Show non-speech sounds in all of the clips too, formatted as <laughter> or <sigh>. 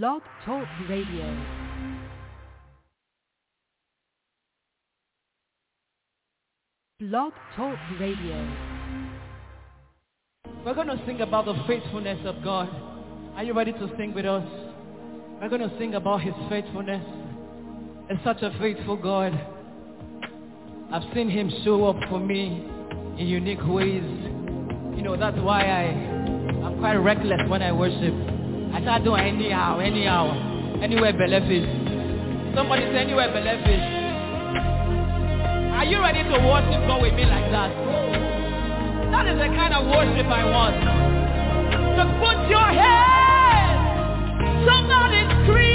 Blog Talk Radio. Blog Talk Radio. We're going to sing about the faithfulness of God. Are you ready to sing with us? We're going to sing about his faithfulness. It's such a faithful God. I've seen him show up for me in unique ways. You know, that's why I, I'm quite reckless when I worship. I start doing anyhow, anyhow, anywhere fish. Somebody say anywhere fish. Are you ready to worship God with me like that? That is the kind of worship I want. So put your hands. Somebody scream.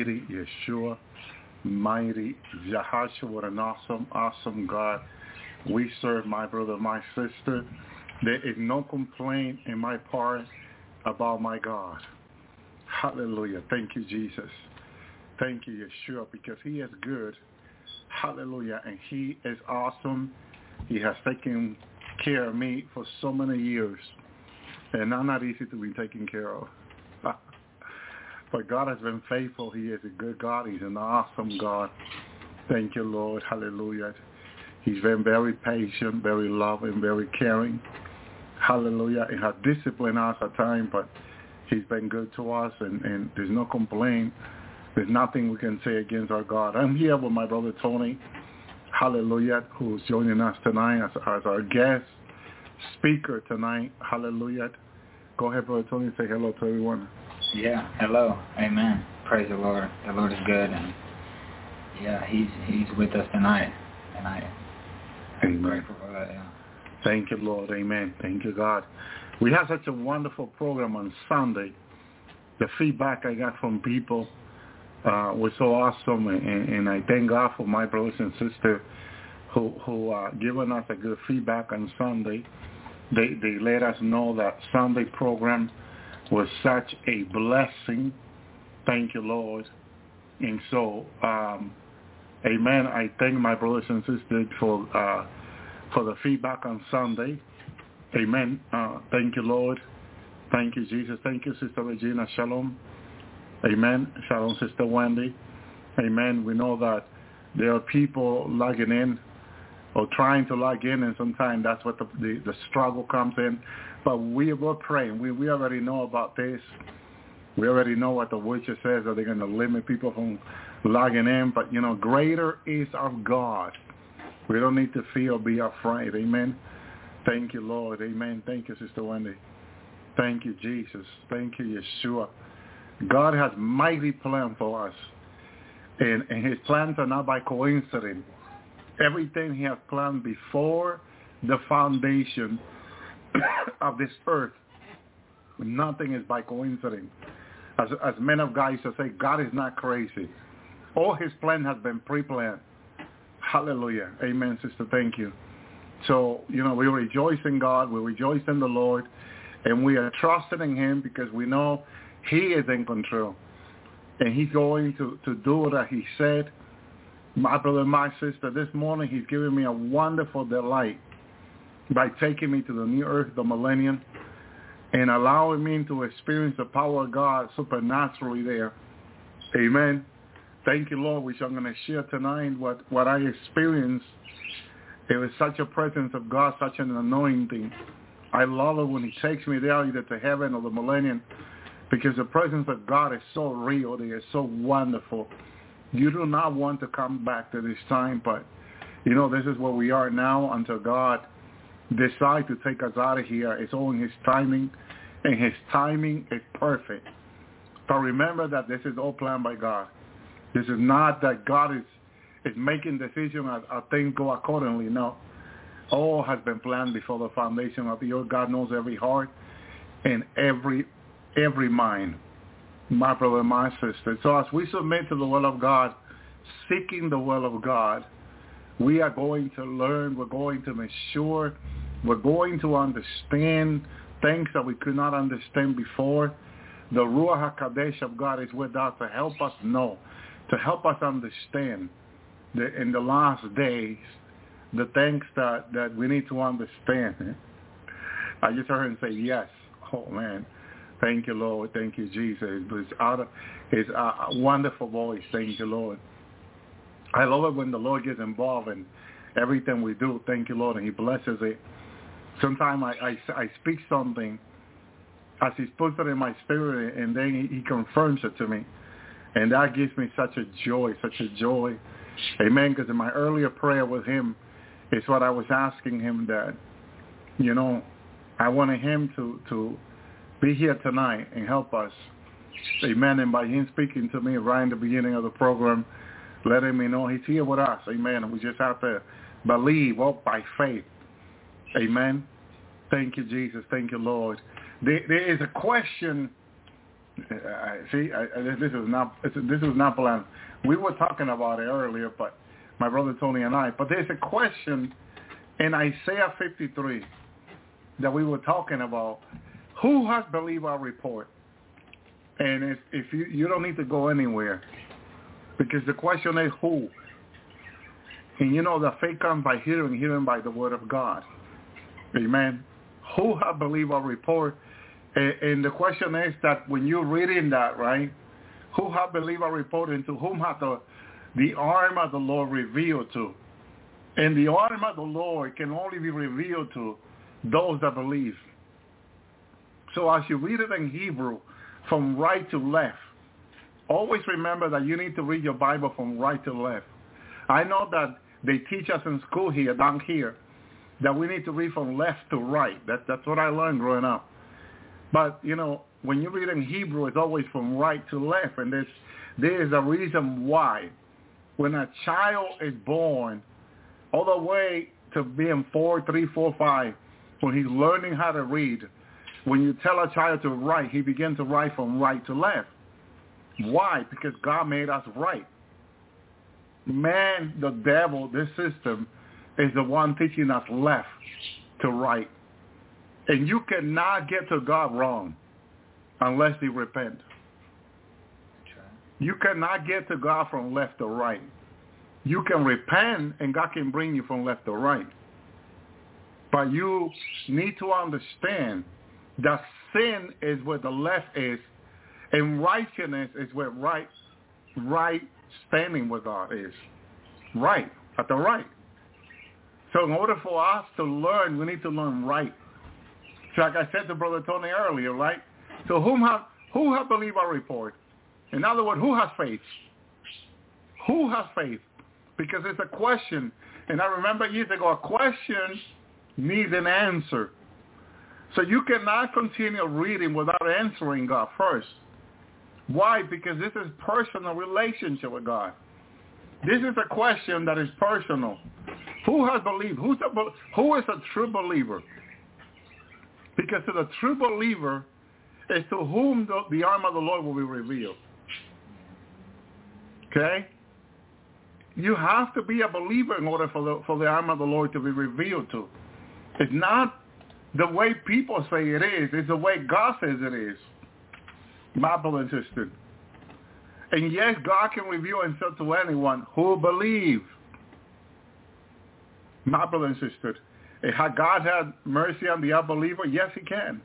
Mighty Yeshua, mighty Yahashua, what an awesome, awesome God we serve, my brother, my sister. There is no complaint in my part about my God. Hallelujah. Thank you, Jesus. Thank you, Yeshua, because he is good. Hallelujah. And he is awesome. He has taken care of me for so many years. And I'm not easy to be taken care of. But God has been faithful. He is a good God. He's an awesome God. Thank you, Lord. Hallelujah. He's been very patient, very loving, very caring. Hallelujah. He has disciplined us at times, but he's been good to us, and, and there's no complaint. There's nothing we can say against our God. I'm here with my brother Tony, hallelujah, who's joining us tonight as, as our guest speaker tonight. Hallelujah. Go ahead, brother Tony, say hello to everyone. Yeah, hello. Amen. Praise the Lord. The Lord is good, and yeah, he's he's with us tonight, and I am grateful for that. Yeah. Thank you, Lord. Amen. Thank you, God. We had such a wonderful program on Sunday. The feedback I got from people uh, was so awesome, and, and I thank God for my brothers and sisters who who uh, given us a good feedback on Sunday. They they let us know that Sunday program was such a blessing. Thank you, Lord. And so, um, Amen. I thank my brothers and sisters for uh, for the feedback on Sunday. Amen. Uh, thank you, Lord. Thank you, Jesus. Thank you, Sister Regina. Shalom. Amen. Shalom, Sister Wendy. Amen. We know that there are people logging in or trying to log in, and sometimes that's what the, the, the struggle comes in. But we were praying. We, we already know about this. We already know what the witcher says that they're going to limit people from logging in. But, you know, greater is our God. We don't need to or be afraid. Amen. Thank you, Lord. Amen. Thank you, Sister Wendy. Thank you, Jesus. Thank you, Yeshua. God has mighty plan for us. And, and his plans are not by coincidence. Everything he has planned before the foundation <coughs> of this earth, nothing is by coincidence. As, as men of God used to say, God is not crazy. All his plan has been pre-planned. Hallelujah. Amen, sister. Thank you. So, you know, we rejoice in God. We rejoice in the Lord. And we are trusting in him because we know he is in control. And he's going to, to do what he said. My brother my sister, this morning he's giving me a wonderful delight by taking me to the new earth, the millennium, and allowing me to experience the power of God supernaturally there. Amen. Thank you, Lord, which I'm going to share tonight what, what I experienced. It was such a presence of God, such an anointing. I love it when he takes me there either to heaven or the millennium because the presence of God is so real. It is so wonderful. You do not want to come back to this time, but you know, this is where we are now until God decide to take us out of here. It's all in his timing, and his timing is perfect. But remember that this is all planned by God. This is not that God is is making decisions as, as things go accordingly. No. All has been planned before the foundation of the earth. God knows every heart and every every mind, my brother and my sister. So as we submit to the will of God, seeking the will of God, we are going to learn, we're going to mature, we're going to understand things that we could not understand before. The Ruach HaKadosh of God is with us to help us know, to help us understand in the last days, the things that, that we need to understand. I just heard him say yes. Oh, man. Thank you, Lord. Thank you, Jesus. It's out of his uh, wonderful voice. Thank you, Lord. I love it when the Lord gets involved in everything we do. Thank you, Lord, and he blesses it. Sometimes I, I, I speak something as he's put it in my spirit, and then he, he confirms it to me. And that gives me such a joy, such a joy. Amen. Because in my earlier prayer with him, is what I was asking him that, you know, I wanted him to, to be here tonight and help us. Amen. And by him speaking to me right in the beginning of the program, letting me know he's here with us. Amen. We just have to believe, walk by faith. Amen. Thank you, Jesus. Thank you, Lord. There, there is a question. Uh, see, I, this is not this is not planned. We were talking about it earlier, but my brother Tony and I. But there's a question in Isaiah 53 that we were talking about who has believed our report? And if, if you you don't need to go anywhere, because the question is who. And you know that faith comes by hearing, hearing by the word of God. Amen. Who <laughs> have believed our report? And, and the question is that when you're reading that, right? Who have believed our report and to whom have the, the arm of the Lord revealed to? And the arm of the Lord can only be revealed to those that believe. So as you read it in Hebrew, from right to left, always remember that you need to read your Bible from right to left. I know that they teach us in school here, down here, that we need to read from left to right. That, that's what I learned growing up. But, you know, when you read in Hebrew, it's always from right to left. And there's, there is a reason why. When a child is born, all the way to being four, three, four, five, when he's learning how to read, when you tell a child to write, he begins to write from right to left. Why? Because God made us right. Man, the devil, this system, is the one teaching us left to right. And you cannot get to God wrong unless you repent. You cannot get to God from left to right. You can repent and God can bring you from left to right. But you need to understand that sin is where the left is and righteousness is where right right standing with God is. Right. At the right. So in order for us to learn, we need to learn right. So like I said to Brother Tony earlier, right? So whom have who have believed our report? In other words, who has faith? Who has faith? Because it's a question. And I remember years ago, a question needs an answer. So you cannot continue reading without answering God first. Why? Because this is personal relationship with God. This is a question that is personal. Who has believed? Who's a, who is a true believer? Because to the true believer is to whom the, the arm of the Lord will be revealed. Okay? You have to be a believer in order for the, for the arm of the Lord to be revealed to. It's not the way people say it is. It's the way God says it is. My and sister. And yes, God can reveal himself to anyone who believes. My brother and sister. And God had mercy on the unbeliever? Yes, he can.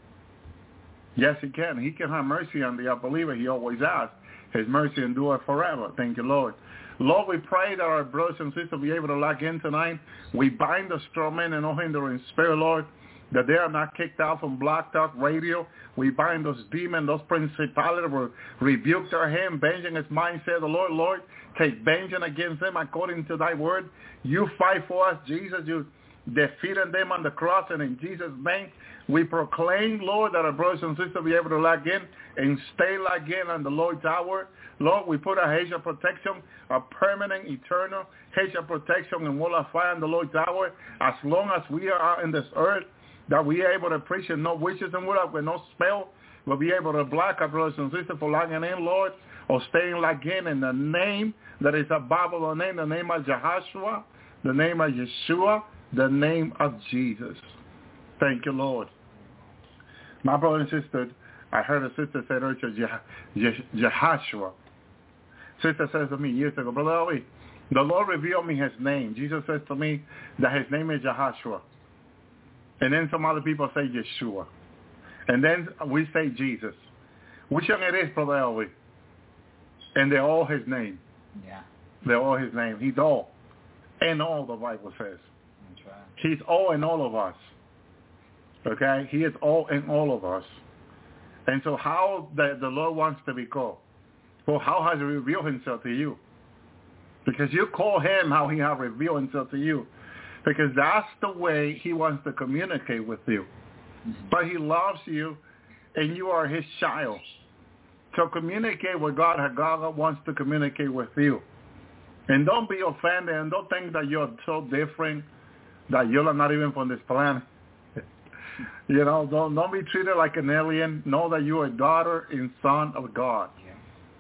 Yes, he can. He can have mercy on the unbeliever. He always has. His mercy endure forever. Thank you, Lord. Lord, we pray that our brothers and sisters be able to lock in tonight. We bind the strong men and all hindering spirit, Lord that they are not kicked out from Blog Talk Radio. We bind those demons, those principalities, we rebuke their hand, vengeance is mine, said the Lord, Lord, take vengeance against them according to thy word. You fight for us, Jesus. You defeated them on the cross, and in Jesus' name, we proclaim, Lord, that our brothers and sisters be able to log in and stay logged in on the Lord's hour. Lord, we put a hedge of protection, a permanent, eternal hedge of protection and wall of fire on the Lord's hour. As long as we are in this earth, that we are able to preach and no witches and without with no spell. We'll be able to block our brothers and sisters for logging in, Lord, or staying logged in in the name that is above all name, the name of Jehoshua, the name of Yeshua, the name of Jesus. Thank you, Lord. My brother and sister, I heard a sister say earlier, Jehoshua. Sister says to me years ago, Brother Ali, the Lord revealed me his name. Jesus says to me that his name is Jehoshua. And then some other people say Yeshua. And then we say Jesus. Which one it is, Brother Elwie? And they're all his name. Yeah. They're all his name. He's all. And all, the Bible says. That's right. He's all in all of us. Okay? He is all in all of us. And so how the, the Lord wants to be called? Well, how has he revealed himself to you? Because you call him how he has revealed himself to you because that's the way he wants to communicate with you. Mm-hmm. But he loves you and you are his child. So communicate with God how God wants to communicate with you. And don't be offended and don't think that you're so different that you're not even from this planet. <laughs> you know, don't don't be treated like an alien. Know that you are a daughter and son of God. Yeah.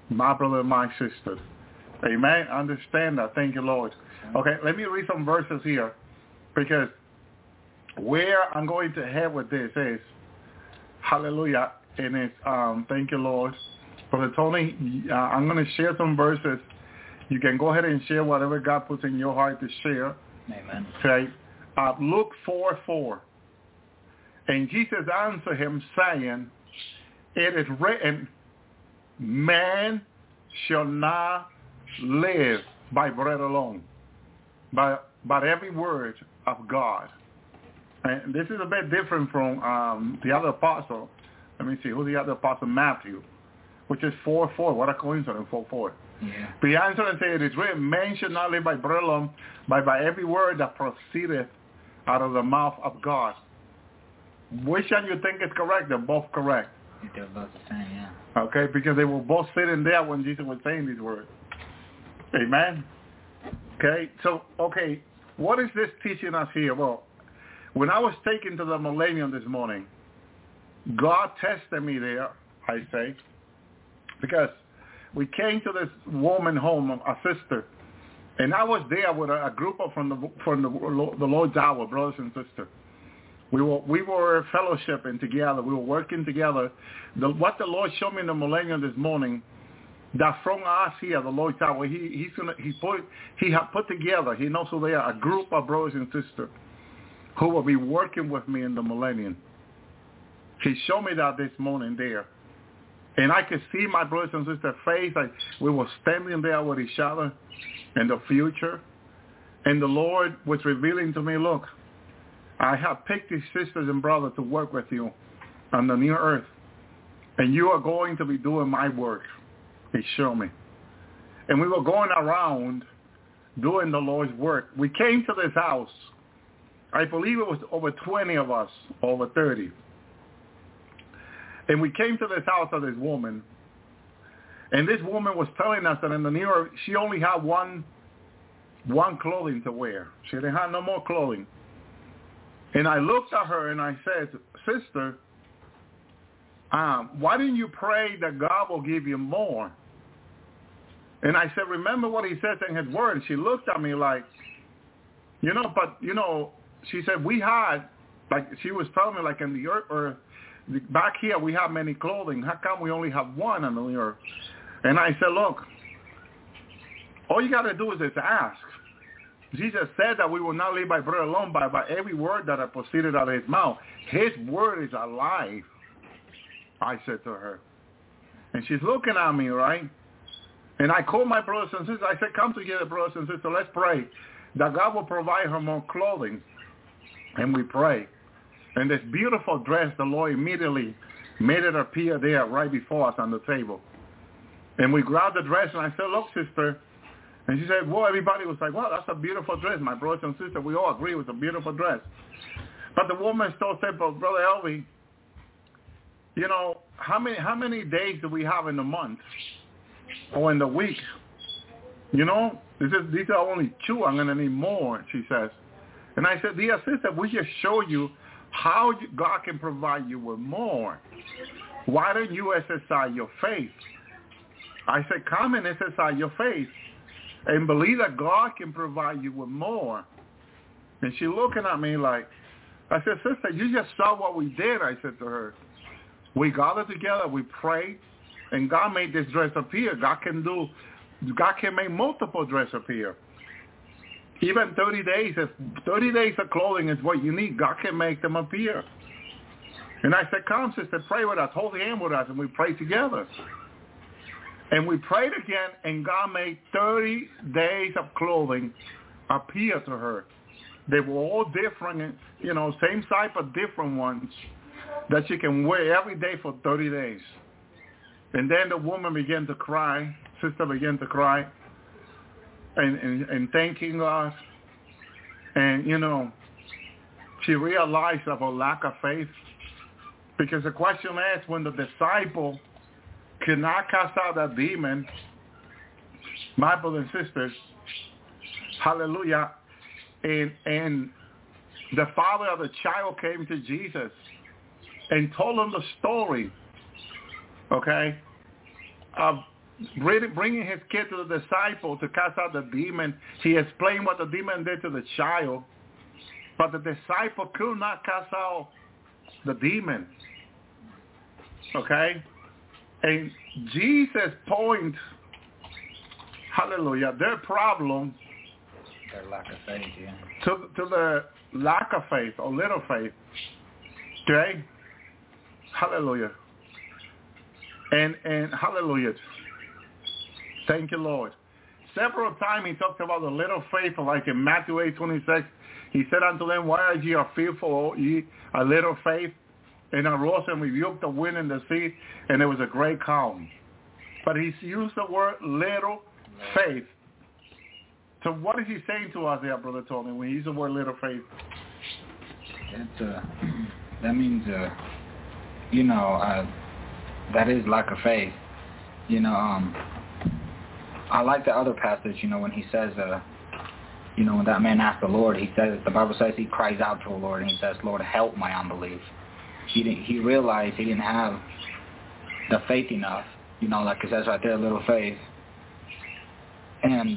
My brother and my sister. Amen. Understand that. Thank you, Lord. Okay, let me read some verses here. Because where I'm going to head with this is, hallelujah, and it's, um, thank you, Lord, Brother Tony, uh, I'm going to share some verses. You can go ahead and share whatever God puts in your heart to share. Amen. Okay. Uh, Luke 4, 4. And Jesus answered him saying, it is written, man shall not live by bread alone, but, but every word of God. And this is a bit different from um, the other apostle. Let me see, who's the other apostle? Matthew, which is 4, 4. What a coincidence, 4, 4. Yeah. But he answered and said, it is written, man should not live by bread alone, but by every word that proceedeth out of the mouth of God. Which one you think is correct? They're both correct. They're both the same, yeah. Okay, because they were both sitting there when Jesus was saying these words. Amen. Okay, so, okay, what is this teaching us here? Well, when I was taken to the millennium this morning, God tested me there, I say, because we came to this woman home, a sister, and I was there with a, group of from the from the, the Lord's hour, brothers and sisters. We were we were fellowshipping together. We were working together. The, what the Lord showed me in the millennium this morning, that from us here, the Lord's hour, he he's gonna he put he had put together. He knows who they are, a group of brothers and sisters who will be working with me in the millennium. He showed me that this morning there. And I could see my brothers and sisters' face. Like we were standing there with each other in the future. And the Lord was revealing to me, look, I have picked these sisters and brothers to work with you on the new earth. And you are going to be doing my work. He showed me. And we were going around doing the Lord's work. We came to this house. I believe it was over 20 of us, over 30. And we came to this house of this woman. And this woman was telling us that in the new earth, she only had one, one clothing to wear. She didn't have no more clothing. And I looked at her and I said, sister, um, why didn't you pray that God will give you more? And I said, remember what he said in his word. And she looked at me like, you know, but, you know, she said, we had, like she was telling me, like in the earth, or back here we have many clothing. How come we only have one on the earth? And I said, look, all you got to do is just ask. Jesus said that we will not live by bread alone, but by every word that I proceeded out of his mouth. His word is alive, I said to her. And she's looking at me, right? And I called my brothers and sisters. I said, come together, brothers and sisters. Let's pray that God will provide her more clothing. And we pray. And this beautiful dress, the Lord immediately made it appear there right before us on the table. And we grabbed the dress, and I said, look, sister. And she said, well, everybody was like, well, that's a beautiful dress. My brothers and sisters, we all agree it was a beautiful dress. But the woman still said, but Brother Elvi, you know, how many how many days do we have in the month or in the week? You know, this is, these are only two. I'm going to need more, she says. And I said, dear sister, we just show you how God can provide you with more. Why don't you exercise your faith? I said, come and exercise your faith and believe that God can provide you with more. And she looking at me like, I said, sister, you just saw what we did, I said to her. We gathered together, we prayed, and God made this dress appear. God can do, God can make multiple dress appear. Even 30 days, if 30 days of clothing is what you need, God can make them appear. And I said, come, sister, pray with us, hold the hand with us, and we pray together. And we prayed again, and God made 30 days of clothing appear to her. They were all different, you know, same type but different ones that she can wear every day for 30 days. And then the woman began to cry. Sister began to cry and, and, and thanking God. And, you know, she realized of her lack of faith. Because the question asked when the disciple could not cast out that demon, my brothers and sisters, hallelujah, and, and the father of the child came to Jesus and told him the story, okay, of bringing his kid to the disciple to cast out the demon. He explained what the demon did to the child, but the disciple could not cast out the demon, okay? And Jesus points, hallelujah, their problem Their lack of faith, yeah. to, to the lack of faith or little faith. Okay? Hallelujah. And and hallelujah. Thank you, Lord. Several times he talked about the little faith, like in Matthew 8, 26. He said unto them, Why are ye fearful, O ye a little faith? And arose and rebuked the wind and the sea, and there was a great calm. But he used the word little faith. So what is he saying to us there, Brother Tony, when he used the word little faith? It's uh, <clears throat> that means uh, you know, uh, that is lack of faith. You know, um, I like the other passage. You know, when he says, uh, you know, when that man asked the Lord, he says the Bible says he cries out to the Lord and he says, Lord, help my unbelief. He didn't, he realized he didn't have the faith enough. You know, like it says right there, little faith. And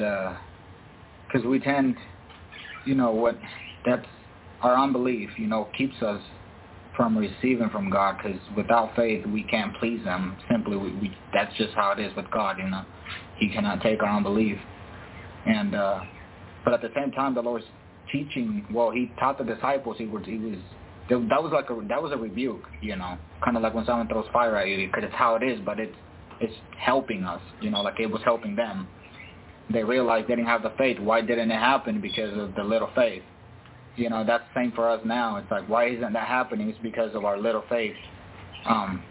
because we tend, you know, what that's our unbelief. You know, keeps us from receiving from God because without faith we can't please him. Simply, we, we that's just how it is with God. You know, He cannot take our unbelief. And uh, but at the same time, the Lord's teaching. Well, He taught the disciples. He was he was that was like a that was a rebuke. You know, kind of like when someone throws fire at you because it's how it is, but it's it's helping us. You know, like it was helping them. They realized they didn't have the faith. Why didn't it happen? Because of the little faith you know that's the same for us now. It's like why isn't that happening? It's because of our little faith. Um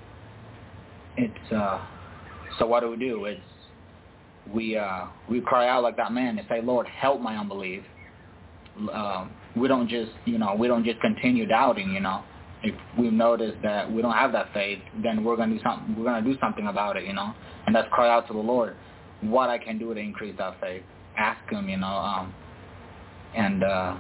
it's uh so what do we do? It's we uh we cry out like that man and say lord help my unbelief. Um we don't just you know we don't just continue doubting you know. If we notice that we don't have that faith then we're to do something we're to do something about it you know. And that's cry out to the lord. What i can do to increase that faith? Ask him you know um and uh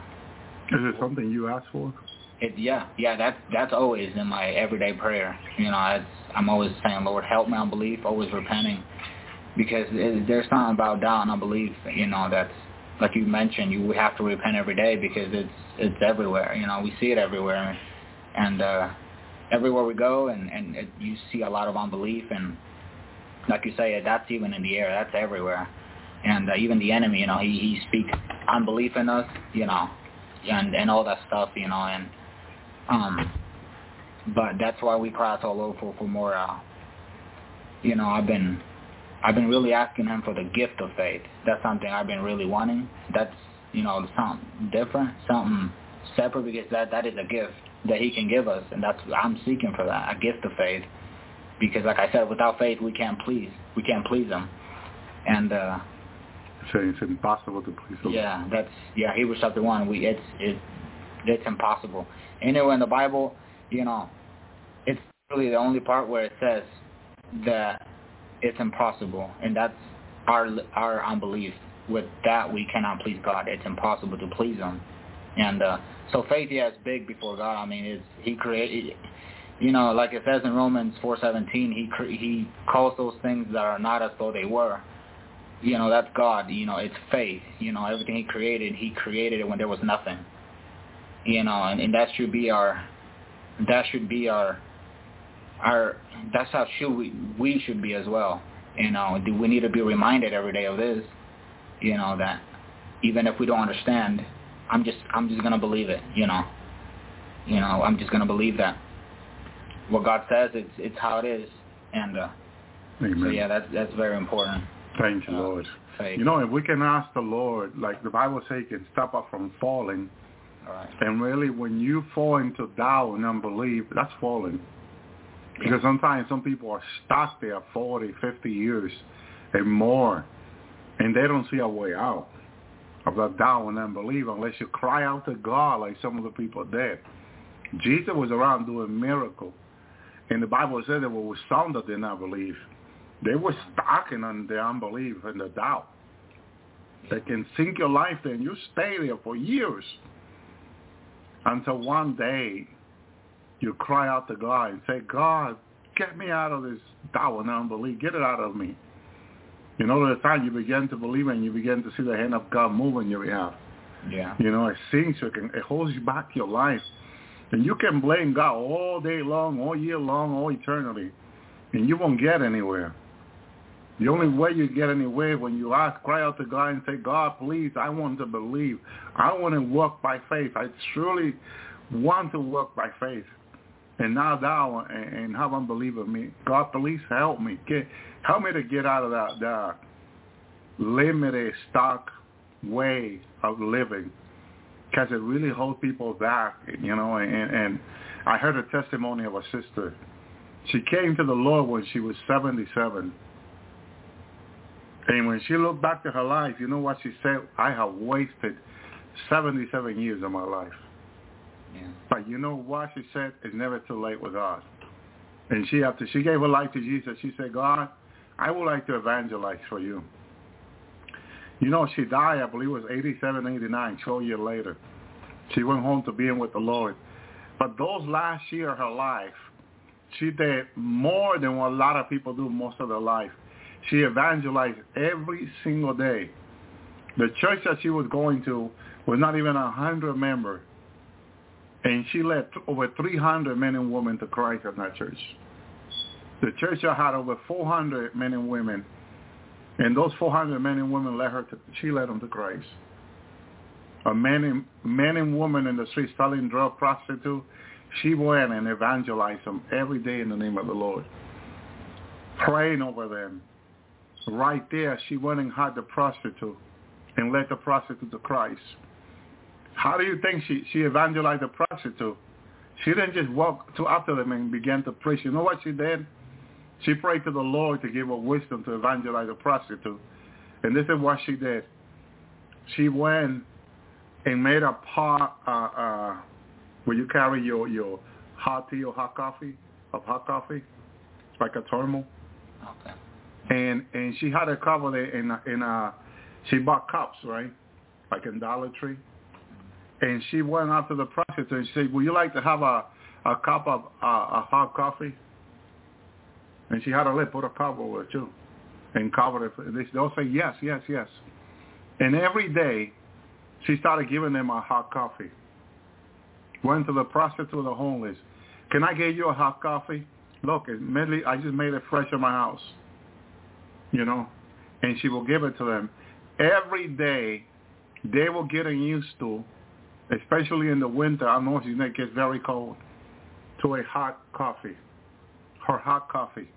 is it something you ask for? It, yeah, yeah, that's that's always in my everyday prayer. You know, I, I'm always saying, Lord, help my unbelief, always repenting, because it, there's something about doubt and unbelief. You know, that's like you mentioned, you have to repent every day because it's it's everywhere. You know, we see it everywhere, and uh, everywhere we go, and and it, you see a lot of unbelief, and like you say, that's even in the air. That's everywhere, and uh, even the enemy. You know, he he speaks unbelief in us. You know, and and all that stuff, you know, and um, but that's why we cry to Lord for for more. Uh, you know, I've been I've been really asking him for the gift of faith. That's something I've been really wanting. That's you know something different, something separate because that that is a gift that he can give us, and that's I'm seeking for that a gift of faith. Because like I said, without faith we can't please we can't please him, and uh, <laughs> say it's impossible to please the Yeah, that's yeah. Hebrews chapter one. We it's it it's impossible. Anywhere in the Bible, you know, it's really the only part where it says that it's impossible, and that's our our unbelief. With that, we cannot please God. It's impossible to please Him, and uh, so faith, yeah, is big before God. I mean, it's He created. You know, like it says in Romans 4:17, he he calls those things that are not as though they were you know, that's God. You know, it's faith. You know, everything He created, He created it when there was nothing. You know, and, and that should be our, that should be our, our. That's how should we we should be as well. You know, do we need to be reminded every day of this? You know that even if we don't understand, I'm just I'm just gonna believe it. You know, you know I'm just gonna believe that what God says it's it's how it is, and uh, so yeah, that's that's very important. Thank you, uh, Lord. You know, if we can ask the Lord, like the Bible says, he can stop us from falling. Right. And really, when you fall into doubt and unbelief, that's falling. Because sometimes some people are stuck there 40, 50 years and more, and they don't see a way out of that doubt and unbelief unless you cry out to God like some of the people did. Jesus was around doing miracles. And the Bible says there were some that did not believe. They were stocking on the unbelief and the doubt. They can sink your life there and you stay there for years until one day you cry out to God and say, God, get me out of this doubt and unbelief. Get it out of me. You know, the time you begin to believe and you begin to see the hand of God move on your behalf. Yeah. You know, it sinks you, can, it holds you back your life. And you can blame God all day long, all year long, all eternity. And you won't get anywhere. The only way you get anywhere when you ask, cry out to God and say, God, please, I want to believe. I want to walk by faith. I truly want to walk by faith. And now thou and, and have unbelief of me. God, please help me. Get, help me to get out of that, that limited stock way of living because it really holds people back, you know. And, and I heard a testimony of a sister. She came to the Lord when she was 77. And when she looked back to her life, you know what she said? I have wasted 77 years of my life. Yeah. But you know what she said? It's never too late with God. And she after she gave her life to Jesus, she said, God, I would like to evangelize for you. You know, she died, I believe it was 87, 89, 12 years later. She went home to being with the Lord. But those last year of her life, she did more than what a lot of people do most of their life. She evangelized every single day. The church that she was going to was not even a hundred members. And she led over 300 men and women to Christ in that church. The church had over 400 men and women and those 400 men and women led her to, she led them to Christ. A man and, men and women in the street selling drug prostitute, she went and evangelized them every day in the name of the Lord. Praying over them. Right there, she went and had the prostitute and led the prostitute to Christ. How do you think she, she evangelized the prostitute? She didn't just walk to after them and began to preach. You know what she did? She prayed to the Lord to give her wisdom to evangelize the prostitute. And this is what she did. She went and made a pot uh, uh, where you carry your, your hot tea or hot coffee, of hot coffee. It's like a thermal. Okay. And and she had a it covered in in a, she bought cups, right? Like in Dollar Tree. And she went out to the prostitute and she said, would you like to have a, a cup of uh, a hot coffee? And she had a lip, put a cover over it too, and covered it. They, they'll say yes, yes, yes. And every day, she started giving them a hot coffee. Went to the prostitute the homeless. Can I get you a hot coffee? Look, immediately I just made it fresh in my house. You know, and she will give it to them. Every day, they were getting used to, especially in the winter. I know it gets very cold, to a hot coffee, her hot coffee.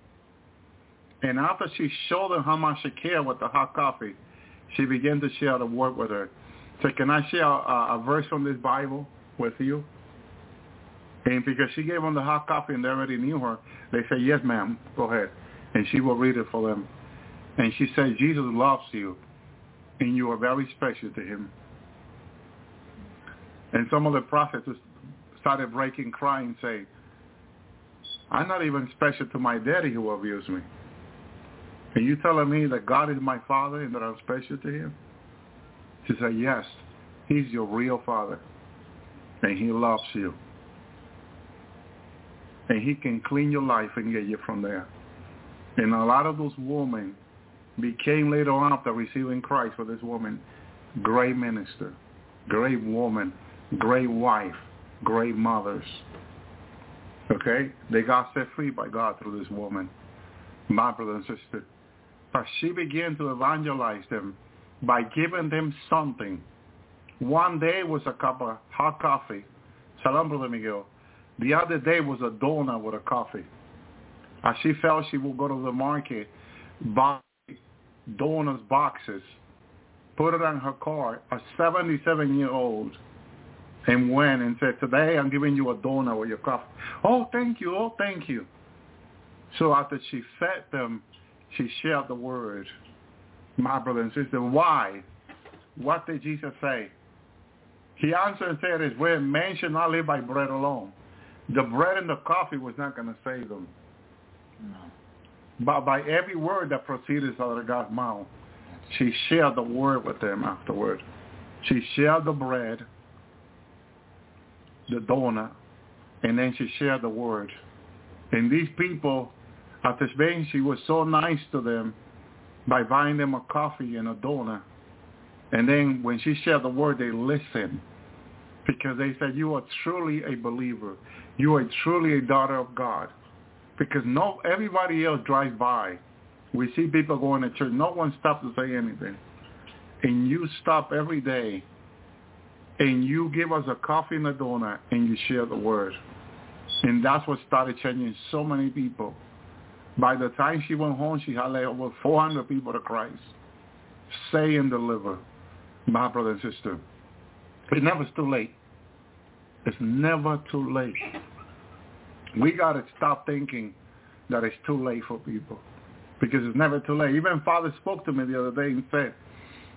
And after she showed them how much she cared with the hot coffee, she began to share the word with her. So can I share a, a verse from this Bible with you? And because she gave them the hot coffee and they already knew her, they said, yes, ma'am, go ahead. And she will read it for them. And she said, Jesus loves you, and you are very special to him. And some of the prophets started breaking, crying, saying, I'm not even special to my daddy who abused me. Are you telling me that God is my father and that I'm special to him? She said, yes, he's your real father. And he loves you. And he can clean your life and get you from there. And a lot of those women became later on after receiving Christ for this woman, great minister, great woman, great wife, great mothers. Okay? They got set free by God through this woman. My brother and sister. But she began to evangelize them by giving them something. One day was a cup of hot coffee. Salam, Brother Miguel. The other day was a donut with a coffee. As she felt she would go to the market, buy donuts boxes, put it on her car, a 77-year-old, and went and said, today I'm giving you a donor with your coffee. Oh, thank you. Oh, thank you. So after she fed them she shared the word. My brother and sister, why? What did Jesus say? He answered and said, "Is where man should not live by bread alone. The bread and the coffee was not going to save them. No. But by every word that proceeded out of God's mouth, she shared the word with them afterward. She shared the bread, the donut, and then she shared the word. And these people after Spain, she was so nice to them by buying them a coffee and a donut. And then when she shared the word, they listened because they said, you are truly a believer. You are truly a daughter of God. Because no, everybody else drives by. We see people going to church. No one stops to say anything. And you stop every day and you give us a coffee and a donut and you share the word. And that's what started changing so many people. By the time she went home, she had like over 400 people to Christ. Say and deliver, my brother and sister. It's never too late. It's never too late. We got to stop thinking that it's too late for people because it's never too late. Even Father spoke to me the other day and said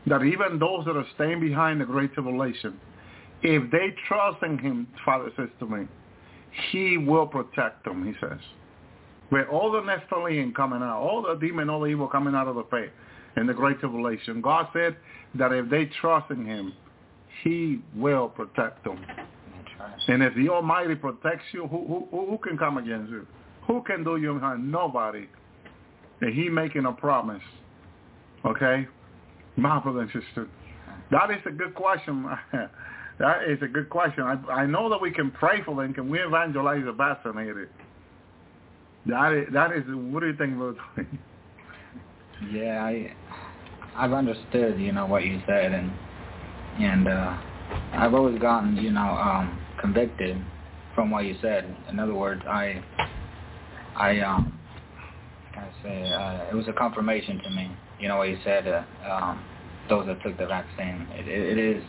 that even those that are staying behind the great tribulation, if they trust in him, Father says to me, he will protect them, he says. With all the Nephilim coming out, all the demon, all the evil coming out of the faith in the great tribulation, God said that if they trust in him, he will protect them. And if the Almighty protects you, who, who, who can come against you? Who can do you harm? Nobody. And he making a promise. Okay? My brother and sister. That is a good question. <laughs> that is a good question. I, I know that we can pray for them. Can we evangelize the vaccinated? That is, that is, what do you think that? <laughs> Yeah, I, I've understood, you know, what you said, and and uh, I've always gotten, you know, um, convicted from what you said. In other words, I, I, um, I say, uh, it was a confirmation to me. You know what you said. Uh, um, those that took the vaccine, it, it, it is.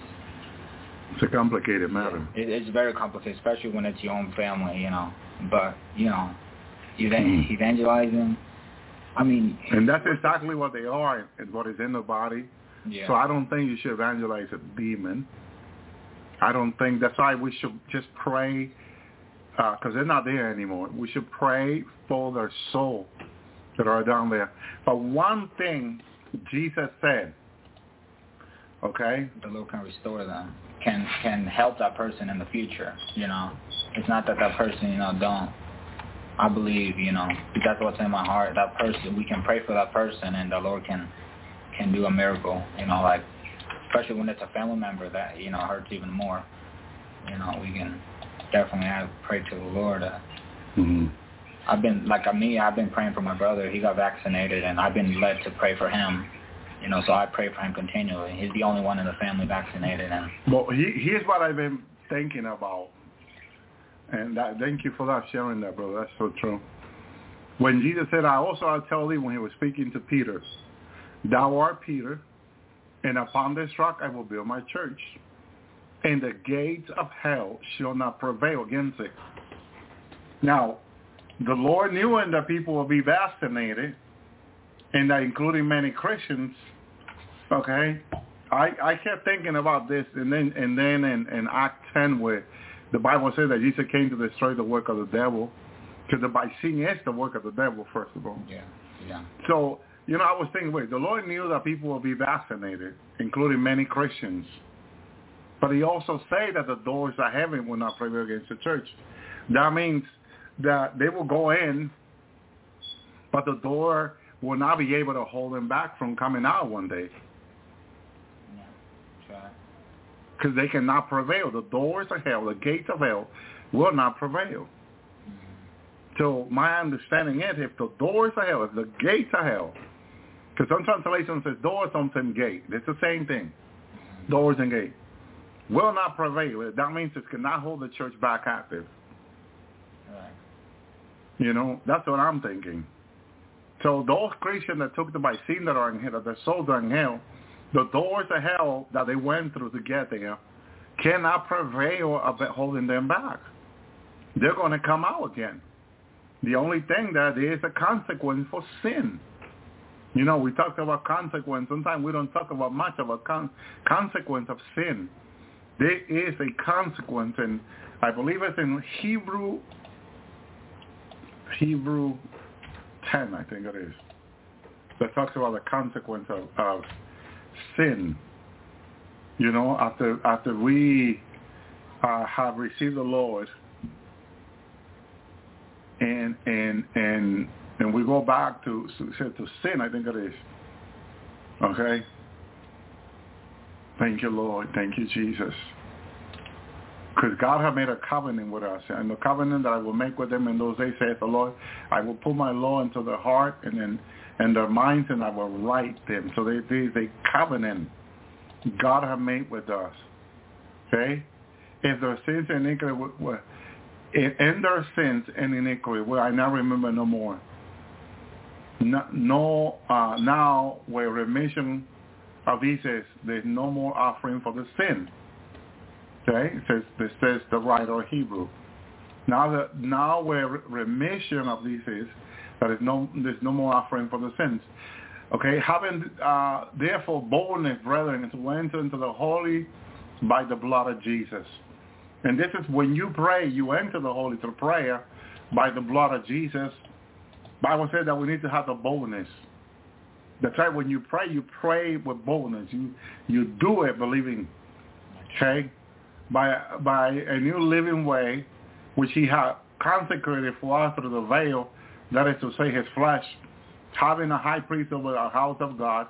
It's a complicated matter. It, it's very complicated, especially when it's your own family. You know, but you know, evan- evangelizing. I mean, And that's exactly what they are and what is in the body. yeah. So I don't think you should evangelize a demon. I don't think that's why we should just pray uh, because they're not there anymore. We should pray for their soul that are down there. But one thing Jesus said, okay, the Lord can restore them, can can help that person in the future. You know, it's not that that person, you know, don't. I believe, you know, that's what's in my heart. That person, we can pray for that person, and the Lord can can do a miracle. You know, like especially when it's a family member that you know hurts even more. You know, we can definitely have pray to the Lord. Uh, mm-hmm. I've been like me. I've been praying for my brother. He got vaccinated, and I've been led to pray for him. You know, so I pray for him continually. He's the only one in the family vaccinated, and Well, he, here's what I've been thinking about. And that, thank you for that, sharing that, brother. That's so true. When Jesus said, I also I tell thee, when he was speaking to Peter, thou art Peter, and upon this rock I will build my church. And the gates of hell shall not prevail against it. Now, the Lord knew and that people will be vaccinated, and that including many Christians, okay, I, I kept thinking about this, and then and then in, in Act 10, where the Bible says that Jesus came to destroy the work of the devil, because the sin is the work of the devil, first of all. yeah, yeah, So, you know, I was thinking, wait, the Lord knew that people will be vaccinated, including many Christians. But he also said that the doors of heaven will not prevail against the church. That means that they will go in, but the door will not be able to hold them back from coming out one day because they cannot prevail. The doors of hell, the gates of hell, will not prevail. Mm-hmm. So my understanding is if the doors of hell, if the gates of hell, because some translation says doors, sometimes gate. It's the same thing. Doors and gate. Will not prevail. That means it cannot hold the church back active. Right. You know, that's what I'm thinking. So those Christians that took the vaccine that are in hell, that their souls are in hell, the doors of hell that they went through to get there cannot prevail of it holding them back. They're going to come out again. The only thing that is a consequence for sin. You know, we talked about consequence. Sometimes we don't talk about much about con- consequence of sin. There is a consequence, and I believe it's in Hebrew, Hebrew 10, I think it is, that talks about the consequence of, of sin. You know, after after we uh, have received the Lord, and and and and we go back to to sin, I think it is. Okay. Thank you, Lord. Thank you, Jesus. Because God had made a covenant with us, and the covenant that I will make with them in those days, saith the Lord, I will put my law into their heart and then and their minds, and I will write them. So they they they covenant God had made with us. Okay, if their sins and iniquity were, in their sins and iniquity, well, I now remember no more. No, uh, now where remission of these there's no more offering for the sin. Okay, it says this says the writer of Hebrew. Now that now where remission of these is, there is no there's no more offering for the sins. Okay, having uh, therefore boldness, brethren, to enter into the holy by the blood of Jesus. And this is when you pray, you enter the holy through prayer by the blood of Jesus. Bible says that we need to have the boldness. That's right. When you pray, you pray with boldness. You you do it believing. Okay, by by a new living way, which He had consecrated for us through the veil, that is to say, His flesh, having a high priest over the house of God.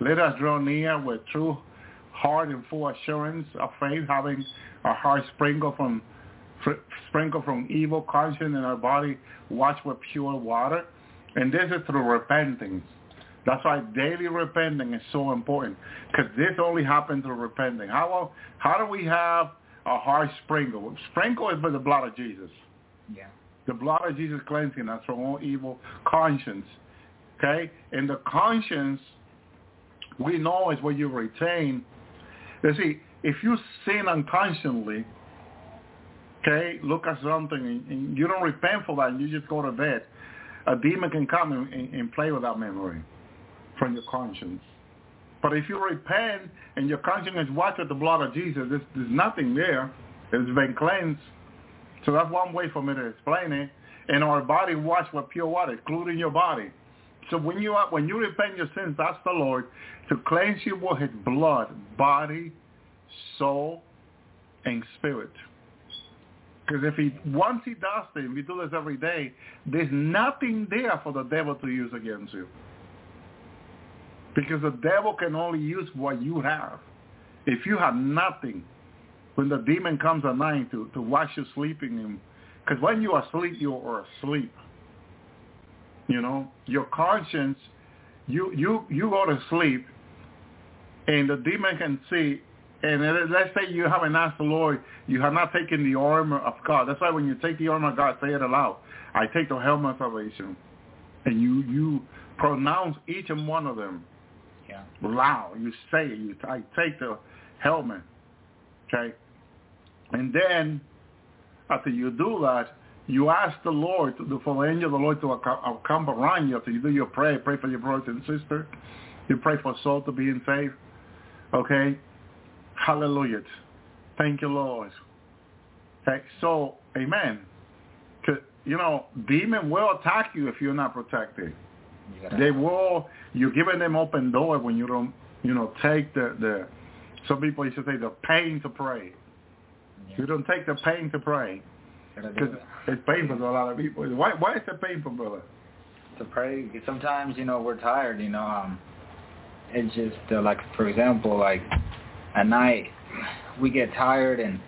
Let us draw near with true heart and full assurance of faith, having our heart sprinkled from sprinkled from evil conscience and our body washed with pure water. And this is through repentance. That's why daily repenting is so important because this only happens through repenting. How how do we have a heart sprinkle? Sprinkle is by the blood of Jesus. Yeah. The blood of Jesus cleansing us from all evil conscience. Okay? And the conscience we know is what you retain. You see, if you sin unconsciously, okay, look at something and, and you don't repent for that and you just go to bed, a demon can come and, and, and play with that memory from your conscience. But if you repent and your conscience is washed with the blood of Jesus, there's, there's nothing there. It's been cleansed. So that's one way for me to explain it. And our body washed with pure water, including your body. So when you when you repent your sins, that's the Lord to cleanse you with His blood, body, soul, and spirit. Because if he once he does this, we do this every day, there's nothing there for the devil to use against you. Because the devil can only use what you have. If you have nothing, when the demon comes at night to, to watch you sleeping, him, because when you are asleep, you are asleep. You know, your conscience, you, you, you go to sleep, and the demon can see, and let's say you haven't asked the Lord, you have not taken the armor of God. That's why when you take the armor of God, say it aloud. I take the helmet of salvation. And you, you pronounce each and one of them yeah. loud. You say it. You I take the helmet. Okay? And then after you do that, you ask the Lord, to, for the angel of the Lord to come around you after you do your prayer. Pray for your brothers and sisters. You pray for soul to be in faith. Okay? Hallelujah. Thank you, Lord. So, amen. You know, demon will attack you if you're not protected. They will. You're giving them open door when you don't, you know, take the the. Some people used to say the pain to pray. Yeah. You don't take the pain to pray because it's painful to a lot of people. Why? Why is it painful, brother? To pray. Sometimes you know we're tired. You know, um, it's just uh, like for example, like at night we get tired and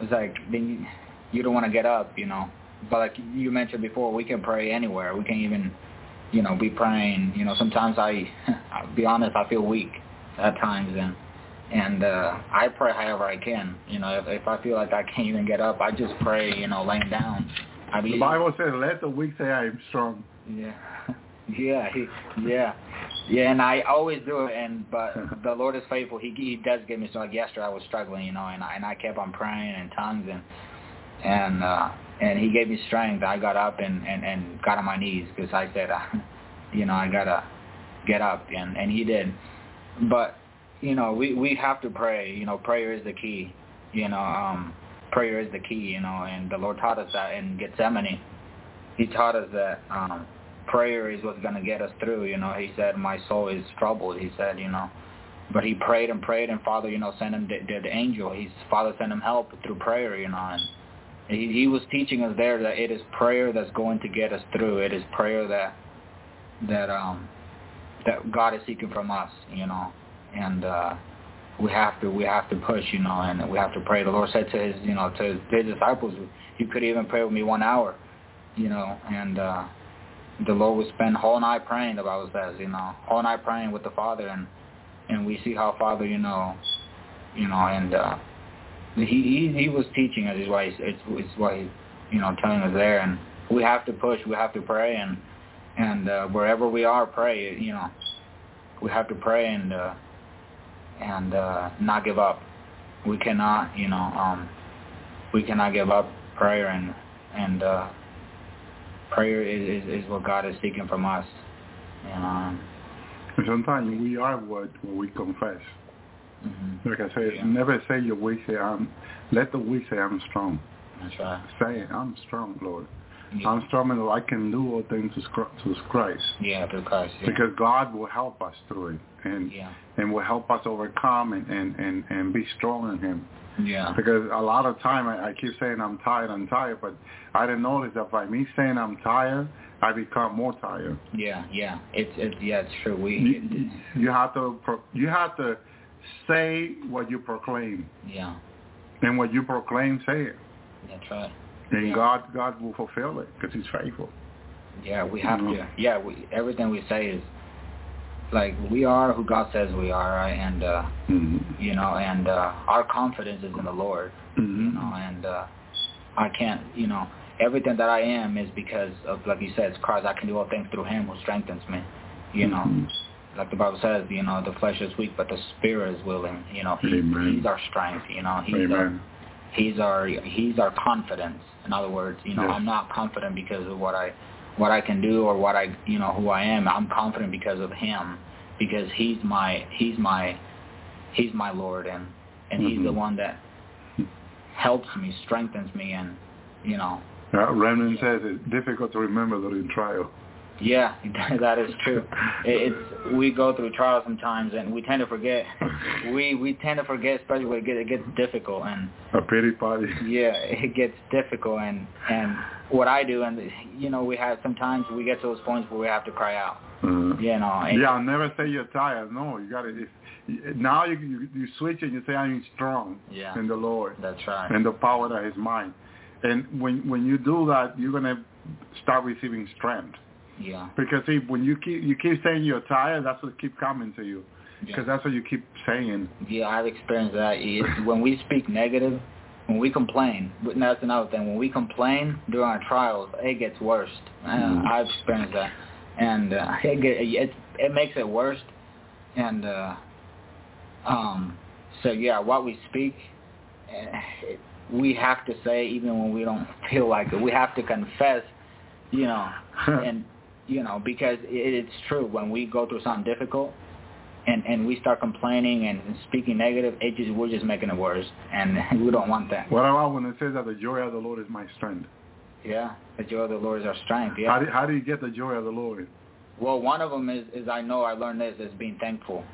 it's like then you, you don't want to get up. You know, but like you mentioned before, we can pray anywhere. We can even you know, be praying. You know, sometimes I, <laughs> I'll be honest, I feel weak at times, and and uh, I pray however I can. You know, if, if I feel like I can't even get up, I just pray. You know, laying down. I believe. The Bible says, "Let the weak say, I am strong." Yeah, <laughs> yeah, he, yeah, yeah. And I always do it. And but <laughs> the Lord is faithful. He he does give me. So like yesterday, I was struggling. You know, and I and I kept on praying in tongues and and uh, and he gave me strength. I got up and and and got on my knees because I said, uh, <laughs> you know, I gotta get up, and and he did. But you know, we we have to pray. You know, prayer is the key. You know, um, prayer is the key. You know, and the Lord taught us that in Gethsemane. He taught us that um, prayer is what's gonna get us through. You know, he said, my soul is troubled. He said, you know. But he prayed and prayed, and Father, you know, sent him the, the, the angel. His Father sent him help through prayer, you know, and he, he was teaching us there that it is prayer that's going to get us through. It is prayer that that um that God is seeking from us, you know. And uh we have to we have to push, you know, and we have to pray. The Lord said to his you know to his disciples, you could even pray with me one hour, you know, and uh, the Lord would spend whole night praying. The Bible says, you know, whole night praying with the Father, and and we see how Father, you know, you know, and uh, he he he was teaching us is why he's, it's, it's why he's you know telling us there, and we have to push, we have to pray, and and uh, wherever we are, pray, you know, we have to pray and. uh and uh, not give up. We cannot, you know, um, we cannot give up prayer and and uh, prayer is, is, is what God is seeking from us. And, um, sometimes we are what, we confess. Mm-hmm. Like I said, Yeah. never say your weak say I'm. Let the weak say I'm strong. that's right. Say I'm strong, Lord. Yeah, I'm strong and I can do all things to Christ. yeah through Christ. Yeah. Because God will help us through it and yeah, and will help us overcome and, and, and, and be strong in him. Yeah, Because a lot of time I, I keep saying I'm tired, I'm tired, but I didn't notice that by me saying I'm tired, I become more tired. yeah, yeah. It's it's yeah, it's true. We You, you have to pro- you have to say what you proclaim, yeah, and what you proclaim, say it, that's right. and Yeah. God God will fulfill it because He's faithful. Yeah, we have Mhm. to. Yeah, we everything we say is like we are who God says we are, right? And uh, Mm-hmm. you know, and uh, our confidence is in the Lord. you Mm-hmm. know, and uh, I can't, you know, everything that I am is because of, like you said, it's Christ. I can do all things through Him who strengthens me. You know, Mhm. like the Bible says, you know, the flesh is weak, but the spirit is willing. You know, he, He's our strength. You know, He's our, He's our He's our confidence. In other words, you know, Yes. I'm not confident because of what I what I can do or what I you know who I am. I'm confident because of Him, because He's my He's my He's my Lord, and and He's the Mhm. one that helps me, strengthens me, and you know, Uh, Remnant says it's difficult to remember during trial. Yeah, <laughs> that is true. It's we go through trials sometimes, and we tend to forget. <laughs> We we tend to forget, especially when it gets, it gets difficult, and A pity party. <laughs> yeah, it gets difficult, and and what I do, and you know, we have sometimes we get to those points where we have to cry out. Uh, You know, and, yeah, I'll never say you're tired. No, you got to. Now you, you you switch and you say I'm strong Yeah. in the Lord that's right. and the power that is mine. And when when you do that, you're gonna start receiving strength. Yeah, Because see, when you keep you keep saying you're tired, that's what keep coming to you. Because yeah. that's what you keep saying. yeah. I've experienced that. It's <laughs> when we speak negative, when we complain, but that's another thing. When we complain during our trials, it gets worse. Uh, Mhm. I've experienced that, and uh, <laughs> it, get, it it makes it worse. And uh, um, so yeah, what we speak, eh, it, we have to say even when we don't <laughs> feel like it. We have to confess, you know, and you know because it, it's true when we go through something difficult. And, and we start complaining and speaking negative, it just we're just making it worse, and <laughs> we don't want that. What about when it says that the joy of the Lord is my strength? Yeah, the joy of the Lord is our strength. Yeah. How do how do you get the joy of the Lord? Well, one of them is, is I know I learned this is being thankful,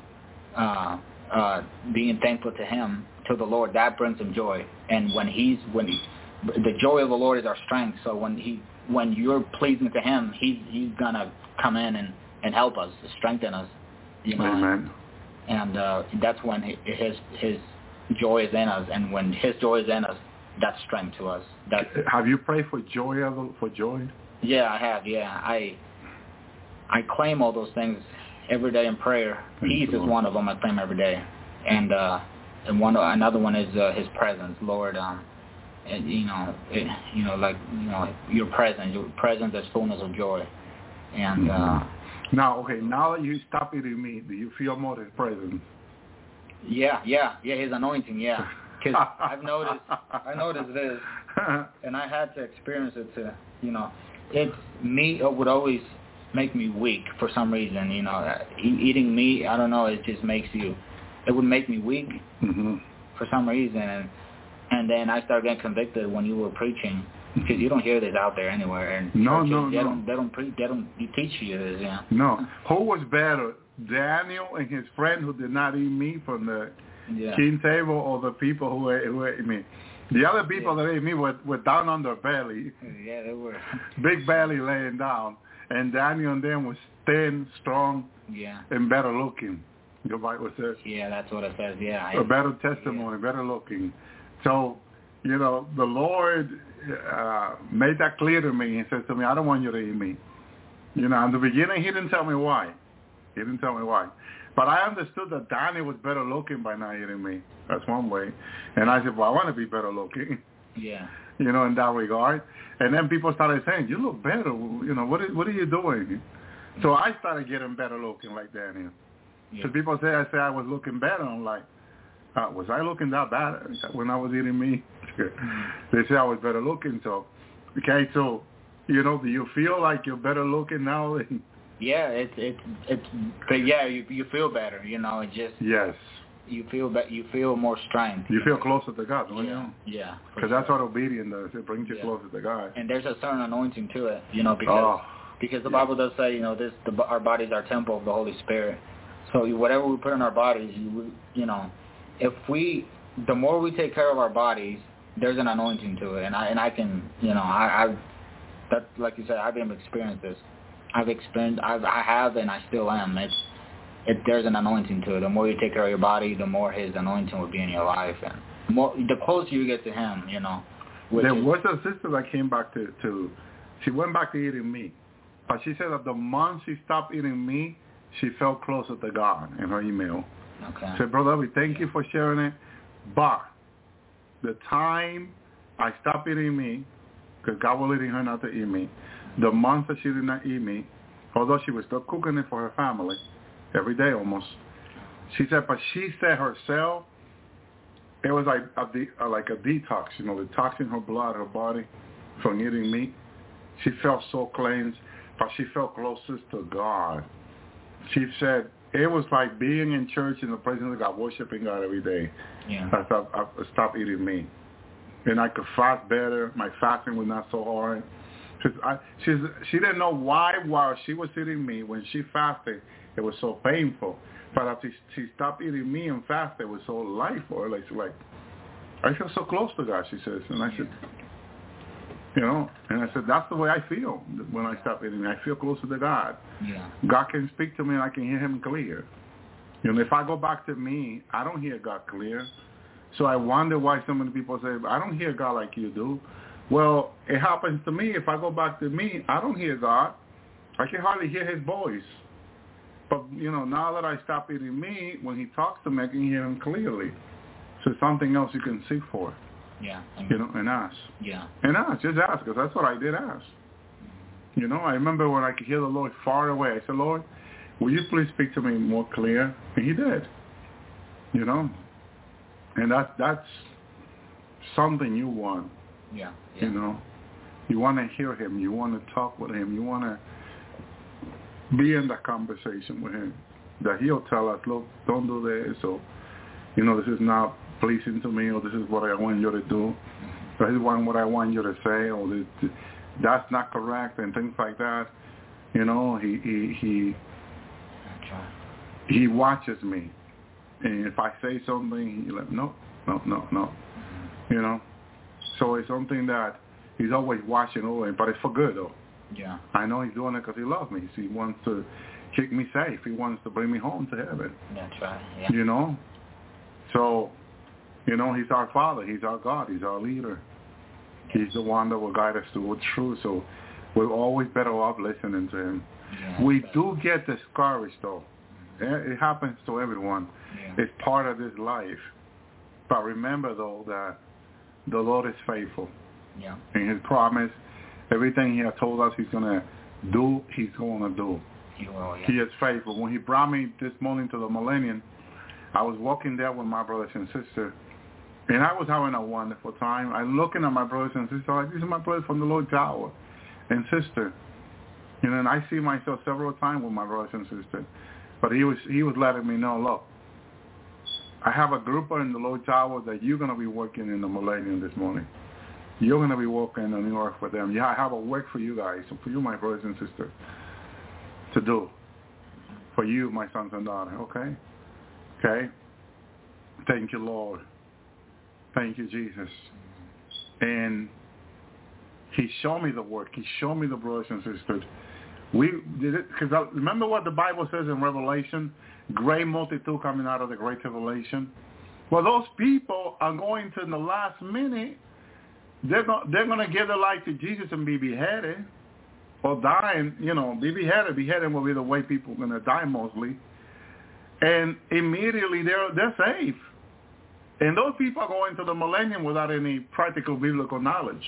uh, uh, being thankful to Him, to the Lord. That brings Him joy. And when He's when he, the joy of the Lord is our strength. So when He when you're pleasing to Him, He's He's gonna come in and and help us, strengthen us. You know, Amen. and uh, that's when hi- His His joy is in us. And when His joy is in us, that's strength to us. That's Have you prayed for joy of the, for joy? yeah, I have. Yeah, I I claim all those things every day in prayer. Peace is Lord. one of them I claim every day, and uh, and one another one is uh, His presence, Lord. Um, and, you know, it, you know, like you know, your presence, your presence is fullness of joy, and uh, Now, okay, now that you stop it eating meat, do you feel more His presence? yeah, yeah, yeah, His anointing, yeah. <laughs> Because I've noticed, I noticed this, and I had to experience it to, you know, it's meat would always make me weak for some reason. You know, eating meat, I don't know, it just makes you, it would make me weak hmm for some reason, and and then I started getting convicted when you were preaching because you don't hear this out there anywhere. And No, churches, no, they no. don't, they don't preach, they don't teach you this, yeah. No. Who was better, Daniel and his friend who did not eat meat from the Yeah. king table, or the people who ate, who ate meat? The other people that ate meat were, were down on their belly, Yeah, they were. big belly laying down, and Daniel and them was thin, strong, Yeah. and better looking. Your Bible says. Yeah, that's what it says. Yeah. A better testimony, yeah. better looking. So, you know, the Lord uh, made that clear to me He says to me, I don't want you to eat me. You know, in the beginning, he didn't tell me why. He didn't tell me why. But I understood that Donnie was better looking by not eating me. That's one way. And I said, well, I want to be better looking. Yeah. <laughs> You know, in that regard. And then people started saying, you look better. You know, what is, what are you doing? So I started getting better looking like Daniel. Yeah. So people say I say I was looking better. I'm like, uh, was I looking that bad when I was eating meat? they say I was better looking. So, okay, so you know, do you feel like you're better looking now? yeah, it's it's it's. But yeah, you you feel better. You know, it just yes. You feel that you feel more strength. You, you feel know? closer to God, don't yeah. you? Yeah. Because sure. that's what obedience does. It brings you yeah. closer to God. And there's a certain anointing to it, you know, because oh. because the Bible does say, you know, this the, our bodies are temple of the Holy Spirit. So whatever we put in our bodies, you, you know, if we, the more we take care of our bodies, there's an anointing to it, and I and I can, you know, I, I've, that like you said, I've been experienced this. I've experienced, I've, I have, and I still am. It's, it, there's an anointing to it. The more you take care of your body, the more His anointing will be in your life, and the more, the closer you get to Him, you know. There was a sister that came back to, to, she went back to eating meat, but she said that the month she stopped eating meat, she felt closer to God in her email. Okay. Brother, we thank you for sharing it, but the time I stopped eating meat, because God was leading her not to eat meat, the month that she did not eat meat, although she was still cooking it for her family every day almost, she said, but she said herself, it was like a, de- uh, like a detox, you know, detoxing her blood, her body from eating meat. She felt so cleansed, but she felt closest to God. She said it was like being in church in the presence of God, worshiping God every day. Yeah. I stopped, I stopped eating meat. And I could fast better. My fasting was not so hard. She's, I, she's, she didn't know why while she was eating meat, when she fasted, it was so painful. But after she stopped eating meat and fasted, it was so light for her. Like, she's like, I feel so close to God, she says. And I said, you know, and I said, that's the way I feel when I stop eating. I feel closer to God. Yeah. God can speak to me and I can hear him clear. You know, if I go back to me, I don't hear God clear. So I wonder why so many people say, I don't hear God like you do. Well, it happens to me. If I go back to me, I don't hear God. I can hardly hear his voice. But, you know, now that I stop eating meat, when he talks to me, I can hear him clearly. So something else you can seek for. Yeah. You know, and ask. Yeah. And ask. Just ask, because that's what I did ask. You know, I remember when I could hear the Lord far away. I said, Lord, will you please speak to me more clear? And he did. You know? And that, that's something you want. Yeah. yeah. You know? You want to hear him. You want to talk with him. You want to be in that conversation with him. That he'll tell us, look, don't do this. So, you know, this is not pleasing to me, or this is what I want you to do. or This is what I want you to say, or this, that's not correct, and things like that. You know, he he he he watches me, and if I say something, he like, no, no, no, no. You know, so it's something that he's always watching over, but it's for good though. Yeah. I know he's doing it because he loves me. He wants to keep me safe. He wants to bring me home to heaven. That's right. Yeah. You know, so you know he's our Father. He's our God. He's our leader. He's the one that will guide us toward truth. So we're always better off listening to him. Yeah, we do get discouraged though. It happens to everyone. Yeah. It's part of this life. But remember though that the Lord is faithful. Yeah. And his promise, everything he has told us he's going to do, he's going to do. He will, yeah. He is faithful. When he brought me this morning to the millennium, I was walking there with my brothers and sisters, and I was having a wonderful time. I'm looking at my brothers and sisters like, these are my brothers from the Lord's Hour and sister. And I see myself several times with my brothers and sisters. But he was he was letting me know, look, I have a group in the Lord's Hour that you're going to be working in the millennium this morning. You're going to be working on the earth for them. Yeah, I have a work for you guys, for you, my brothers and sisters, to do. For you, my sons and daughters, okay? Okay? Thank you, Lord. Thank you, Jesus. And he showed me the work. He showed me the brothers and sisters We did it because uh, remember what the Bible says in Revelation, great multitude coming out of the great tribulation. Well, those people are going to in the last minute. They're going they're going to give their life to Jesus and be beheaded or dying. You know, be beheaded. Beheaded will be the way people are going to die mostly. And immediately they're they're safe. And those people are going to the millennium without any practical biblical knowledge.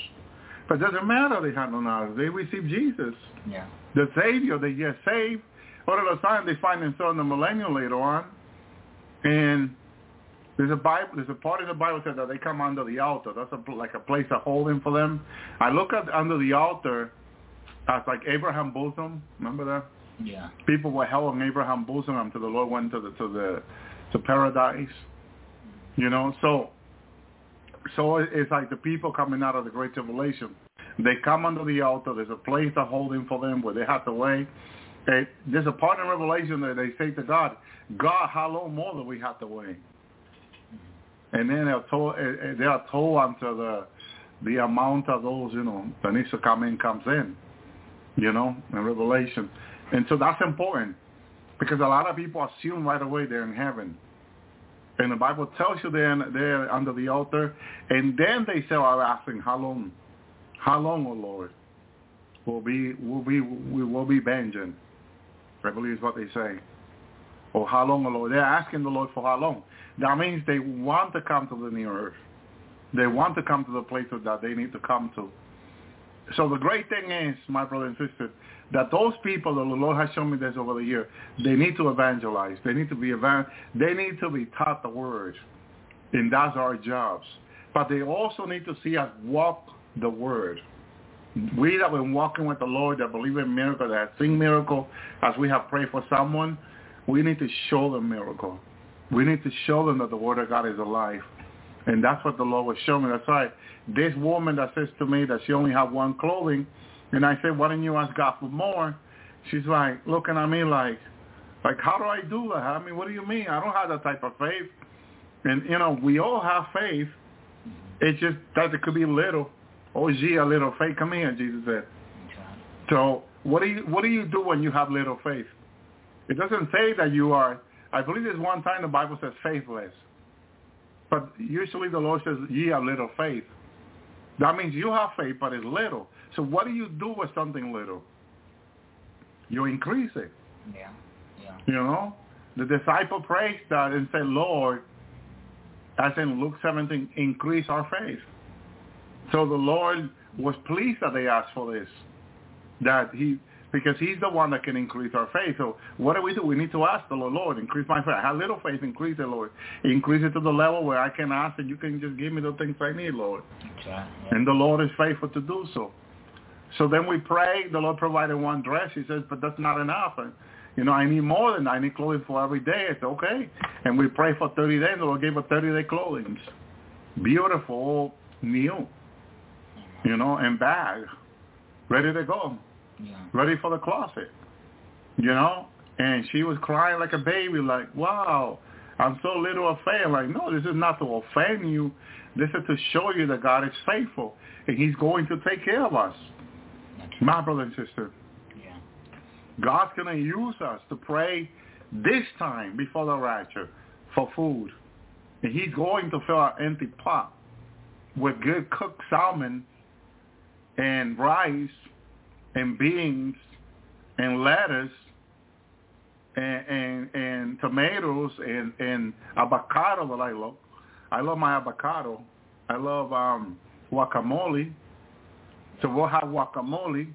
But it doesn't matter they have no knowledge. They receive Jesus. Yeah. The Savior, they get saved. All of a sudden they find themselves in the millennium later on. And there's a Bible, there's a part in the Bible that says that they come under the altar. That's a, like a place of holding for them. I look at under the altar as like Abraham bosom. Remember that? Yeah. People were held in Abraham bosom until the Lord went to the to the to paradise. You know, so so it's like the people coming out of the great tribulation. They come under the altar. There's a place of holding for them where they have to wait. They, there's a part in Revelation that they say to God, God, how long more do we have to wait? And then they're told, eh, eh, they are told until the the amount of those, you know, that needs to come in comes in, you know, in Revelation. And so that's important because a lot of people assume right away they're in heaven. And the Bible tells you they're, they're under the altar. And then they say, are asking, how long? How long, O Lord? Will be, will be, we will be vengeance. I believe is what they say. Or how long, O Lord? They're asking the Lord for how long. That means they want to come to the new earth. They want to come to the place that they need to come to. So the great thing is, my brother and sister, that those people that the Lord has shown me this over the year, they need to evangelize. They need to be evan- They need to be taught the word, and that's our jobs. But they also need to see us walk the word. We that have been walking with the Lord, that believe in miracles, that sing miracle, as we have prayed for someone, we need to show them miracle. We need to show them that the word of God is alive. And that's what the Lord was showing me. That's right. This woman that says to me that she only have one clothing, and I said, why don't you ask God for more? She's like looking at me like, like, how do I do that? I mean, what do you mean? I don't have that type of faith. And, you know, we all have faith. It's just that it could be little. Oh, gee, a little faith. Come here, Jesus said. So what do you what do you do when you have little faith? It doesn't say that you are. I believe there's one time the Bible says faithless. But usually the Lord says, ye have little faith. That means you have faith, but it's little. So what do you do with something little? You increase it. Yeah. Yeah. You know? The disciple prays that and said, Lord, as in Luke 17, increase our faith. So the Lord was pleased that they asked for this. That he because he's the one that can increase our faith. So what do we do? We need to ask the Lord, Lord, increase my faith. I have little faith, increase it, Lord. Increase it to the level where I can ask and you can just give me the things I need, Lord. Okay. Yeah. And the Lord is faithful to do so. So then we pray. The Lord provided one dress. He says, but that's not enough. And, you know, I need more than that. I need clothing for every day. It's okay. And we pray for 30 days. The Lord gave us 30-day clothing. Beautiful, new, you know, and bag, ready to go Yeah. ready for the closet, you know? And she was crying like a baby, like, wow, I'm so little offended. Like, no, this is not to offend you. This is to show you that God is faithful and he's going to take care of us. My brother and sister, Yeah. God's going to use us to pray this time before the rapture for food. And he's going to fill our empty pot with good cooked salmon and rice and beans and lettuce and and, and tomatoes and, and avocado that I love. I love my avocado. I love um guacamole. So we'll have guacamole.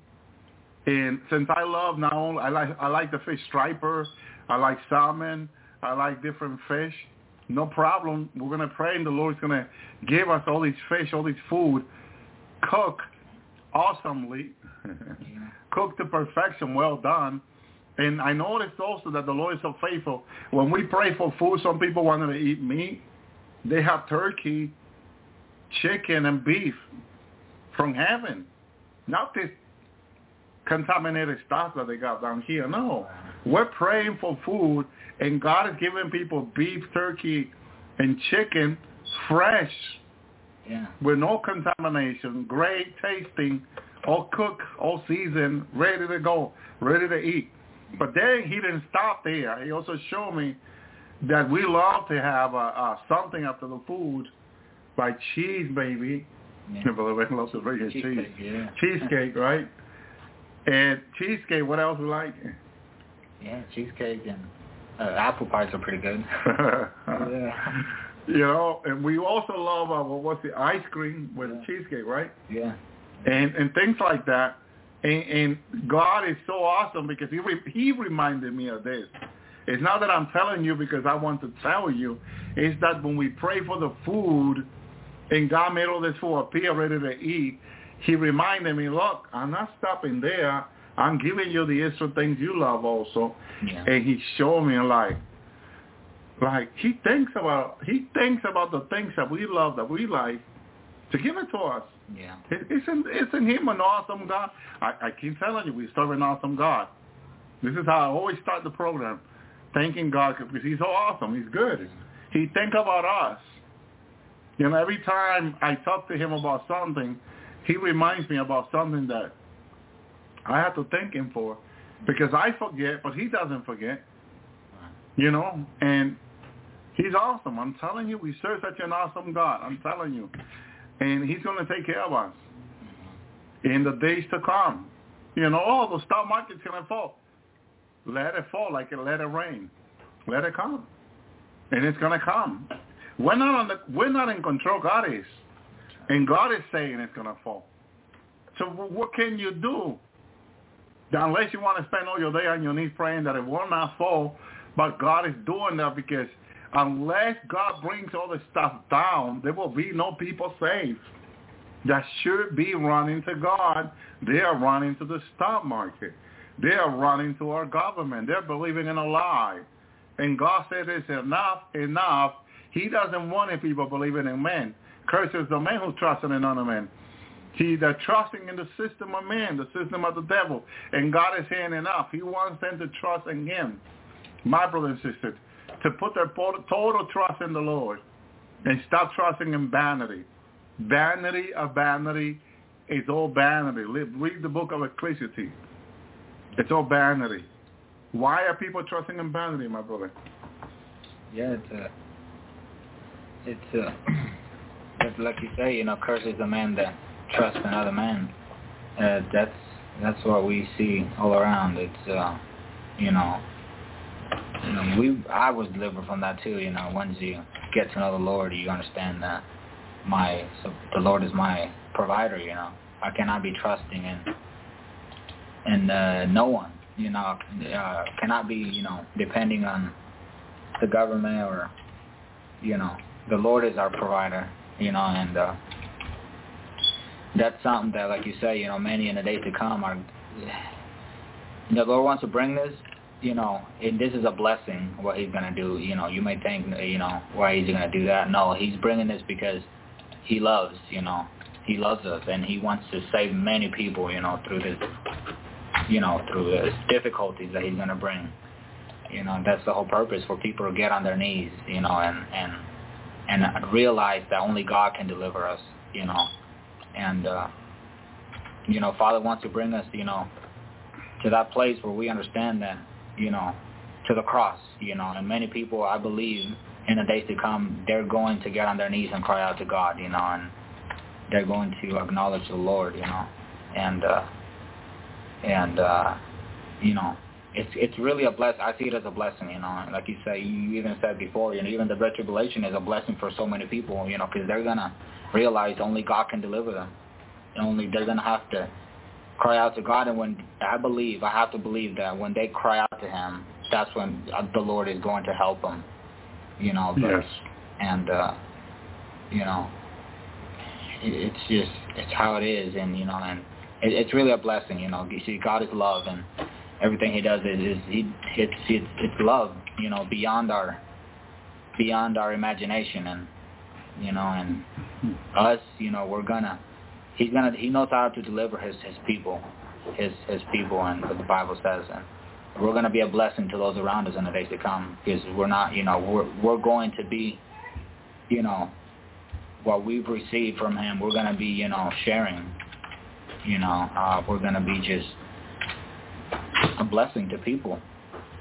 And since I love not only I like I like the fish striper, I like salmon, I like different fish. No problem. We're gonna pray and the Lord's gonna give us all these fish, all these food, cook awesomely, <laughs> cooked to perfection, well done. And I noticed also that the Lord is so faithful. When we pray for food, some people wanted to eat meat. They have turkey, chicken, and beef from heaven. Not this contaminated stuff that they got down here. No. We're praying for food, and God is giving people beef, turkey, and chicken fresh Yeah. with no contamination, great tasting, all cooked, all seasoned, ready to go, ready to eat. But then he didn't stop there. He also showed me that we love to have uh, uh, something after the food, like cheese, baby. Yeah. Brother Wayne loves to bring his cheese. Cheesecake, yeah. Cheesecake, <laughs> right? And cheesecake, what else we like? Yeah, cheesecake and uh, apple pies are pretty good. <laughs> yeah. You know, and we also love uh, what what's the ice cream with Yeah. cheesecake, right? Yeah. And and things like that. And, and God is so awesome because he re- he reminded me of this. It's not that I'm telling you because I want to tell you. It's that when we pray for the food, and God made all this food appear ready to eat, He reminded me, look, I'm not stopping there. I'm giving you the extra things you love also. Yeah. And He showed me like, like He thinks about He thinks about the things that we love, that we like, to give it to us. Yeah. It- Isn't isn't him an awesome God? I, I keep telling you, we serve an awesome God. This is how I always start the program, thanking God because He's so awesome. He's good. He think about us. You know, every time I talk to Him about something, He reminds me about something that I have to thank Him for, because I forget, but He doesn't forget. You know, and He's awesome. I'm telling you, we serve such an awesome God. I'm telling you and he's going to take care of us in the days to come. You know, oh, the stock market's going to fall. Let it fall like it let it rain. Let it come, and it's going to come. We're not on the. We're not in control. God is, and God is saying it's going to fall. So what can you do? Unless you want to spend all your day on your knees praying that it will not fall, but God is doing that because unless God brings all the stuff down, there will be no people saved that should be running to God. They are running to the stock market. They are running to our government. They're believing in a lie. And God said it's enough, enough. He doesn't want any people believing in men. Curses the man who trusts in another man. He they're trusting in the system of man, the system of the devil. And God is saying enough. He wants them to trust in him. My brothers and sisters, to put their total trust in the Lord and stop trusting in vanity. Vanity of vanity is all vanity. Read the book of Ecclesiastes. It's all vanity. Why are people trusting in vanity, my brother? Yeah, it's uh it's uh it's like you say, you know, curses the man that trusts another man. Uh that's that's what we see all around. It's uh you know you know, we I was delivered from that too, you know, once you get to know the Lord you understand that my so the Lord is my provider, you know. I cannot be trusting in in uh, no one, you know, uh, cannot be, you know, depending on the government or, you know, the Lord is our provider, you know, and uh, that's something that, like you say, you know, many in the days to come are, the Lord wants to bring this, you know, and this is a blessing, what he's to do, you know, you may think, you know, why is he to do that? No, he's bringing this because he loves, you know, he loves us and he wants to save many people, you know, through this, you know, through the difficulties that he's to bring. You know, that's the whole purpose for people to get on their knees, you know, and and and realize that only God can deliver us, you know. And uh you know, Father wants to bring us, you know, to that place where we understand that, you know, to the cross, you know, and many people I believe in the days to come they're going to get on their knees and cry out to God, you know, and they're going to acknowledge the Lord, you know. And uh and uh you know, it's it's really a bless. I see it as a blessing, you know. Like you say, you even said before, you know, even the tribulation is a blessing for so many people, you know, because they're gonna realize only God can deliver them. Only they're gonna have to cry out to God, and when I believe, I have to believe that when they cry out to Him, that's when uh, the Lord is going to help them, you know. But, Yes. And uh, you know, it's just it's how it is, and you know, and it, it's really a blessing, you know. You see, God is love, and everything He does is, is He it's it's it's love, you know, beyond our beyond our imagination, and you know, and us, you know, we're gonna He's gonna He knows how to deliver His His people, His His people, and what the Bible says, and we're gonna be a blessing to those around us in the days to come, because we're not, you know, we're we're going to be, you know, what we've received from Him, we're gonna be, you know, sharing You know, uh, we're going to be just a blessing to people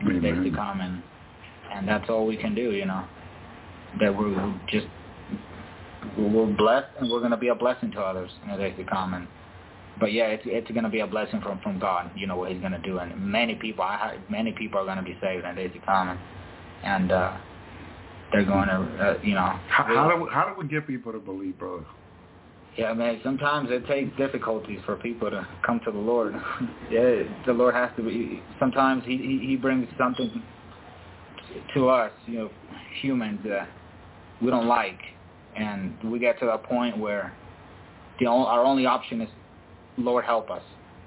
in the days to come, and and that's all we can do. You know, that we're just we're blessed, and we're going to be a blessing to others in the days to come, and but yeah, it's it's going to be a blessing from from God. You know what He's going to do, and many people, I many people are going to be saved in the days to come, and, and uh, they're going to, uh, you know, How, how do we, how do we get people to believe, brother? yeah, man. Sometimes it takes difficulties for people to come to the Lord. <laughs> yeah, the Lord has to be. Sometimes He He, he brings something to us, you know, humans that we don't like, and we get to that point where the only, our only option is, Lord, help us.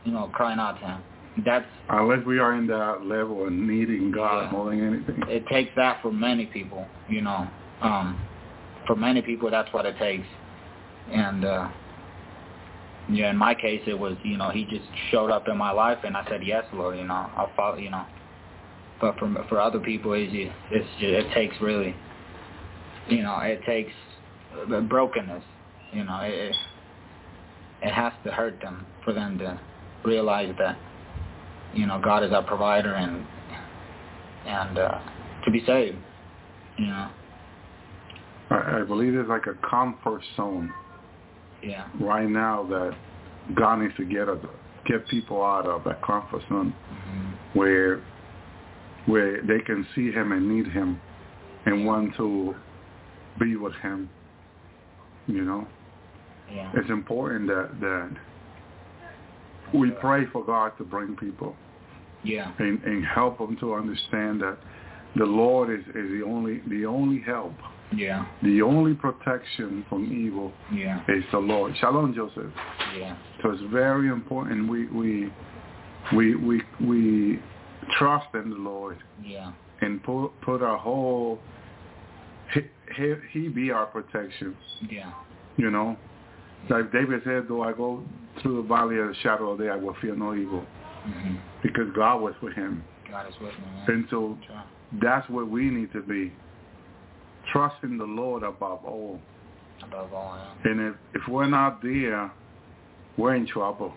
You know, crying out to Him. That's Unless we are in that level and needing God Yeah. more than anything. it takes that for many people, you know. Um, for many people, that's what it takes. And uh, yeah, in my case, it was you know he just showed up in my life, and I said yes, Lord. You know, I'll follow. You know, but for for other people, it's it's it takes really, you know, it takes brokenness. You know, it it- has to hurt them for them to realize that you know God is our provider and and uh, to be saved. You know, I, I believe it's like a comfort zone yeah, right now that God needs to get us, get people out of that comfort zone hmm where where they can see Him and need Him and want to be with Him. You know, yeah, it's important that that we pray for God to bring people. Yeah, and, and help them to understand that the Lord is, is the only the only help, yeah, the only protection from evil yeah, is the Lord. Shalom, Joseph. yeah, So it's very important we we we we we trust in the Lord. Yeah, and put put our whole he, he, be our protection. yeah, You know, like David said, though I go through the valley of the shadow of death, I will fear no evil hmm because God was with him. God is with me. And so that's what we need to be, trusting the Lord above all. Above all, yeah. And if if we're not there, we're in trouble.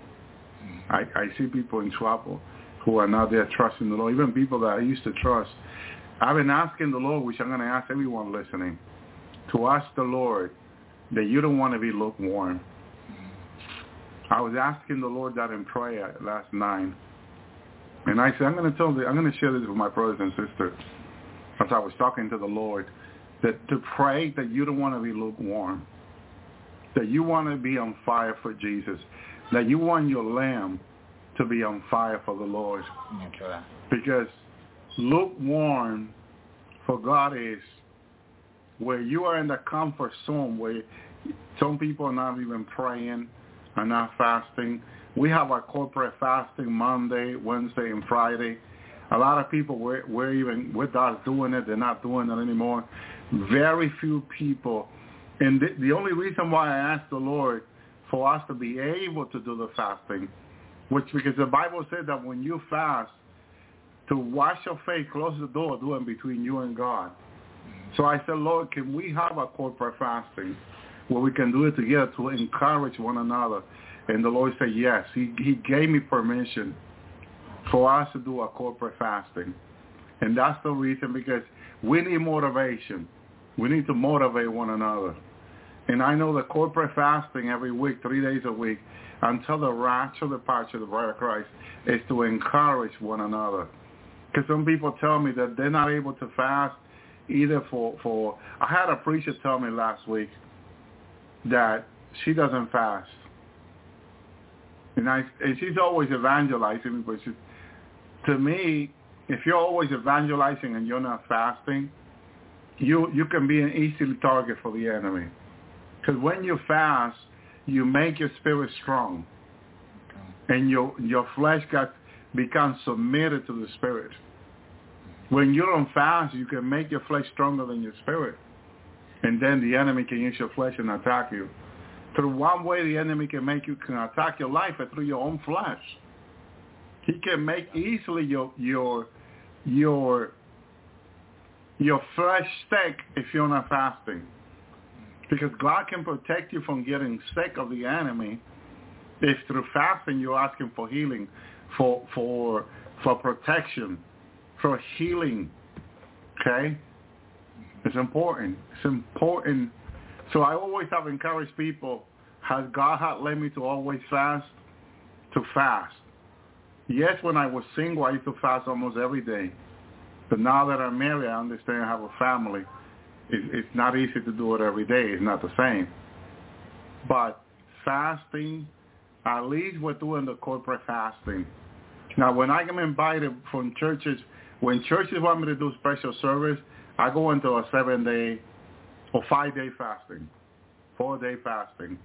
Mhm. I, I see people in trouble who are not there trusting the Lord. Even people that I used to trust. I've been asking the Lord, which I'm going to ask everyone listening, to ask the Lord that you don't want to be lukewarm. I was asking the Lord that in prayer last night. And I said, I'm going to tell the, I'm going to share this with my brothers and sisters as I was talking to the Lord, that to pray that you don't want to be lukewarm, that you want to be on fire for Jesus, that you want your lamb to be on fire for the Lord. Because lukewarm for God is where you are in the comfort zone where some people are not even praying, are not fasting. We have our corporate fasting Monday, Wednesday, and Friday. A lot of people we're, we're even with us doing it. They're not doing it anymore. Very few people. And the, the only reason why I asked the Lord for us to be able to do the fasting, which because the Bible said that when you fast, to wash your face, close the door, do it between you and God. So I said, Lord, can we have a corporate fasting where we can do it together to encourage one another? And the Lord said, yes. He, he gave me permission for us to do a corporate fasting. And that's the reason because we need motivation. We need to motivate one another. And I know the corporate fasting every week, three days a week, until the rapture, the departure of the bride of Christ, is to encourage one another. Because some people tell me that they're not able to fast either for, for, I had a preacher tell me last week that she doesn't fast. And, I, and she's always evangelizing but she, to me, if you're always evangelizing and you're not fasting, you you can be an easy target for the enemy. Because when you fast, you make your spirit strong, and your your flesh got becomes submitted to the spirit. When you don't fast, you can make your flesh stronger than your spirit, and then the enemy can use your flesh and attack you. Through one way, the enemy can make you can attack your life, and through your own flesh. He can make easily your your your your flesh sick if you're not fasting. Because God can protect you from getting sick of the enemy If through fasting you're asking for healing, for for for protection, for healing, okay? It's important. It's important. So I always have encouraged people, has God had led me to always fast, to fast. Yes, when I was single, I used to fast almost every day. But now that I'm married, I understand I have a family. it's not easy to do it every day. It's not the same. But fasting, at least we're doing the corporate fasting. Now, when I am invited from churches, when churches want me to do special service, I go into a seven-day or five-day fasting, four-day fasting.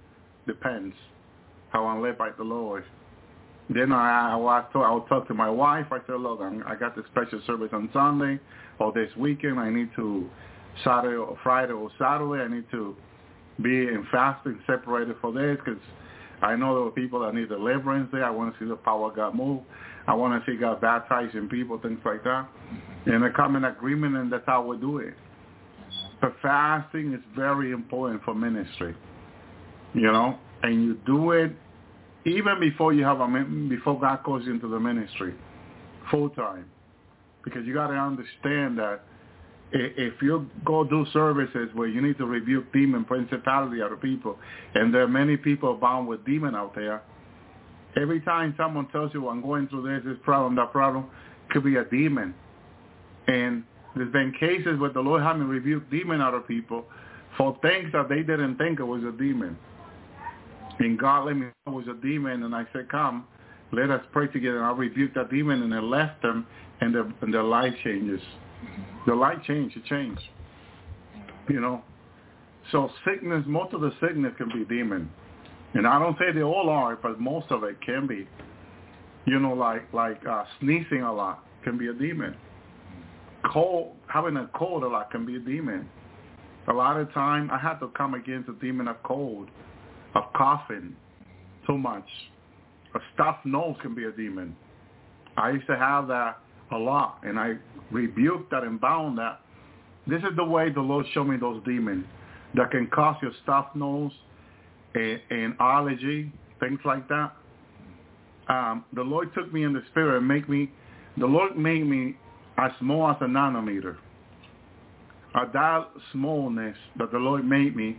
Depends how I'm led by the Lord. Then I, I, I talk, I'll talk to my wife. I said, look, I'm, I got the special service on Sunday or this weekend. I need to Saturday or Friday or Saturday. I need to be in fasting, separated for this because I know there are people that need deliverance there. I want to see the power of God move. I want to see God baptizing people, things like that. And I come in agreement, and that's how we do it. But fasting is very important for ministry, you know, and you do it even before you have a before God calls you into the ministry full time, because you got to understand that if you go do services where you need to rebuke demon principality out of people, and there are many people bound with demon out there, every time someone tells you, I'm going through this, this problem, that problem, could be a demon. And there's been cases where the Lord had me rebuke demon out of people for things that they didn't think it was a demon. And God let me know it was a demon, and I said, come, let us pray together. And I rebuked that demon, and I left them, and their, and their life changes. The light change, it changed. You know. So sickness, most of the sickness can be demon. And I don't say they all are, but most of it can be. You know, like like uh, sneezing a lot can be a demon. Cold, having a cold a lot can be a demon. A lot of time I had to come against the demon of cold, of coughing too much. A stuffed nose can be a demon. I used to have that a lot, and I rebuked that and bound that. This is the way the Lord showed me those demons that can cause your stuffed nose and, allergy, things like that. Um, the Lord took me in the spirit and make me, the Lord made me as small as a nanometer. At that smallness that the Lord made me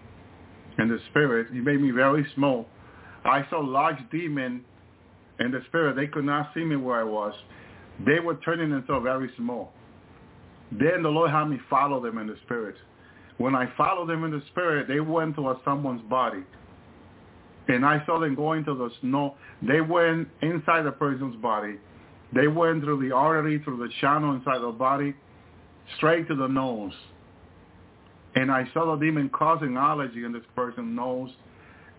in the spirit, he made me very small. I saw large demons in the spirit. They could not see me where I was. They were turning themselves very small. Then the Lord had me follow them in the spirit. When I followed them in the spirit, they went to a someone's body. And I saw them going to the snow. They went inside the person's body. They went through the artery, through the channel inside the body, straight to the nose. And I saw the demon causing allergy in this person's nose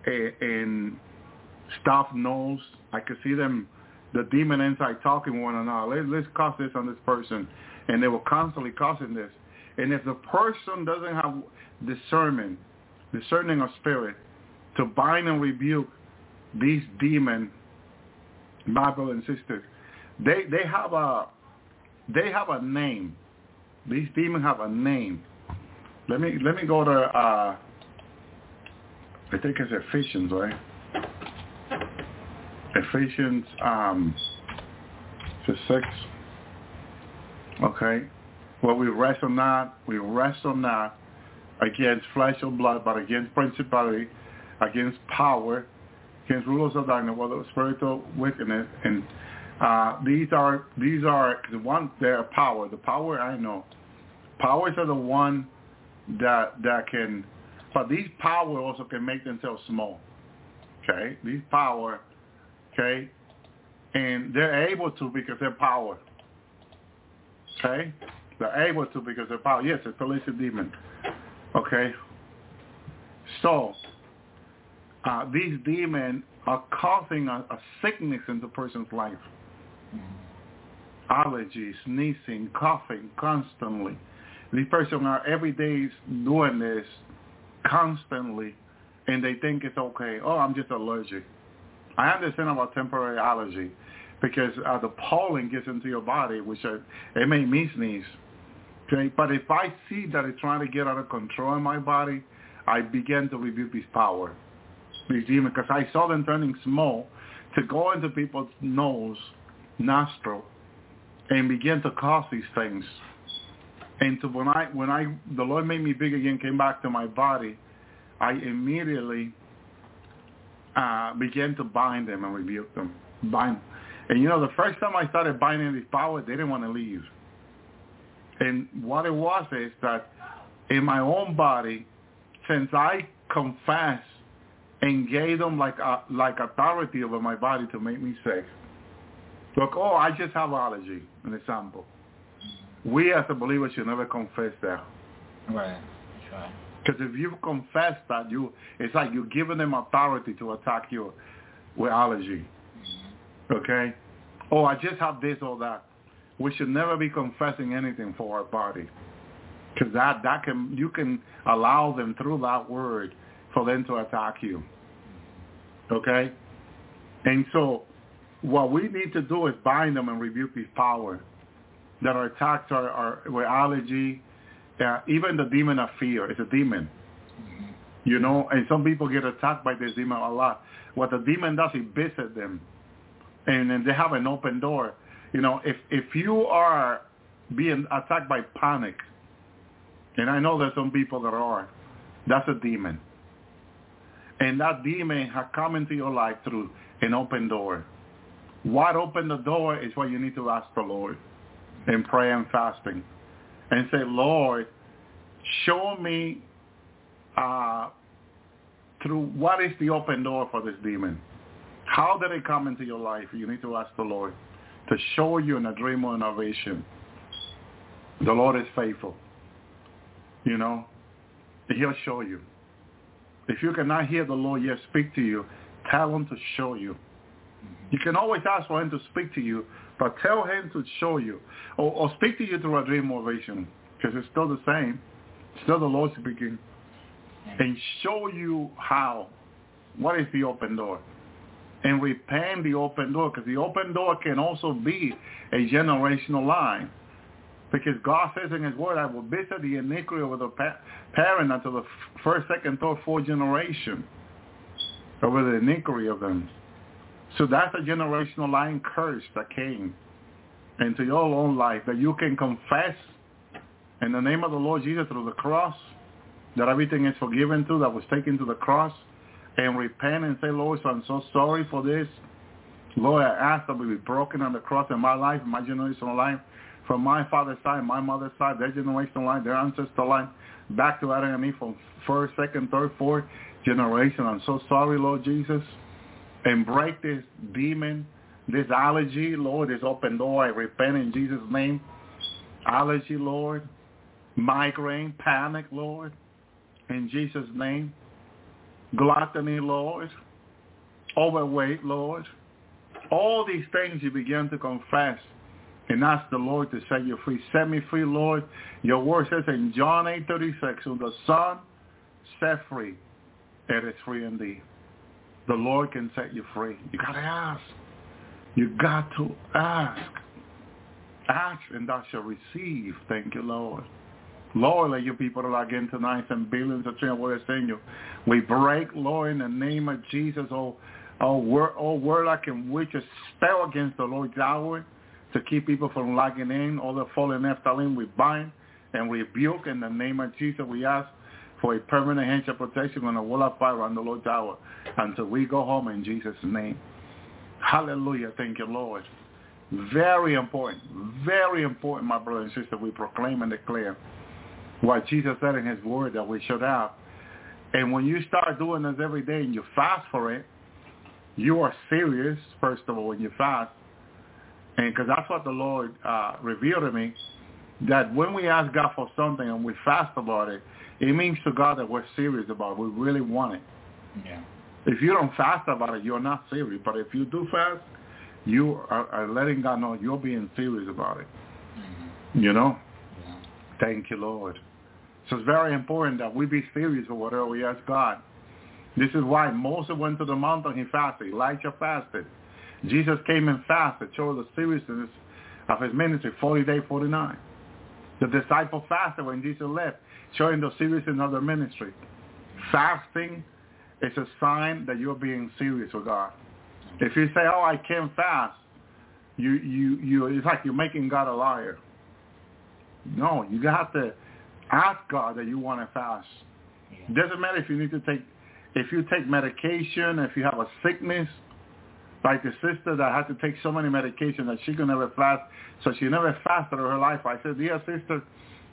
eh, and stuffed nose. I could see them the demon inside talking one another. Let, let's cause this on this person. And they were constantly causing this. And if the person doesn't have discernment, discerning of spirit, to bind and rebuke these demons, my brothers and sisters, they they have a they have a name. These demons have a name. Let me let me go to uh I think it's Ephesians, right? Ephesians um, to 6. Okay. Well, we wrestle not, we wrestle not against flesh or blood, but against principality, against power, against rulers of darkness, whether spiritual wickedness. And uh, these are, these are, the one, they're power. The power I know. Powers are the one that, that can, but these power also can make themselves small. Okay. These power Okay? And they're able to because they're power. Okay? They're able to because they're power. Yes, it's a demon. Okay? So, uh, these demons are causing a, a sickness in the person's life. Allergies, sneezing, coughing constantly. These persons are every day doing this constantly, and they think it's okay. Oh, I'm just allergic. I understand about temporary allergy because uh, the pollen gets into your body, which uh, it made me sneeze. Okay, but if I see that it's trying to get out of control in my body, I begin to rebuke this power. Demons, because I saw them turning small to go into people's nose, nostril, and begin to cause these things. And to when I when I the Lord made me big again, came back to my body, I immediately uh, began to bind them and rebuke them. Bind. And you know, the first time I started binding these powers, they didn't want to leave. And what it was is that in my own body, since I confessed and gave them like a, like authority over my body to make me sick. Look, oh, I just have allergy, an example. We as a believer should never confess that. Right. Because if you confess that, you it's like you're giving them authority to attack you with allergy. Mm-hmm. Okay? Oh, I just have this or that. We should never be confessing anything for our body. Because that, that can, you can allow them through that word for them to attack you. Okay? And so what we need to do is bind them and rebuke these power that are attacked are, are with allergy, uh, even the demon of fear is a demon. You know, and some people get attacked by this demon a lot. What the demon does, it visits them, and then they have an open door. You know, if if you are being attacked by panic, and I know there's some people that are, that's a demon. And that demon has come into your life through an open door. What opened the door is what you need to ask the Lord in prayer and fasting and say, Lord, show me uh, through what is the open door for this demon. How did it come into your life? You need to ask the Lord to show you in a dream or in a vision. The Lord is faithful. You know, he'll show you. If you cannot hear the Lord yet speak to you, tell him to show you. You can always ask for him to speak to you, but tell him to show you. Or, or speak to you through a dream or vision, because it's still the same. Still the Lord speaking. And show you how. What is the open door? And repent the open door, because the open door can also be a generational line. Because God says in his word, I will visit the iniquity of the pa- parent until the first, second, third, fourth generation. Over the iniquity of them. So that's a generational line curse that came into your own life that you can confess in the name of the Lord Jesus through the cross that everything is forgiven to that was taken to the cross and repent and say, Lord, so I'm so sorry for this. Lord, I ask that we be broken on the cross in my life, in my generational life, from my father's side, my mother's side, their generational line, their ancestor line, back to Adam and Eve from first, second, third, fourth generation. I'm so sorry, Lord Jesus and break this demon, this allergy, Lord, this open door. I repent in Jesus' name. Allergy, Lord. Migraine, panic, Lord. In Jesus' name. Gluttony, Lord. Overweight, Lord. All these things you begin to confess and ask the Lord to set you free. Set me free, Lord. Your word says in John 8:36, who the Son set free, it is free indeed the Lord can set you free. You got to ask. You got to ask. Ask and thou shalt receive. Thank you, Lord. Lord, let your people are getting tonight and billions of children what in you. We break, Lord, in the name of Jesus, oh, oh, word, oh, word like in which a spell against the Lord Yahweh to keep people from logging in, all the fallen Nephilim, we bind and rebuke in the name of Jesus. We ask for a permanent hedge of protection on the wall of fire on the Lord's Hour until we go home in Jesus' name. Hallelujah. Thank you, Lord. Very important. Very important, my brother and sister. We proclaim and declare what Jesus said in his word that we should have. And when you start doing this every day and you fast for it, you are serious, first of all, when you fast. And because that's what the Lord uh, revealed to me, that when we ask God for something and we fast about it, it means to God that we're serious about it. We really want it. Yeah. If you don't fast about it, you're not serious. But if you do fast, you are, are letting God know you're being serious about it. Mm-hmm. You know? Yeah. Thank you, Lord. So it's very important that we be serious for whatever we ask God. This is why Moses went to the mountain, he fasted. Elijah fasted. Jesus came and fasted, showed the seriousness of his ministry, 40 days, 49. The disciples fasted when Jesus left showing the seriousness of their ministry. Fasting is a sign that you're being serious with God. If you say, "Oh, I can't fast," you you you it's like you're making God a liar. No, you have to ask God that you want to fast. It Doesn't matter if you need to take if you take medication, if you have a sickness, like the sister that had to take so many medications that she could never fast, so she never fasted in her life. I said, dear sister,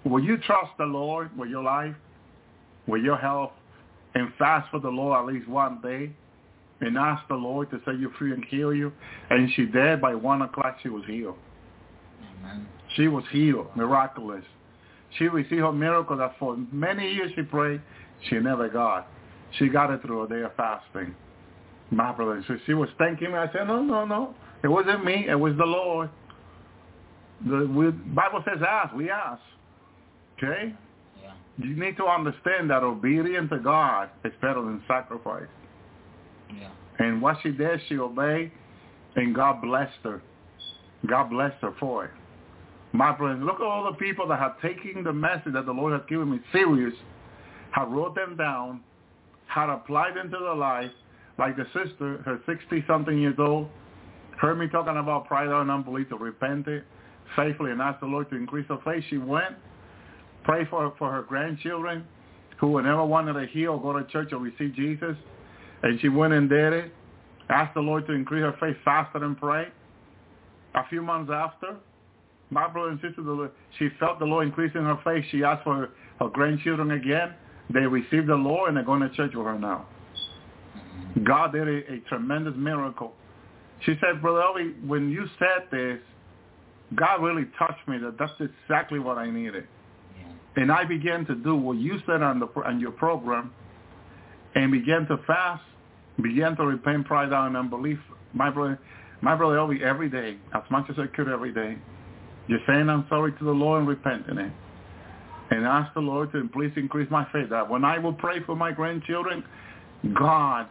will you trust the Lord with your life, with your health, and fast for the Lord at least one day, and ask the Lord to set you free and heal you? And she did. By one o'clock, she was healed. Amen. She was healed, miraculous. She received her miracle that for many years she prayed, she never got. She got it through a day of fasting. My brother, so she was thanking me. I said, no, no, no. It wasn't me. It was the Lord. The we, Bible says ask. We ask. Okay? Yeah. You need to understand that obedience to God is better than sacrifice. Yeah. And what she did, she obeyed, and God blessed her. God blessed her for it. My friends, look at all the people that have taken the message that the Lord has given me serious, have wrote them down, had applied them to their life, like the sister, her 60-something years old, heard me talking about pride and unbelief to repent it faithfully and ask the Lord to increase her faith. She went, prayed for, for her grandchildren who would never wanted to hear or go to church or receive Jesus. And she went and did it, asked the Lord to increase her faith, faster and prayed. A few months after, my brother and sister, she felt the Lord increasing her faith. She asked for her, her grandchildren again. They received the Lord and they're going to church with her now. God did a, a tremendous miracle. She said, Brother Elvi, when you said this, God really touched me that that's exactly what I needed. Yeah. And I began to do what you said on, the, on your program and began to fast, began to repent pride and unbelief. My brother, my brother Elvi, every day, as much as I could every day, just saying I'm sorry to the Lord and repenting it. And ask the Lord to please increase my faith. That when I will pray for my grandchildren, God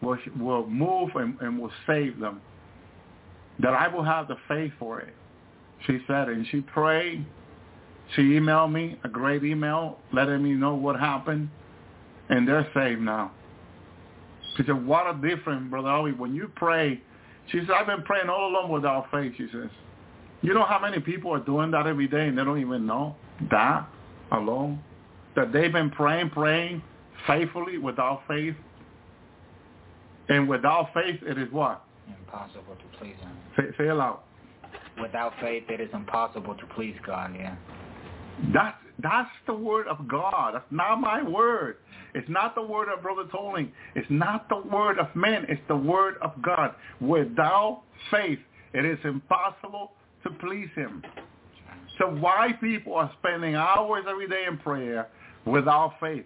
will, will move and, and will save them. That I will have the faith for it. She said, and she prayed. She emailed me a great email letting me know what happened, and they're saved now. She said, what a difference, Brother Elvi, when you pray. She said, I've been praying all along without faith, she says. You know how many people are doing that every day and they don't even know that alone? That they've been praying, praying faithfully without faith. And without faith, it is what? Impossible to please him. Say, say it loud. Without faith, it is impossible to please God. Yeah. That's that's the word of God. That's not my word. It's not the word of Brother Tolling. It's not the word of men. It's the word of God. Without faith, it is impossible to please him. So why people are spending hours every day in prayer without faith?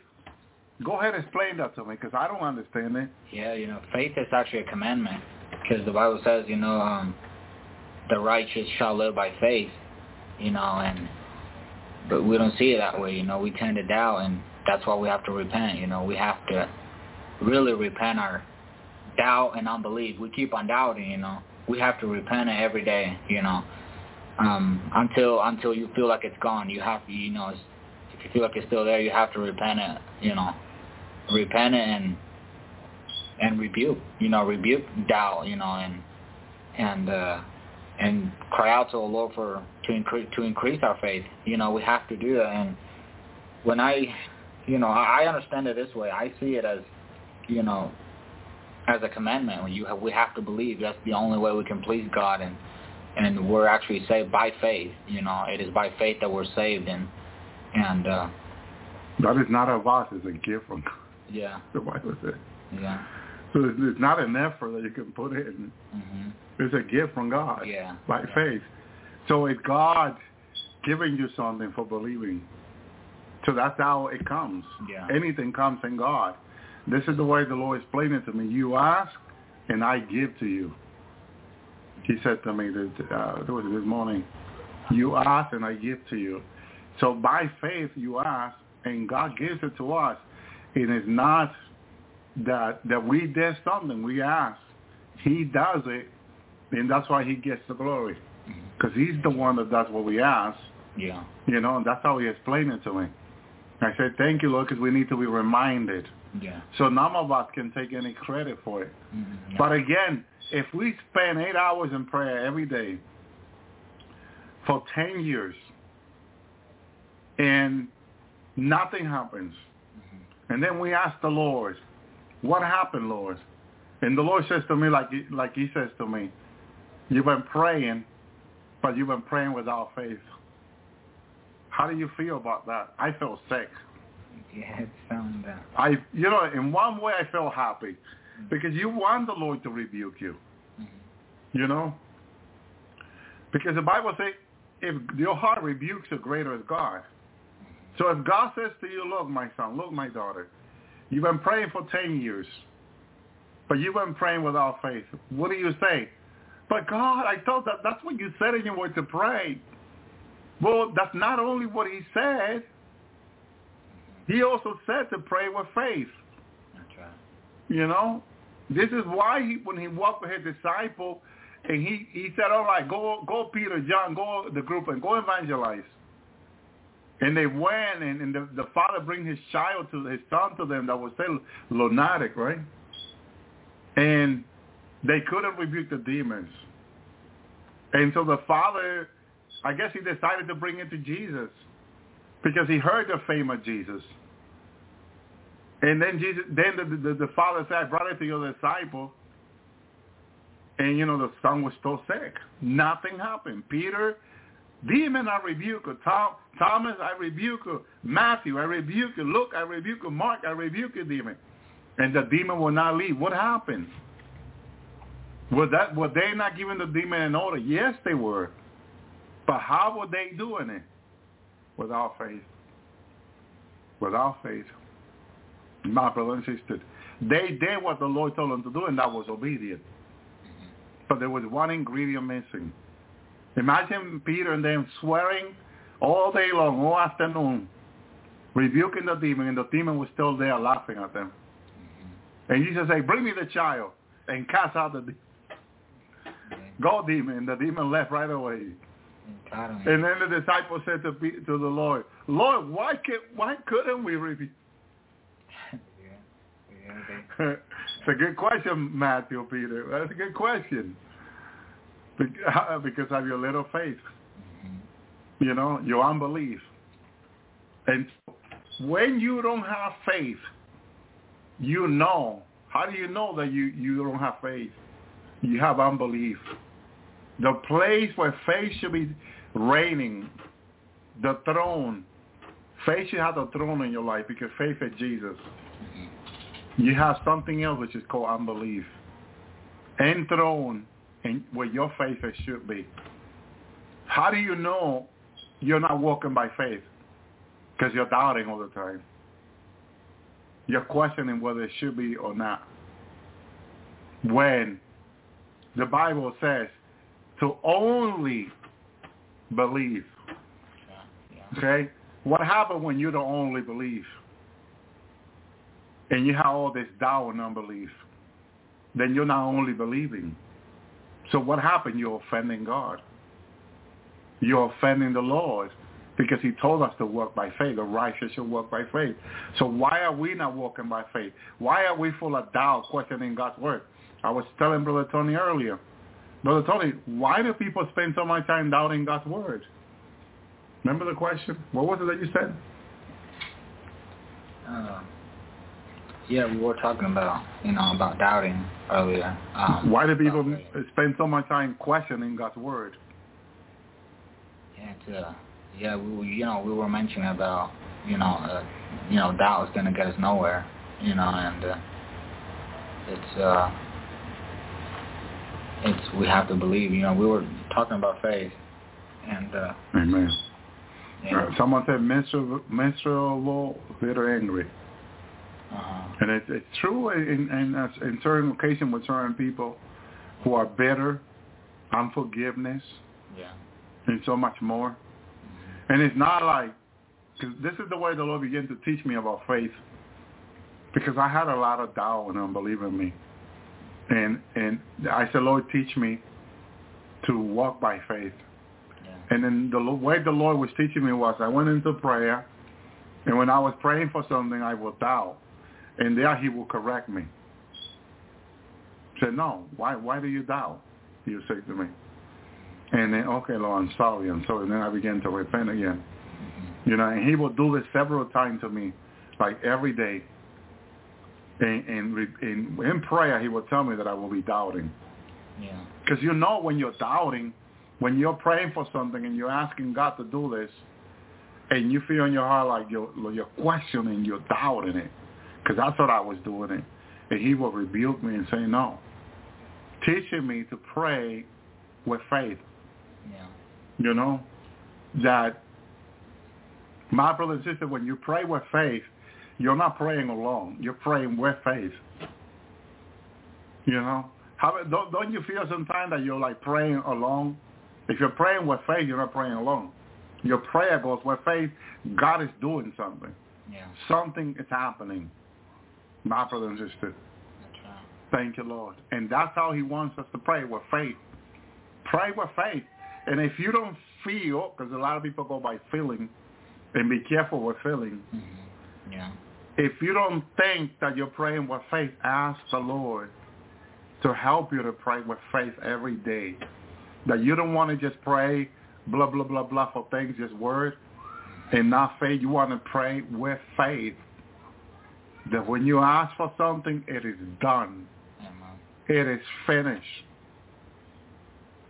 Go ahead and explain that to me because I don't understand it. Yeah, you know, faith is actually a commandment because the Bible says, you know, um, the righteous shall live by faith, you know, and but we don't see it that way, you know. We tend to doubt, and that's why we have to repent. You know, we have to really repent our doubt and unbelief. We keep on doubting, you know. We have to repent it every day, you know, um, until until you feel like it's gone. You have to, you know, if you feel like it's still there, you have to repent it, you know, repent and and rebuke, you know, rebuke doubt, you know, and and uh, and cry out to the Lord for to increase to increase our faith. You know, we have to do that. And when I, you know, I understand it this way. I see it as, you know, as a commandment. You have, we have to believe that's the only way we can please God, and and we're actually saved by faith. You know, it is by faith that we're saved, and and uh, That is not of us. It's a gift from God. Yeah, So why was it? yeah, So it's, not an effort that you can put in. hmm It's a gift from God yeah, by yeah. faith. So it's God giving you something for believing. So that's how it comes. Yeah. Anything comes in God. This is the way the Lord explained it to me. You ask, and I give to you. He said to me that uh, it was this morning. You ask, and I give to you. So by faith, you ask, and God gives it to us. It is not that that we did something. We ask. He does it, and that's why he gets the glory. Because he's the one that does what we ask. yeah, You know, and that's how he explained it to me. I said, thank you, Lord, because we need to be reminded Yeah. So none of us can take any credit for it. Mm-hmm. But again, if we spend eight hours in prayer every day for 10 years and nothing happens, and then we ask the Lord, what happened, Lord? And the Lord says to me, like he, like he says to me, you've been praying, but you've been praying without faith. How do you feel about that? I feel sick. Yeah, it sounds. Uh, I, you know, in one way I feel happy because you want the Lord to rebuke you. You know, because the Bible says if your heart rebukes you, greater is God. So if God says to you, look, my son, look, my daughter, you've been praying for 10 years, but you've been praying without faith. What do you say? But God, I thought that that's what you said in your word to pray. Well, that's not only what he said. He also said to pray with faith. right. You know, this is why he, when he walked with his disciple, and he he said, "All right, go go Peter, John, go the group and go evangelize." And they went, and, and the, the father bring his child to his son to them that was still lunatic, right? And they couldn't rebuke the demons. And so the father, I guess he decided to bring it to Jesus because he heard the fame of Jesus. And then Jesus, then the, the, the father said, I brought it to your disciple. And, you know, the son was still sick. Nothing happened. Peter, demon, I rebuke you. Tom, Thomas, I rebuke you. Matthew, I rebuke you. Luke, I rebuke you. Mark, I rebuke you, demon. And the demon will not leave. What happened? Was that were they not giving the demon an order? Yes, they were. But how were they doing it? Without faith. Without faith. My brother and sister. They did what the Lord told them to do, and that was obedience. Mm-hmm. But there was one ingredient missing. Imagine Peter and them swearing all day long, all afternoon, rebuking the demon, and the demon was still there laughing at them. Mm-hmm. And Jesus said, bring me the child and cast out the demon. Mm-hmm. Go, demon. And the demon left right away. And then the disciples said to, to the Lord, Lord, why, can't, why couldn't we rebuke? <laughs> yeah. Yeah, they, <laughs> it's a good question, Matthew, Peter. That's a good question. Be- <laughs> Because of your little faith, mm-hmm. you know, your unbelief. And when you don't have faith, you know. How do you know that you, you don't have faith? You have unbelief. The place where faith should be reigning, the throne. Faith should have the throne in your life because faith is Jesus. Mm-hmm. You have something else which is called unbelief. Enthroned in where your faith should be. How do you know you're not walking by faith? Because you're doubting all the time. You're questioning whether it should be or not. When the Bible says to only believe. Okay? What happens when you don't only believe? And you have all this doubt and unbelief. Then you're not only believing. So what happened? You're offending God. You're offending the Lord because he told us to walk by faith. The righteous should walk by faith. So why are we not walking by faith? Why are we full of doubt, questioning God's word? I was telling Brother Tony earlier. Brother Tony, why do people spend so much time doubting God's word? Remember the question? What was it that you said? Uh, yeah, we were talking about, you know, about doubting earlier. Um, Why do people about spend so much time questioning God's word? Yeah, uh, yeah, we, were- you know, we were mentioning about, you know, uh, you know, doubt is gonna get us nowhere, you know, and uh, it's, uh, it's we have to believe. You know, we were talking about faith, and uh, Amen. and, Someone said menstrual, menstrual, bitter, angry. Uh, And it's, it's true in, in, in certain occasions with certain people who are bitter, unforgiveness, yeah, and so much more. And it's not like, cause this is the way the Lord began to teach me about faith. Because I had a lot of doubt and unbelief in me. And, and I said, Lord, teach me to walk by faith. yeah, And then the way the Lord was teaching me was I went into prayer, and when I was praying for something, I would doubt. And there he will correct me. Say, no, why why do you doubt? Would say to me. And then, okay, Lord, I'm sorry, I'm sorry. And then I began to repent again. You know, and he would do this several times to me, like every day. And, and in, in prayer, he would tell me that I will be doubting. Yeah. Because you know when you're doubting, when you're praying for something and you're asking God to do this, and you feel in your heart like you're, you're questioning, you're doubting it. Because that's what I was doing it. And he would rebuke me and say, no. Teaching me to pray with faith. Yeah. You know, that my brother and sister, when you pray with faith, you're not praying alone. You're praying with faith. You know, How, don't, don't you feel sometimes that you're like praying alone? If you're praying with faith, you're not praying alone. Your prayer goes with faith. God is doing something. Yeah. Something is happening. My brother and sister. Thank you, Lord. And that's how he wants us to pray with faith. Pray with faith. And if you don't feel, because a lot of people go by feeling, and be careful with feeling. Mm-hmm. Yeah. If you don't think that you're praying with faith, ask the Lord to help you to pray with faith every day. That you don't want to just pray blah, blah, blah, blah for things, just words, and not faith. You want to pray with faith. That when you ask for something, it is done. Amen. It is finished.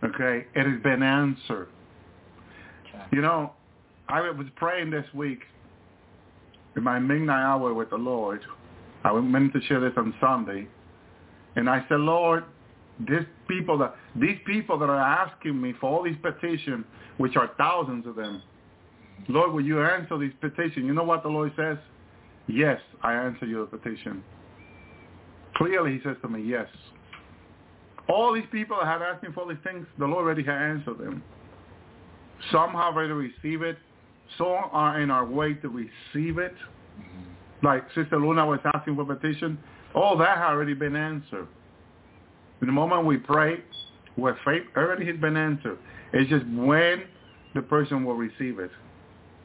Okay? It has been answered. Okay. You know, I was praying this week in my midnight hour with the Lord. I meant to share this on Sunday. And I said, Lord, these people that these people that are asking me for all these petitions, which are thousands of them, Lord, will you answer these petitions? You know what the Lord says? Yes, I answer your petition. Clearly he says to me, yes. All these people that had asked me for these things, the Lord already had answered them. Some have already received it. Some are in our way to receive it. Mm-hmm. Like Sister Luna was asking for petition. All that had already been answered. In the moment we pray with faith, already has been answered. It's just when the person will receive it.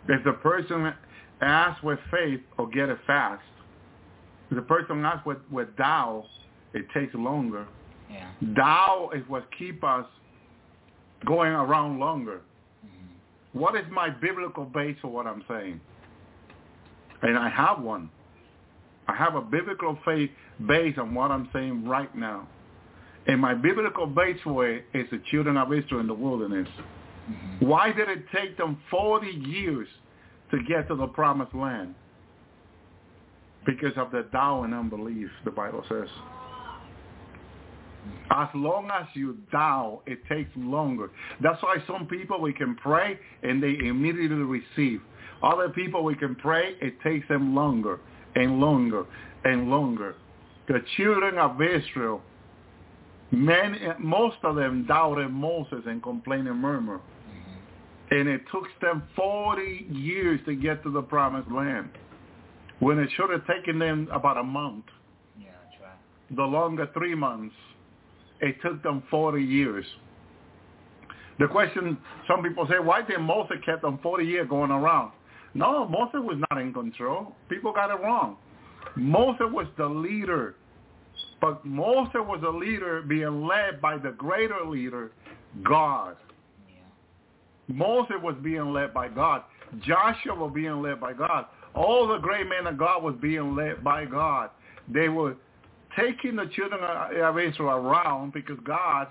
If the person asks with faith or get it fast, the person asks with, with doubt, it takes longer. Yeah. Doubt is what keep us going around longer. Mm-hmm. What is my biblical base for what I'm saying? And I have one. I have a biblical faith base on what I'm saying right now. And my biblical base for it is the children of Israel in the wilderness. Mm-hmm. Why did it take them 40 years to get to the promised land? Because of the doubt and unbelief, the Bible says. As long as you doubt, it takes longer. That's why some people we can pray and they immediately receive. Other people we can pray, it takes them longer and longer and longer. The children of Israel, many, most of them doubted Moses and complained and murmured. And it took them 40 years to get to the promised land when it should have taken them about a month. Yeah, that's right. The longer three months. It took them 40 years. The question, some people say, why did Moses kept them 40 years going around? No, Moses was not in control. People got it wrong. Moses was the leader. But Moses was a leader being led by the greater leader, God. Moses was being led by God. Joshua was being led by God. All the great men of God was being led by God. They were taking the children of Israel around because God,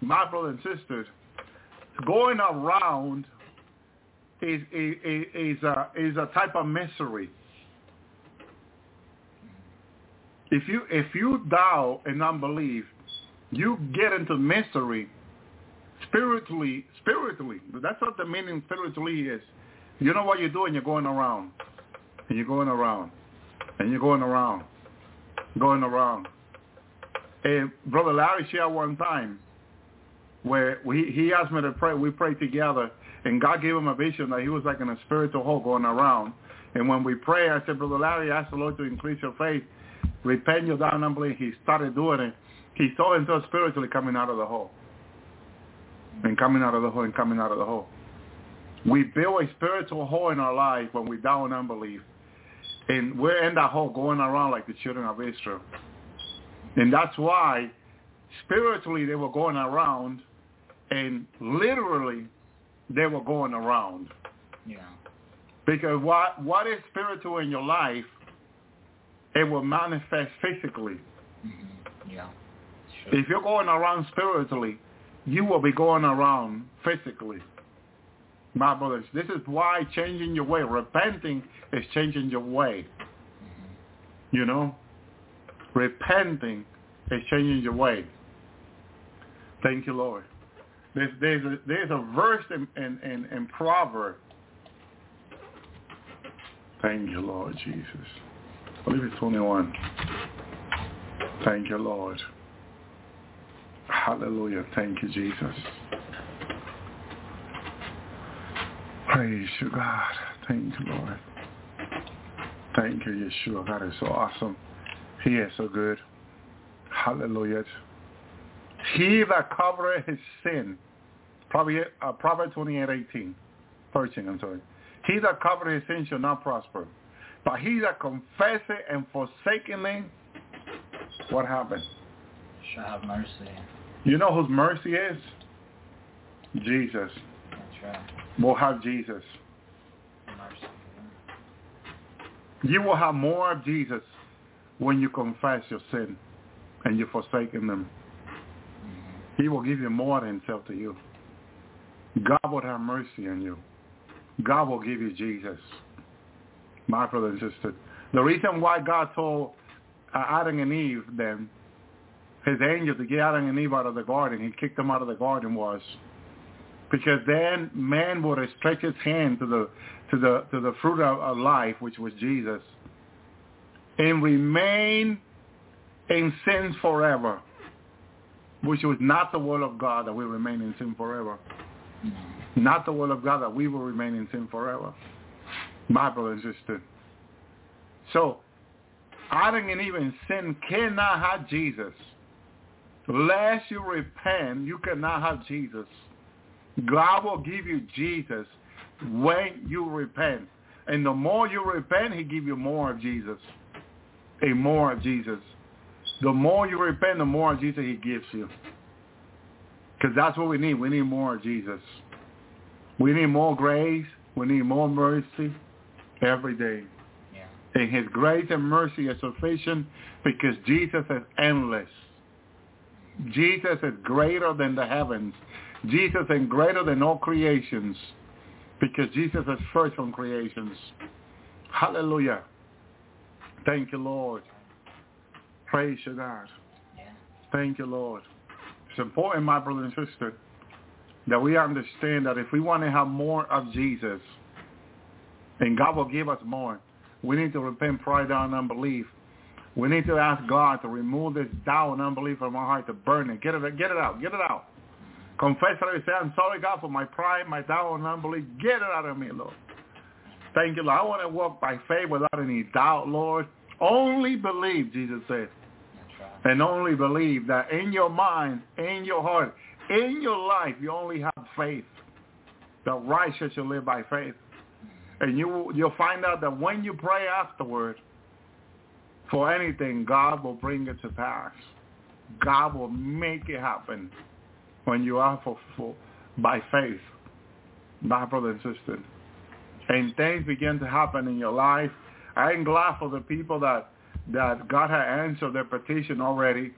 my brothers and sisters, going around is is, is a is a type of misery. If you if you doubt and unbelief, you get into misery spiritually. Spiritually, that's what the meaning spiritually is. You know what you're doing? You're going around, and you're going around, and you're going around, going around. And Brother Larry shared one time where we, he asked me to pray. We prayed together, and God gave him a vision that he was like in a spiritual hole going around. And when we pray, I said, Brother Larry, ask the Lord to increase your faith. Repent your down. He started doing it. He saw himself spiritually coming out of the hole. And coming out of the hole and coming out of the hole. We build a spiritual hole in our life when we down in unbelief. And we're in that hole going around like the children of Israel. And that's why spiritually they were going around and literally they were going around. Yeah. Because what what is spiritual in your life, it will manifest physically. Mm-hmm. Yeah. Sure. If you're going around spiritually, you will be going around physically. My brothers, this is why changing your way, repenting is changing your way. You know? Repenting is changing your way. Thank you, Lord. There's, there's, a, there's a verse in, in, in, in Proverbs. Thank you, Lord Jesus. I believe it's 21. Thank you, Lord. Hallelujah. Thank you, Jesus. Praise you, God. Thank you, Lord. Thank you, Yeshua. God is so awesome. He is so good. Hallelujah. He that covereth his sin, probably uh, Proverbs 28, 18, 13, I'm sorry. He that covereth his sin shall not prosper. But he that confesseth and forsaketh, me, what happened? Shall have mercy. You know whose mercy is? Jesus. Right. We'll have Jesus. Mercy. You will have more of Jesus when you confess your sin and you forsaken them. Mm-hmm. He will give you more than himself to you. God will have mercy on you. God will give you Jesus. My brother and sister. The reason why God told Adam and Eve then, his angel to get Adam and Eve out of the garden, he kicked them out of the garden was because then man would stretch his hand to the to the to the fruit of, of life, which was Jesus, and remain in sin forever, which was not the will of God that we remain in sin forever. Not the will of God that we will remain in sin forever. My brother and sister. So, Adam and Eve in sin cannot have Jesus. Unless you repent, you cannot have Jesus. God will give you Jesus when you repent. And the more you repent, he give you more of Jesus. A more of Jesus. The more you repent, the more of Jesus he gives you. Because that's what we need. We need more of Jesus. We need more grace. We need more mercy every day. Yeah. And his grace and mercy is sufficient because Jesus is endless. Jesus is greater than the heavens. Jesus is greater than all creations because Jesus is first from creations. Hallelujah. Thank you, Lord. Praise you, God. Thank you, Lord. It's important, my brother and sister, that we understand that if we want to have more of Jesus, and God will give us more, we need to repent pride and unbelief. We need to ask God to remove this doubt and unbelief from our heart, to burn it. Get it, get it out. Get it out. Confess it say, I'm sorry, God, for my pride, my doubt, and unbelief. Get it out of me, Lord. Thank you, Lord. I want to walk by faith without any doubt, Lord. Only believe, Jesus said. Right. And only believe that in your mind, in your heart, in your life, you only have faith. The righteous shall live by faith. And you, you'll find out that when you pray afterward for anything, God will bring it to pass. God will make it happen when you are for, for by faith, my brother and sister. And things begin to happen in your life. I am glad for the people that that God had answered their petition already.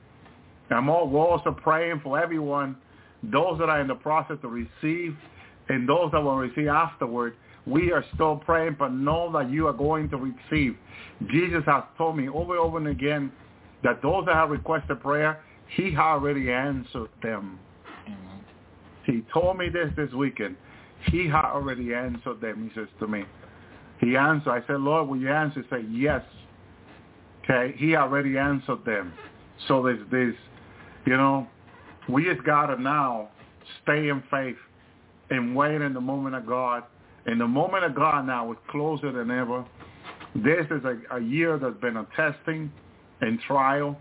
I'm also praying for everyone, those that are in the process to receive and those that will receive afterward. We are still praying, but know that you are going to receive. Jesus has told me over and over and again that those that have requested prayer, he already answered them. Mhm. He told me this this weekend. He had already answered them, he says to me. He answered. I said, Lord, will you answer? He said, yes. Okay, he already answered them. So there's this, you know, we just got to now stay in faith and wait in the moment of God. And the moment of God now is closer than ever. This is a, a year that's been a testing and trial.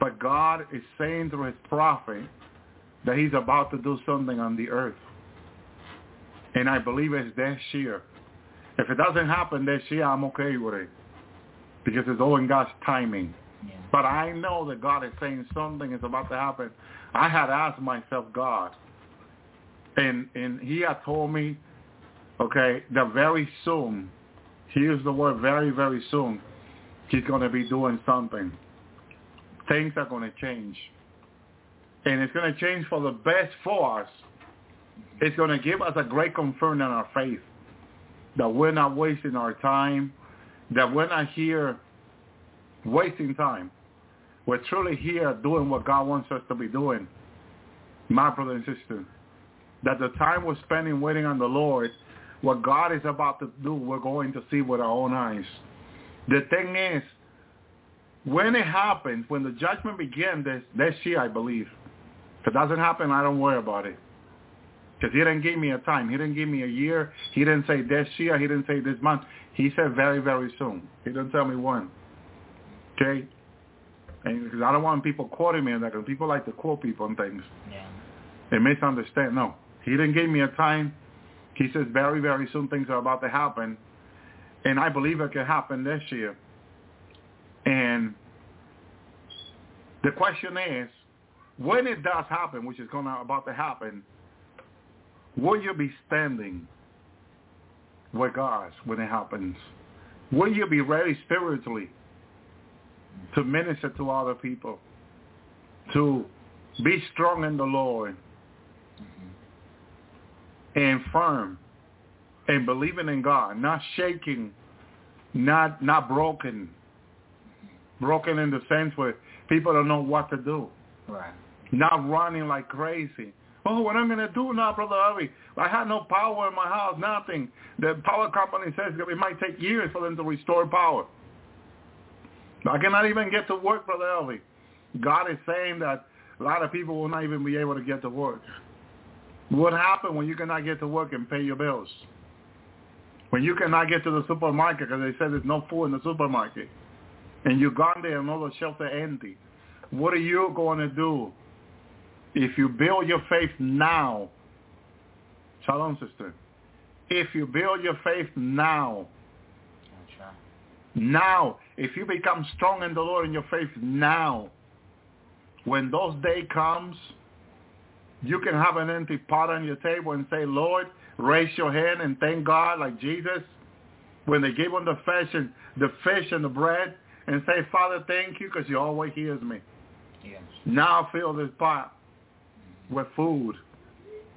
But God is saying through his prophet that he's about to do something on the earth. And I believe it's this year. If it doesn't happen this year, I'm okay with it. because it's all in God's timing. Yeah. But I know that God is saying something is about to happen. I had asked myself, God, and and He had told me, okay, that very soon, He used the word very very soon, He's going to be doing something. Things are going to change, and it's going to change for the best for us. It's going to give us a great confirmation in our faith that we're not wasting our time, that we're not here wasting time. We're truly here doing what God wants us to be doing, my brother and sister. That the time we're spending waiting on the Lord, what God is about to do, we're going to see with our own eyes. The thing is, when it happens, when the judgment begins this, this year, I believe, if it doesn't happen, I don't worry about it. Because he didn't give me a time. He didn't give me a year. He didn't say this year. He didn't say this month. He said very, very soon. He didn't tell me when. Okay? And because I don't want people quoting me on that because people like to quote people on things. Yeah. They misunderstand. No. He didn't give me a time. He says very, very soon things are about to happen. And I believe it could happen this year. And the question is, when it does happen, which is going to about to happen, will you be standing with God when it happens? Will you be ready spiritually to minister to other people, to be strong in the Lord mm-hmm. And firm and believing in God, not shaking, not not broken, broken in the sense where people don't know what to do, Right. not running like crazy. Oh, what I'm going to do now, Brother Harvey? I had no power in my house, nothing. The power company says it might take years for them to restore power. I cannot even get to work, Brother Elvi. God is saying that a lot of people will not even be able to get to work. What happened when you cannot get to work and pay your bills? When you cannot get to the supermarket because they said there's no food in the supermarket, and you gone there and all the shelves are empty. What are you going to do if you build your faith now? Shalom, sister. If you build your faith now, now, if you become strong in the Lord in your faith now, when those day comes, you can have an empty pot on your table and say, Lord, raise your hand and thank God like Jesus when they gave him the fish and the fish and the bread and say, Father, thank you because you always hears me. Yes. Now fill this pot with food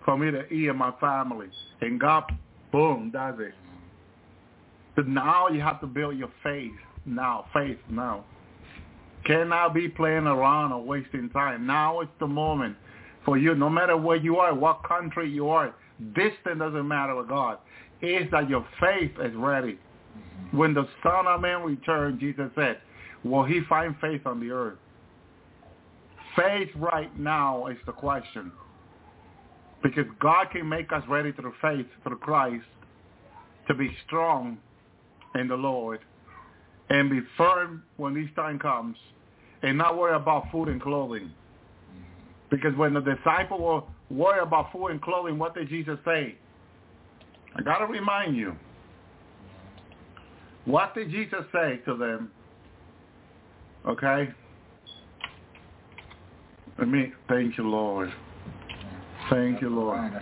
for me to eat and my family. And God, boom, does it. But now you have to build your faith now, faith now. Cannot be playing around or wasting time. Now is the moment for you, no matter where you are, what country you are, distance doesn't matter with God. Is that your faith is ready. Mm-hmm. When the Son of Man returns, Jesus said, will he find faith on the earth? Faith right now is the question. Because God can make us ready through faith, through Christ, to be strong in the Lord and be firm when this time comes and not worry about food and clothing. Because when the disciple were worry about food and clothing, what did Jesus say? I got to remind you. What did Jesus say to them? Okay? Let me, thank you, Lord. Thank you, Lord.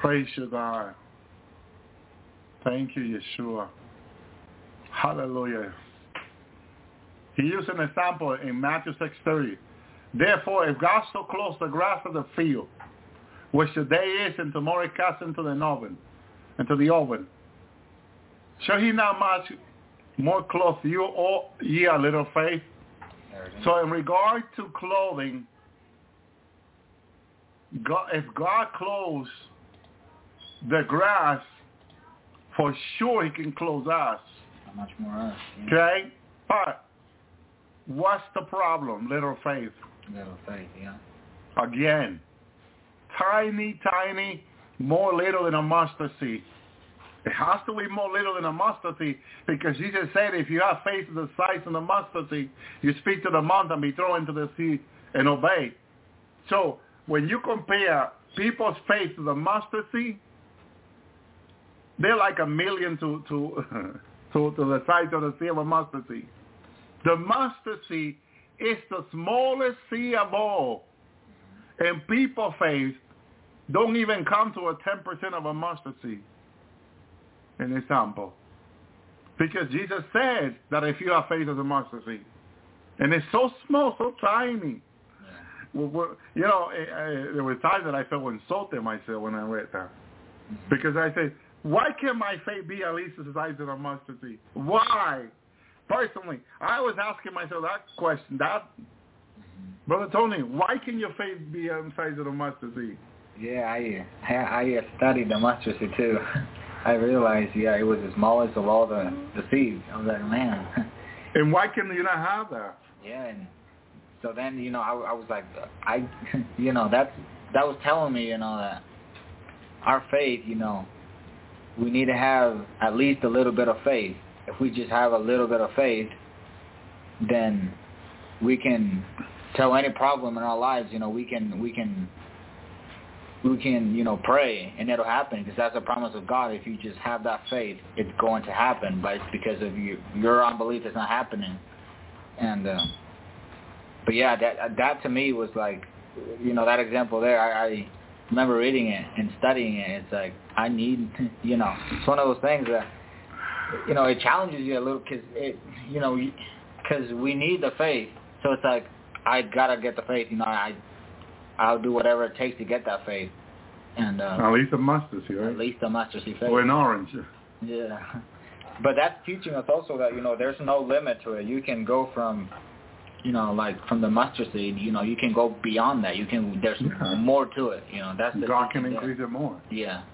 Praise you, God. Thank you, Yeshua. Hallelujah. He used an example in Matthew 6.30. Therefore, if God so clothes the grass of the field, which today is and tomorrow is cast into the oven, into the oven, shall he not much more clothe you, all ye little faith? There it is. So in regard to clothing, God, if God clothes the grass, for sure he can close us. How much more us? Yeah. Okay? But what's the problem, little faith? Little yeah. Again, tiny, tiny, more little than a mustard seed. It has to be more little than a mustard seed because Jesus said if you have faith the size of the mustard seed, you speak to the mountain, and be thrown into the sea and obey. So when you compare people's faith to the mustard seed, they're like a million to, to <laughs> to, to the size of the sea of a mustard seed. The mustard seed is the smallest sea of all. And people faith don't even come to a 10% of a mustard seed in example. Because Jesus said that if you have faith as a mustard seed, and it's so small, so tiny. Well, you know, there were times that I felt insulted myself when I read that. Mm-hmm. Because I said, why can't my faith be at least the size of a mustard seed? Why? Personally, I was asking myself that question. That, Brother Tony, why can your faith be the size of the mustard seed? Yeah, I I studied the mustard seed too. <laughs> I realized, yeah, it was as the smallest of all the the seeds. I was like, man. <laughs> And why can you not have that? Yeah, and so then you know I, I was like, I, <laughs> you know that's that was telling me you know that our faith, you know, we need to have at least a little bit of faith. If we just have a little bit of faith, then we can tell any problem in our lives. You know, we can we can we can, you know, pray and it'll happen because that's a promise of God. If you just have that faith, it's going to happen. But it's because of you, your unbelief is not happening. And, uh, but yeah, that that to me was like, you know, that example there. I, I remember reading it and studying it. It's like I need, you know, it's one of those things that, you know, it challenges you a little because it, you know, because we need the faith. So it's like I gotta get the faith. You know, I I'll do whatever it takes to get that faith. And uh, at least a mustard seed, right? At least a mustard seed faith. Or an orange. Yeah, <laughs> but that's teaching us also that you know there's no limit to it. You can go from, you know, like from the mustard seed. You know, you can go beyond that. You can. There's yeah. more to it. You know, that's the God can increase there. it more. Yeah.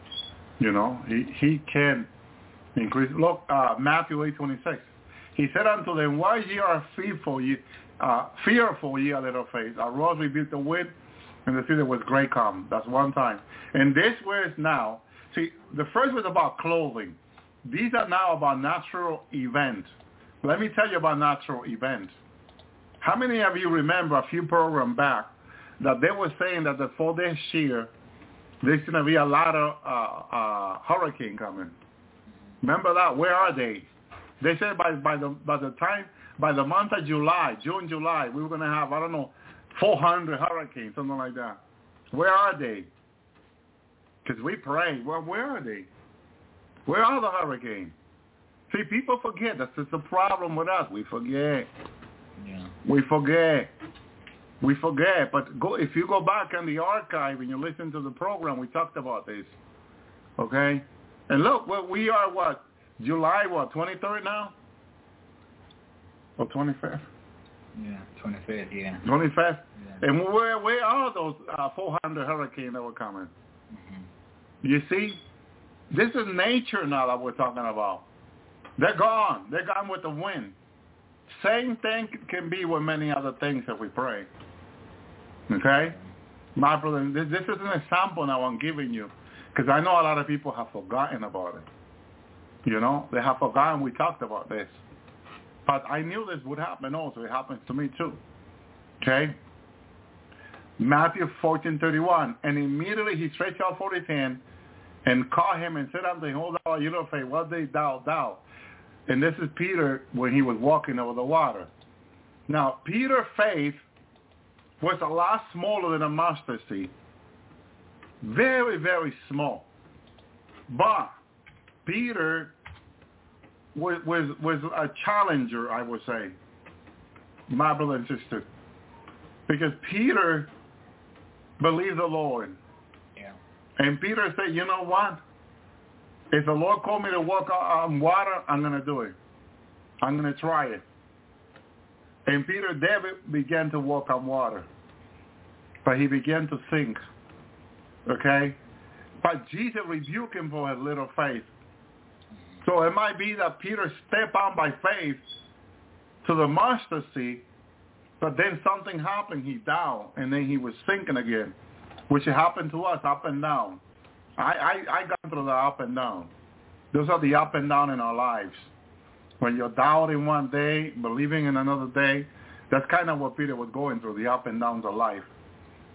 You know, he he can increase. Look, uh, Matthew eight twenty six. He said unto them, Why ye are fearful, ye uh, fearful ye little faith? Arose, rebuked the wind, and the city was great calm. That's one time. And this was now, see, the first was about clothing. These are now about natural events. Let me tell you about natural events. How many of you remember a few programs back that they were saying that the for this year, there's going to be a lot of uh, uh, hurricane coming. Remember that? Where are they? They said by by the by the time by the month of July, June, July, we were going to have I don't know 400 hurricanes, something like that. Where are they? Because we pray. Well, where are they? Where are the hurricanes? See, people forget. That's just a problem with us. We forget. Yeah. We forget. We forget. But go if you go back in the archive and you listen to the program, we talked about this. Okay? And look, well, we are what? July what? 23rd now? Or 25th? Yeah, 25th, yeah. 25th? Yeah. And where where are those uh, 400 hurricanes that were coming? Mm-hmm. You see? This is nature now that we're talking about. They're gone. They're gone with the wind. Same thing can be with many other things if we pray. Okay? My brother, this, this is an example now I'm giving you because I know a lot of people have forgotten about it. You know, they have forgotten we talked about this. But I knew this would happen also. It happens to me too. Okay? Matthew 14:31, and immediately he stretched out forth his hand and caught him and said unto him, Hold thou you little faith, what did thou thou? And this is Peter when he was walking over the water. Now, Peter's faith was a lot smaller than a mustard seed. Very, very small. But Peter was, was, was a challenger, I would say, my brother and sister. Because Peter believed the Lord. Yeah. And Peter said, you know what? If the Lord called me to walk on water, I'm going to do it. I'm going to try it. And Peter David began to walk on water. But he began to sink. Okay? But Jesus rebuked him for his little faith. So it might be that Peter stepped on by faith to the mustard seed, but then something happened. He down, and then he was sinking again, which happened to us up and down. I, I, I got through the up and down. Those are the up and down in our lives. When you're doubting one day, believing in another day, that's kind of what Peter was going through, the up and downs of life.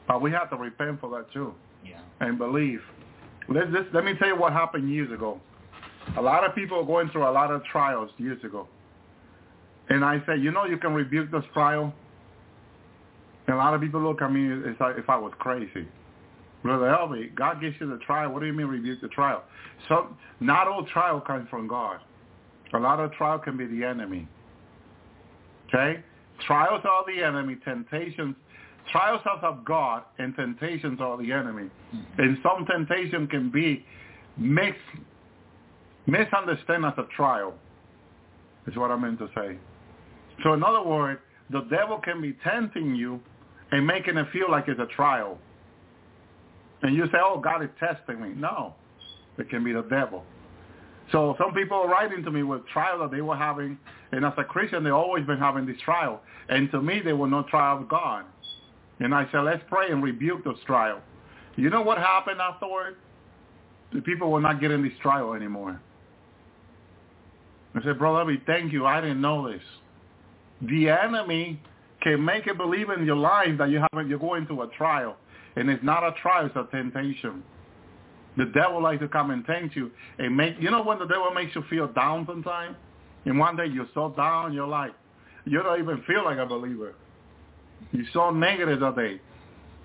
But we have to repent for that too. Yeah. And believe. Let, let, let me tell you what happened years ago. A lot of people are going through a lot of trials years ago. And I said, you know, you can rebuke this trial. And a lot of people look at me as if I was crazy. Brother Elvi, God gives you the trial. What do you mean rebuke the trial? So not all trial comes from God. A lot of trial can be the enemy. Okay? Trials are the enemy. Temptations, trials are of God, and temptations are the enemy. Mm-hmm. And some temptation can be mixed, misunderstood as a trial, is what I meant to say. So in other words, the devil can be tempting you and making it feel like it's a trial. And you say, oh, God is testing me. No, it can be the devil. So some people are writing to me with trial that they were having, and as a Christian, they've always been having this trial. And to me, they were no trial of God. And I said, let's pray and rebuke those trials. You know what happened afterward? The people were not getting this trial anymore. I said, Brother, we thank you. I didn't know this. The enemy can make you believe in your life that you haven't, you're going through a trial. And it's not a trial, it's a temptation. The devil likes to come and tempt you and make, you know when the devil makes you feel down sometimes? And one day you're so down, you're like, you don't even feel like a believer. You're so negative that day.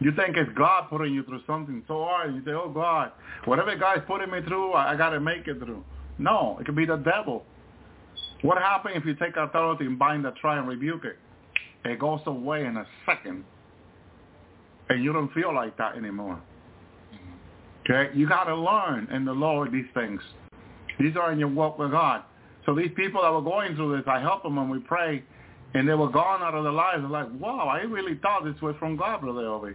You think it's God putting you through something so hard. You say, oh God, whatever God's putting me through, I, I got to make it through. No, it could be the devil. What happens if you take authority and bind the try and rebuke it? It goes away in a second. And you don't feel like that anymore. Okay? You got to learn in the Lord these things. These are in your walk with God. So these people that were going through this, I help them when we pray, and they were gone out of their lives. They're like, wow, I really thought this was from God, Brother Elvi.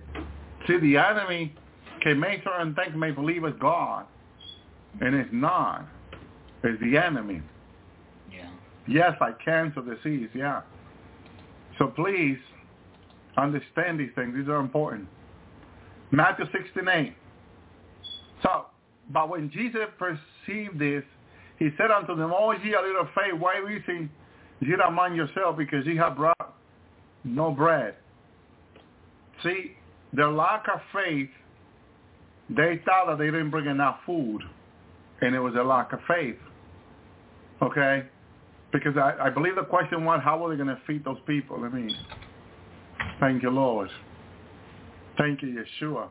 See, the enemy can make certain things may believe it's God, and it's not. It's the enemy. Yeah. Yes, I cancel disease, yeah. So please understand these things. These are important. Matthew 16, So, but when Jesus perceived this, he said unto them, Oh, ye a little faith, why reason ye not mind yourself, because ye have brought no bread. See, their lack of faith, they thought that they didn't bring enough food, and it was a lack of faith. Okay? Because I, I believe the question was, how are they going to feed those people? I mean, thank you, Lord. Thank you, Yeshua.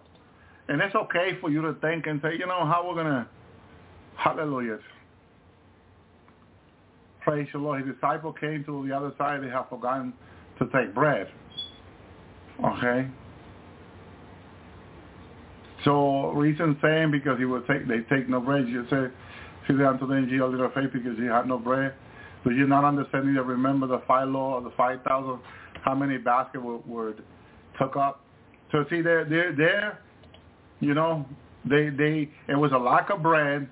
And it's okay for you to think and say, you know, how we're going to, hallelujah. Praise the Lord. His disciple came to the other side. They have forgotten to take bread. Okay? So reason saying because he will take they take no bread. You say, see the unto them ye little faith because he had no bread. Do you're not understand? You remember the five law, of the five thousand, how many baskets were, were took up. So see, they're they're there. You know, they they it was a lack of bread,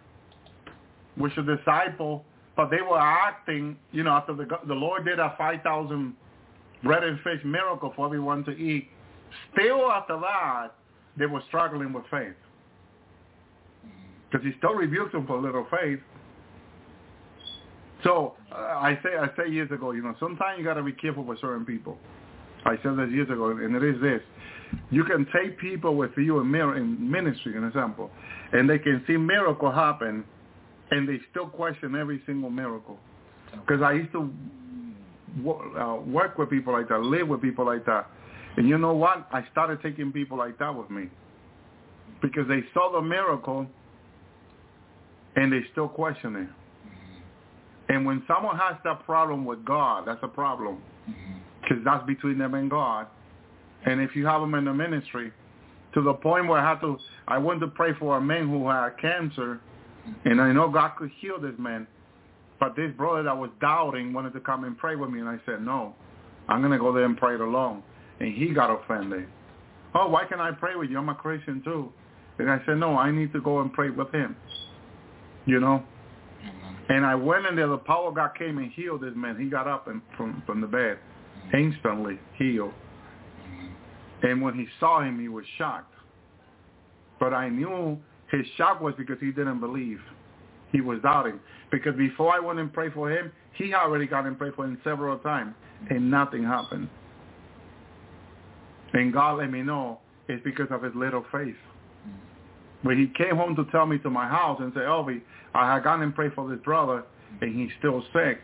which the disciple but they were acting, you know, after the the Lord did a 5,000 bread and fish miracle for everyone to eat. Still after that, they were struggling with faith. Because he still rebuked them for little faith. So uh, I say I say years ago, you know, sometimes you got to be careful with certain people. I said this years ago, and it is this: you can take people with you in, in ministry, an example, and they can see miracle happen, and they still question every single miracle. Because I used to uh, work with people like that, live with people like that. And you know what? I started taking people like that with me. Because they saw the miracle and they still question it. And when someone has that problem with God, that's a problem. Because that's between them and God. And if you have them in the ministry, to the point where I had to, I went to pray for a man who had cancer and I know God could heal this man. But this brother that was doubting wanted to come and pray with me. And I said, no, I'm going to go there and pray it alone. And he got offended. Oh, why can't I pray with you? I'm a Christian too. And I said, no, I need to go and pray with him. You know? And I went in there. The power of God came and healed this man. He got up and from, from the bed. Instantly healed. And when he saw him, he was shocked. But I knew his shock was because he didn't believe. He was doubting. Because before I went and prayed for him, he already got and prayed for him several times, and nothing happened. And God let me know it's because of his little faith. when he came home to tell me to my house and say, Elvi, I had gone and prayed for this brother, and he's still sick.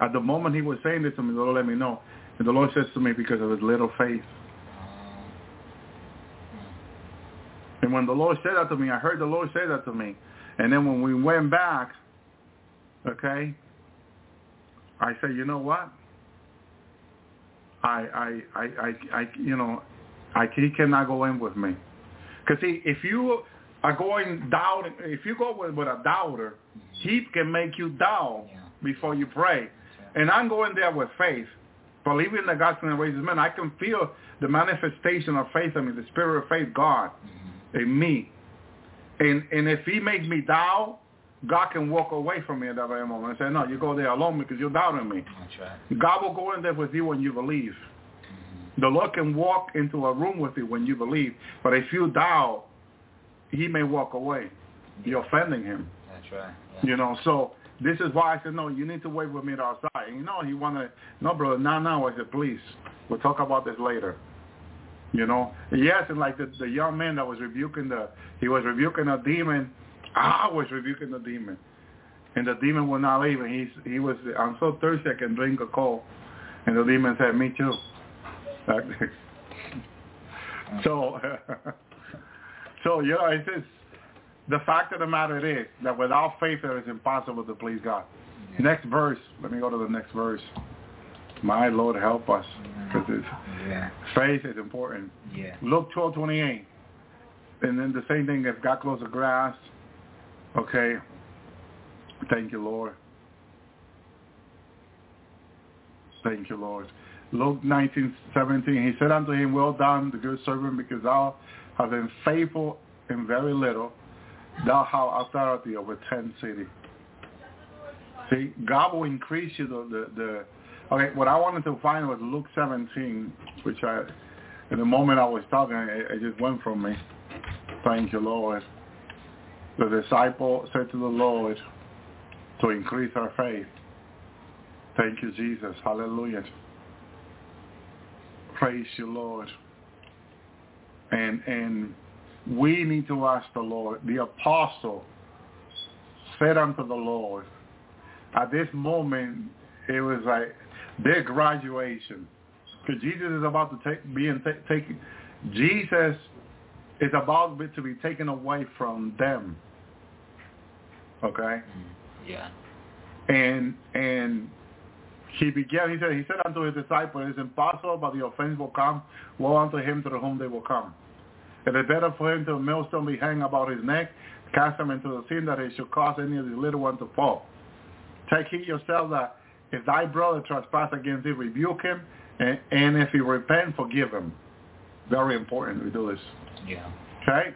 At the moment he was saying this to me, the Lord let me know. And the Lord says to me, because of his little faith. And when the Lord said that to me, I heard the Lord say that to me. And then when we went back, okay, I said, you know what? I, I, I, I, I you know, I, he cannot go in with me. Because see, if you are going down, if you go with, with a doubter, he can make you doubt Yeah. before you pray. And I'm going there with faith, believing that God's going to raise his men. I can feel the manifestation of faith I mean, the spirit of faith, God, mm-hmm. In me. And and if he makes me doubt, God can walk away from me at that very moment and say, no, you go there alone because you're doubting me. That's right. God will go in there with you when you believe. Mm-hmm. The Lord can walk into a room with you when you believe. But if you doubt, he may walk away. You're offending him. That's right. Yeah. You know, so this is why I said, no, you need to wait with me outside. And you know, he wanted, no, brother, now, now. I said, please, we'll talk about this later. You know, yes, and like the, the young man that was rebuking the, he was rebuking a demon. I was rebuking the demon. And the demon would not leave. And he's, he was, I'm so thirsty I can drink a cold. And the demon said, me too. <laughs> so, <laughs> so, you know, it's just, the fact of the matter is that without faith it is impossible to please God. Next verse. Let me go to the next verse. My Lord, help us. Because Yeah. faith is important. Yeah. Luke twelve twenty eight. And then the same thing, if God clothes the grass, okay. Thank you, Lord. Thank you, Lord. Luke nineteen seventeen. He said unto him, Well done, the good servant, because thou hast been faithful in very little, thou hast authority over ten cities. See, God will increase you the, the, the okay, what I wanted to find was Luke 17, which I, in the moment I was talking, it, it just went from me. Thank you, Lord. The disciple said to the Lord to increase our faith. Thank you, Jesus. Hallelujah. Praise you, Lord. And and we need to ask the Lord. The apostle said unto the Lord, at this moment, it was like their graduation. Because Jesus is about to take, being ta- taken, Jesus is about to be taken away from them. Okay? Mm-hmm. Yeah. And, and he began, he said, he said unto his disciples, it is impossible, but the offense will come. Woe unto him to whom they will come. It is better for him to a millstone be hanged about his neck, cast him into the sea, that he should cause any of the little ones to fall. Take heed yourself that if thy brother trespass against thee, rebuke him, and, and if he repent, forgive him. Very important we do this. Yeah. Okay?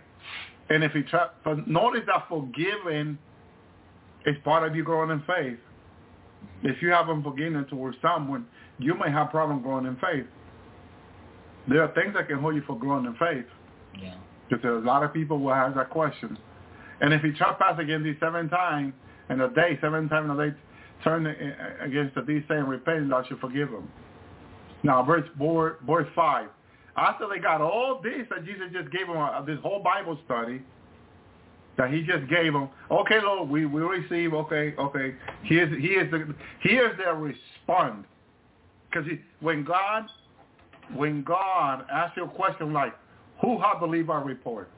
And if he tra- notice that forgiving is part of you growing in faith. If you haven't forgiven towards someone, you may have problem growing in faith. There are things that can hold you for growing in faith. Yeah. Because there's a lot of people who have that question. And if he trespass against thee seven times in a day, seven times in a day, turn against thee saying, repent, and thou should forgive him. Now, verse, four, verse 5. After they got all this that Jesus just gave them, uh, this whole Bible study, that he just gave them, okay, Lord, we, we receive, okay, okay. Here's, here's, the, here's their response. Because when God, when God asks you a question like, who have believed our report?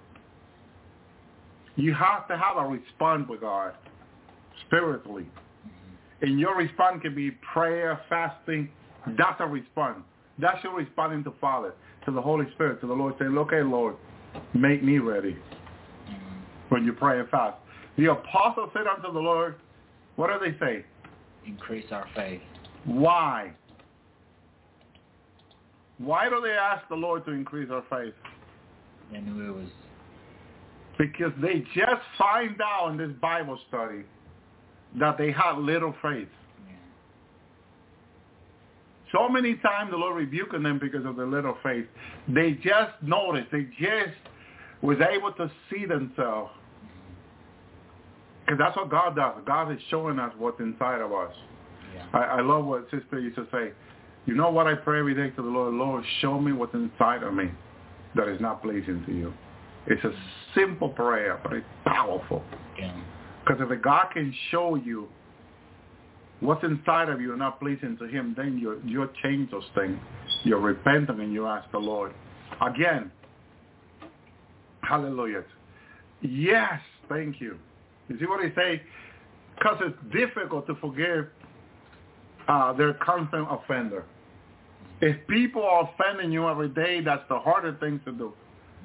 You have to have a response with God spiritually. And your response can be prayer, fasting. That's a response. That's your responding to Father, to the Holy Spirit, to the Lord, saying, okay, Lord, make me ready when you pray and fast. The apostle said unto the Lord, what do they say? Increase our faith. Why? Why do they ask the Lord to increase our faith? They knew it was. Because they just find out in this Bible study that they had little faith. Yeah. So many times the Lord rebuking them because of their little faith. They just noticed. They just was able to see themselves. Mm-hmm. Because that's what God does. God is showing us what's inside of us. Yeah. I, I love what Sister used to say. You know what I pray every day to the Lord? Lord, show me what's inside of me that is not pleasing to you. It's a mm-hmm. simple prayer, but it's powerful. Yeah. Because if a God can show you what's inside of you and not pleasing to him, then you you change those things. You're repentant and you ask the Lord. Again, hallelujah. Yes, thank you. You see what he say? Because it's difficult to forgive uh, their constant offender. If people are offending you every day, that's the harder thing to do.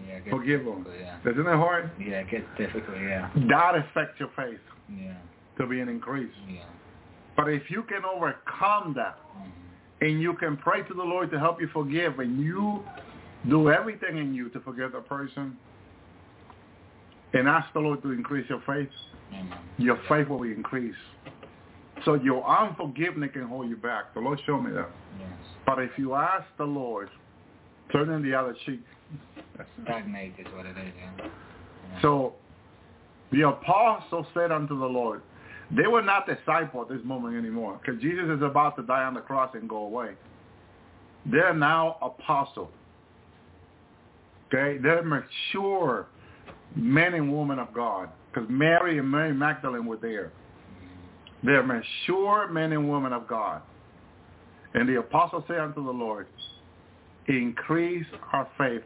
Yeah. Forgive them. Yeah. Isn't it hard? Yeah, it gets difficult. Yeah. That affects your faith Yeah. to be an increase. Yeah. But if you can overcome that Mhm. and you can pray to the Lord to help you forgive and you do everything in you to forgive the person and ask the Lord to increase your faith, Amen. your faith will be increased. So your unforgiveness can hold you back. The Lord showed me that. Yes. But if you ask the Lord, turn in the other cheek. Stagnate is what it is. Yeah. Yeah. So the apostle said unto the Lord, they were not disciples at this moment anymore because Jesus is about to die on the cross and go away. They're now apostle. Okay? They're mature men and women of God because Mary and Mary Magdalene were there. They're mature men and women of God. And the apostle said unto the Lord, increase our faith.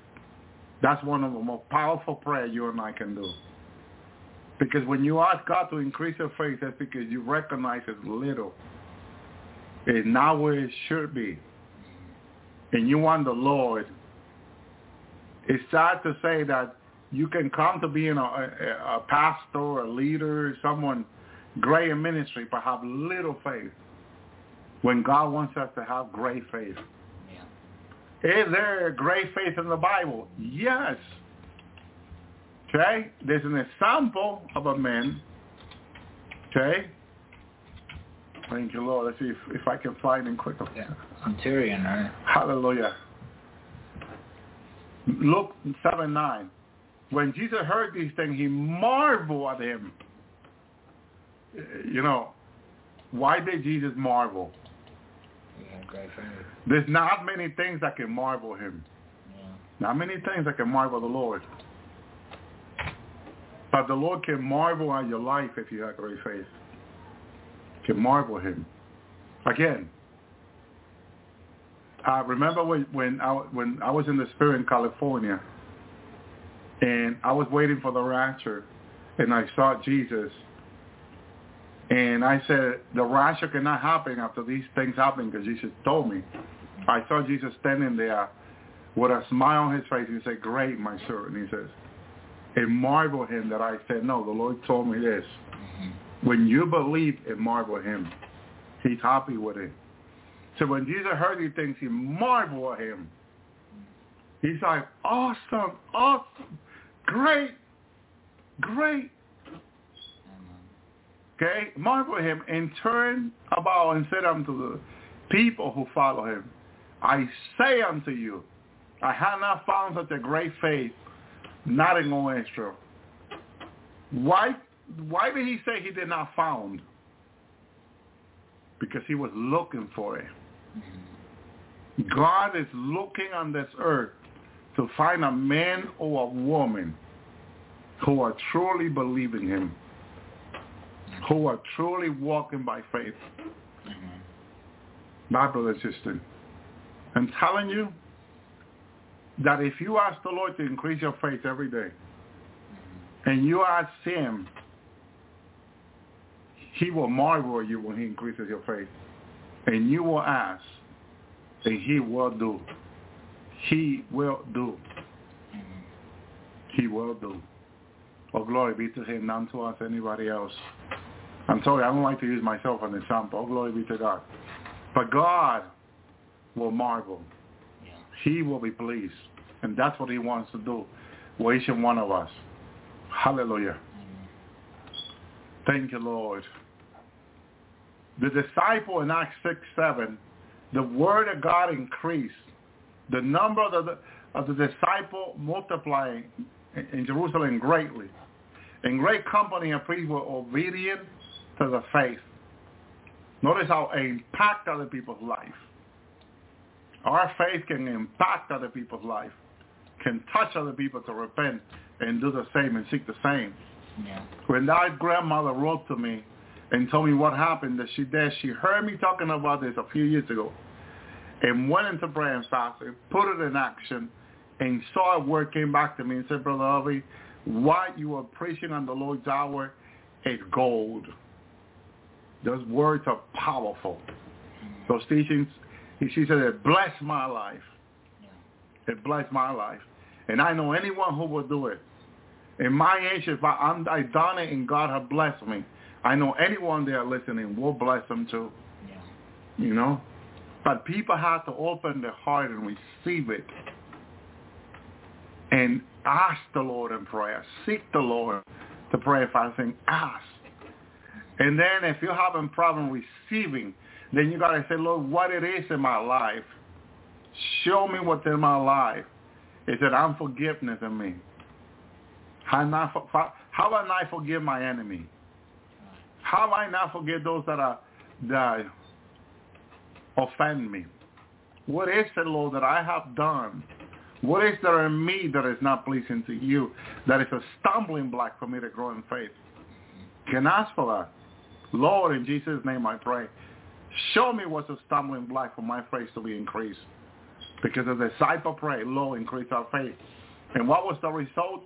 That's one of the most powerful prayers you and I can do. Because when you ask God to increase your faith, that's because you recognize it's little. It's not where it should be. And you want the Lord. It's sad to say that you can come to being a, a, a pastor, a leader, someone great in ministry, but have little faith. When God wants us to have great faith. Is there great faith in the Bible? Yes. Okay? There's an example of a man. Okay? Thank you, Lord. Let's see if, if I can find him quickly. Yeah. Centurion, right? Hallelujah. Luke 7, 9. When Jesus heard these things, he marveled at him. You know, why did Jesus marvel? Yeah, great faith. There's not many things that can marvel him. Not many things that can marvel the Lord. But the Lord can marvel at your life if you have great faith. Can marvel him. Again, I remember when when I when I was in the spirit in California, and I was waiting for the rapture, and I saw Jesus, and I said the rapture cannot happen after these things happen because Jesus told me. I saw Jesus standing there with a smile on his face. and He said, "Great, my servant." He says, "It marveled him that I said no." The Lord told me this. Mhm. When you believe, it marveled him. He's happy with it. So when Jesus heard these things, he marveled at him. He's like, awesome, awesome, great, great. Okay? Marvel him and turn about and said unto the people who follow him, I say unto you, I have not found such a great faith, not in all Israel. Why, why did he say he did not found? Because he was looking for it. God is looking on this earth to find a man or a woman who are truly believing him, who are truly walking by faith. My brother and sister, I'm telling you that if you ask the Lord to increase your faith every day, and you ask him, he will marvel at you when he increases your faith. And you will ask, and he will do. He will do. Mhm. He will do. Oh, glory be to him, none to us, anybody else. I'm sorry, I don't like to use myself as an example. Glory be to God. But God will marvel. He will be pleased. And that's what he wants to do with each and one of us. Hallelujah. Thank you, Lord. The disciple in Acts 6, 7, the word of God increased. The number of the, of the disciple multiplying in, Jerusalem greatly. In great company and priests were obedient to the faith. Notice how it impact other people's life. Our faith can impact other people's life, can touch other people to repent, and do the same and seek the same. Yeah. When that grandmother wrote to me and told me what happened that she did, she heard me talking about this a few years ago and went into prayer and fasting, put it in action, and saw a word came back to me and said, Brother Avi, what you are preaching on the Lord's Hour is gold. Those words are powerful. Those teachings, she said, it blessed my life. It blessed my life. And I know anyone who will do it. In my age, if I, I'm, I done it and God has blessed me, I know anyone there listening will bless them too. Yeah. You know? But people have to open their heart and receive it. And ask the Lord in prayer. Seek the Lord to pray fasting. Ask. And then if you're having problem receiving, then you got to say, Lord, what it is in my life. Show me what's in my life. Is it unforgiveness in me? How, not, how about I forgive my enemy? How do I not forgive those that are that offend me? What is it, Lord, that I have done? What is there in me that is not pleasing to you? That is a stumbling block for me to grow in faith. Can ask for that. Lord, in Jesus' name I pray. Show me what's a stumbling block for my faith to be increased. Because as a disciple pray, Lord, increase our faith. And what was the result?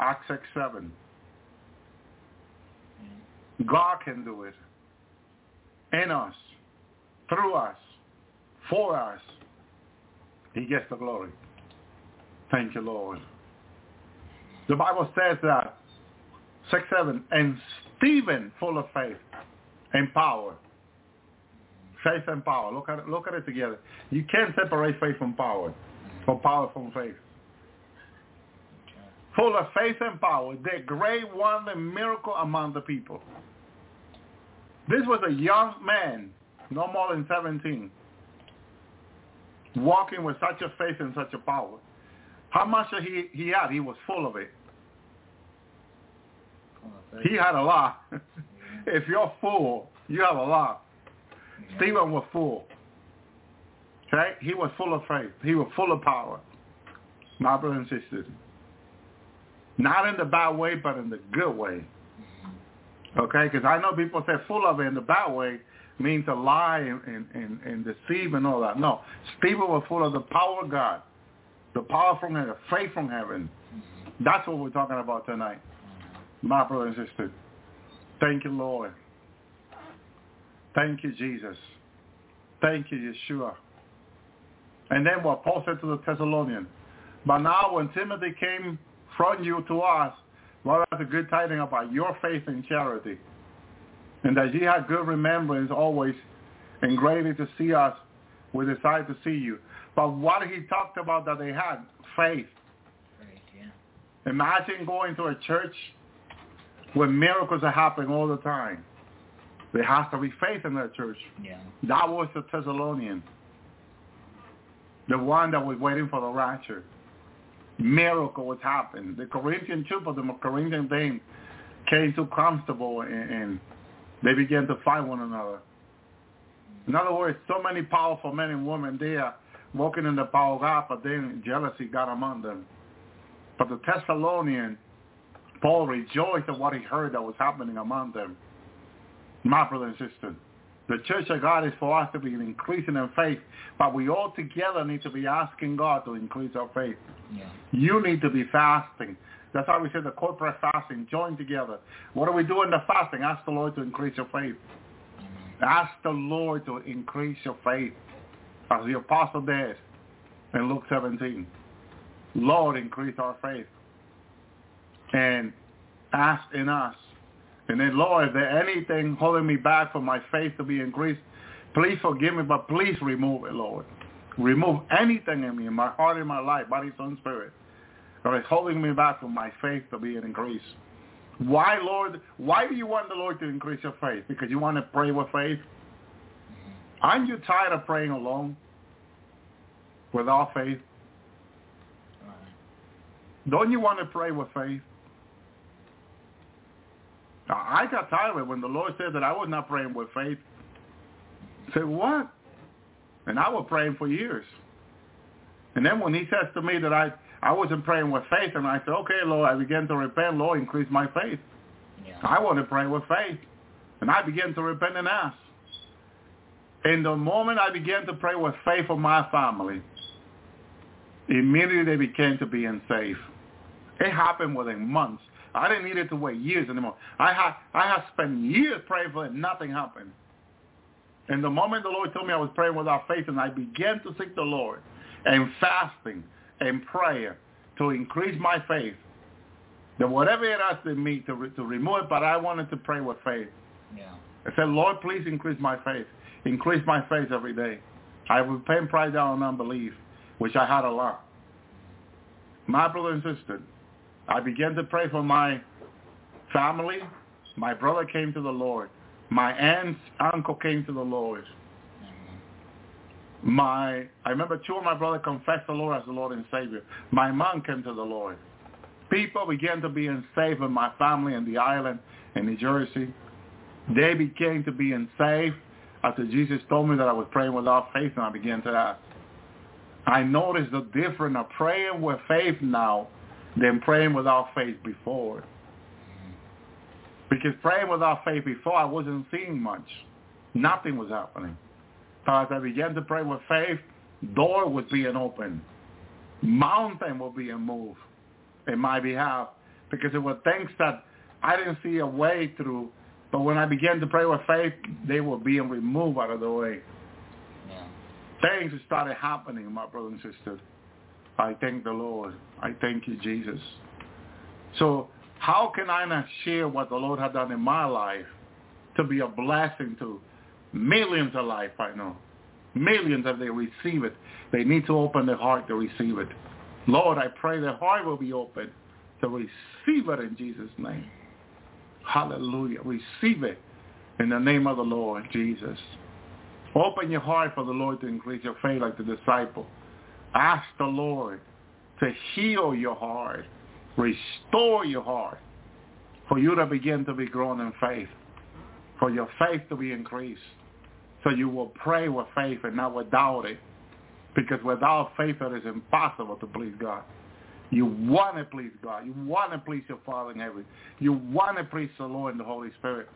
Acts 6, 7. God can do it. In us. Through us. For us. He gets the glory. Thank you, Lord. The Bible says that, 6, 7, and Stephen, full of faith and power. Faith and power. Look at it, look at it together. You can't separate faith from power, or power from faith. Full of faith and power, the great wonder miracle among the people. This was a young man, no more than 17, walking with such a faith and such a power. How much he, he had? He was full of it. He had a lot. <laughs> if you're full, you have a lot. Stephen was full. Okay? He was full of faith. He was full of power. My brothers and sisters. Not in the bad way, but in the good way. Okay? Because I know people say full of it in the bad way means to lie and, and, and, and deceive and all that. No. Stephen was full of the power of God. The power from heaven, the faith from heaven. That's what we're talking about tonight. My brothers and sisters. Thank you, Lord. Thank you, Jesus. Thank you, Yeshua. And then what Paul said to the Thessalonians, but now when Timothy came from you to us, well, that's a good tidings about your faith and charity, and that ye had good remembrance always, and greatly to see us, we decided to see you. But what he talked about that they had, faith. Faith, yeah. Imagine going to a church where miracles are happening all the time. There has to be faith in that church. Yeah. That was the Thessalonian. The one that was waiting for the rapture. Miracle was happening. The Corinthian too, but the Corinthian thing came too comfortable and, and they began to fight one another. In other words, so many powerful men and women there walking in the power of God, but then jealousy got among them. But the Thessalonian, Paul rejoiced at what he heard that was happening among them. My brother and sister, the church of God is for us to be increasing in faith, but we all together need to be asking God to increase our faith. Yeah. You need to be fasting. That's why we say the corporate fasting, join together. What are we doing in the fasting? Ask the Lord to increase your faith. Ask the Lord to increase your faith. As the apostle did in Luke 17. Lord, increase our faith. And ask in us. And then, Lord, is there anything holding me back from my faith to be increased? Please forgive me, but please remove it, Lord. Remove anything in me, in my heart, in my life, body, soul, and spirit, that is holding me back from my faith to be increased. Why, Lord? Why do you want the Lord to increase your faith? Because you want to pray with faith? Aren't you tired of praying alone without faith? Don't you want to pray with faith? I got tired of it when the Lord said that I was not praying with faith. I said, what? And I was praying for years. And then when he says to me that I, I wasn't praying with faith, and I said, okay, Lord, I began to repent. Lord, increase my faith. Yeah. I want to pray with faith. And I began to repent and ask. In the moment I began to pray with faith for my family, immediately they began to be safe. It happened within months. I didn't need it to wait years anymore. I had I had spent years praying for it. Nothing happened. And the moment the Lord told me I was praying without faith, and I began to seek the Lord and fasting and prayer to increase my faith, that whatever it asked in me to, re- to remove it, but I wanted to pray with faith. Yeah. I said, Lord, please increase my faith. Increase my faith every day. I repent pride down and unbelief, which I had a lot. My brother and sister, I began to pray for my family. My brother came to the Lord. My aunt's uncle came to the Lord. My, I remember two of my brothers confessed the Lord as the Lord and Savior. My mom came to the Lord. People began to be saved in my family in the island in New Jersey. They began to be in saved after Jesus told me that I was praying without faith and I began to ask. I noticed the difference of praying with faith now than praying without faith before. Because praying without faith before, I wasn't seeing much. Nothing was happening. But as I began to pray with faith, door was being opened. Mountain was being moved in my behalf because it were things that I didn't see a way through. But when I began to pray with faith, they were being removed out of the way. Yeah. Things started happening, my brother and sister. I thank the Lord. I thank you, Jesus. So how can I not share what the Lord has done in my life to be a blessing to millions of life I know? Millions if they receive it. They need to open their heart to receive it. Lord, I pray their heart will be open to receive it in Jesus' name. Hallelujah. Receive it in the name of the Lord Jesus. Open your heart for the Lord to increase your faith like the disciple. Ask the Lord to heal your heart, restore your heart, for you to begin to be grown in faith, for your faith to be increased. So you will pray with faith and not without it. Because without faith it is impossible to please God. You want to please God. You want to please your Father in heaven. You want to please the Lord and the Holy Spirit.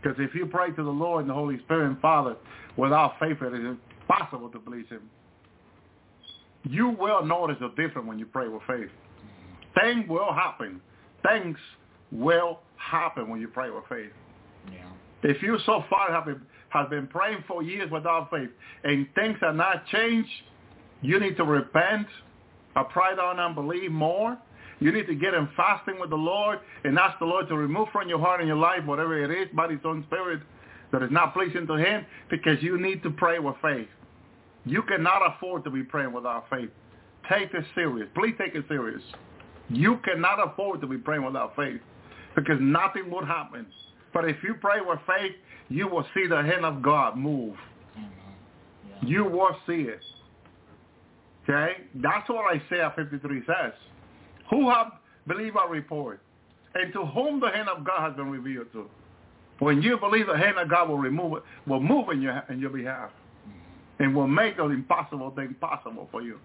Because if you pray to the Lord and the Holy Spirit and Father without faith, it is impossible to please him. You will notice a difference when you pray with faith. Things will happen. Things will happen when you pray with faith. Yeah. If you so far have been, have been praying for years without faith and things are not changed, you need to repent, of pride on believe more. You need to get in fasting with the Lord and ask the Lord to remove from your heart and your life whatever it is, body, soul, spirit, that is not pleasing to him because you need to pray with faith. You cannot afford to be praying without faith. Take it serious. Please take it serious. You cannot afford to be praying without faith because nothing would happen. But if you pray with faith, you will see the hand of God move. Mm-hmm. Yeah. You will see it. Okay? That's what Isaiah 53 says. Who have believed our report? And to whom the hand of God has been revealed to. When you believe the hand of God will remove it, will move in your in your behalf. And will make the impossible thing possible for you.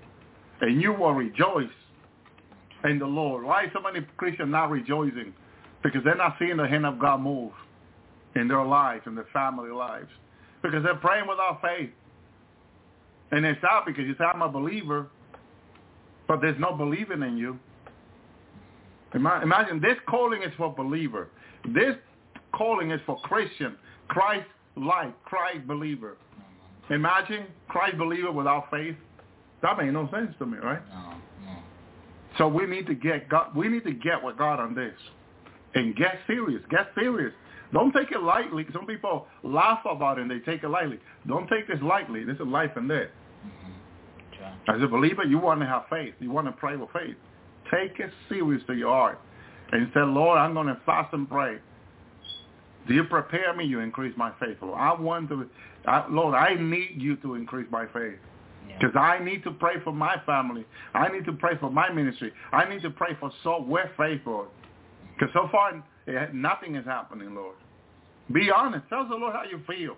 And you will rejoice in the Lord. Why so many Christians not rejoicing? Because they're not seeing the hand of God move in their lives, in their family lives. Because they're praying without faith. And it's out because you say, I'm a believer, but there's no believing in you. Imagine this calling is for believer. This calling is for Christian, Christ like, Christ believer. Imagine Christ believer without faith. That made no sense to me, right? No, no. So we need to get God, we need to get with God on this and get serious. Get serious. Don't take it lightly. Some people laugh about it and they take it lightly. Don't take this lightly. This is life and death. Okay. As a believer, you want to have faith. You want to pray with faith. Take it serious to your heart and say, Lord, I'm going to fast and pray. Do you prepare me? You increase my faith. Lord, I want to, I, Lord, I need you to increase my faith. Because I need to pray for my family. I need to pray for my ministry. I need to pray for so with faith, Lord. Because so far, it, nothing is happening, Lord. Be honest. Tell the Lord how you feel.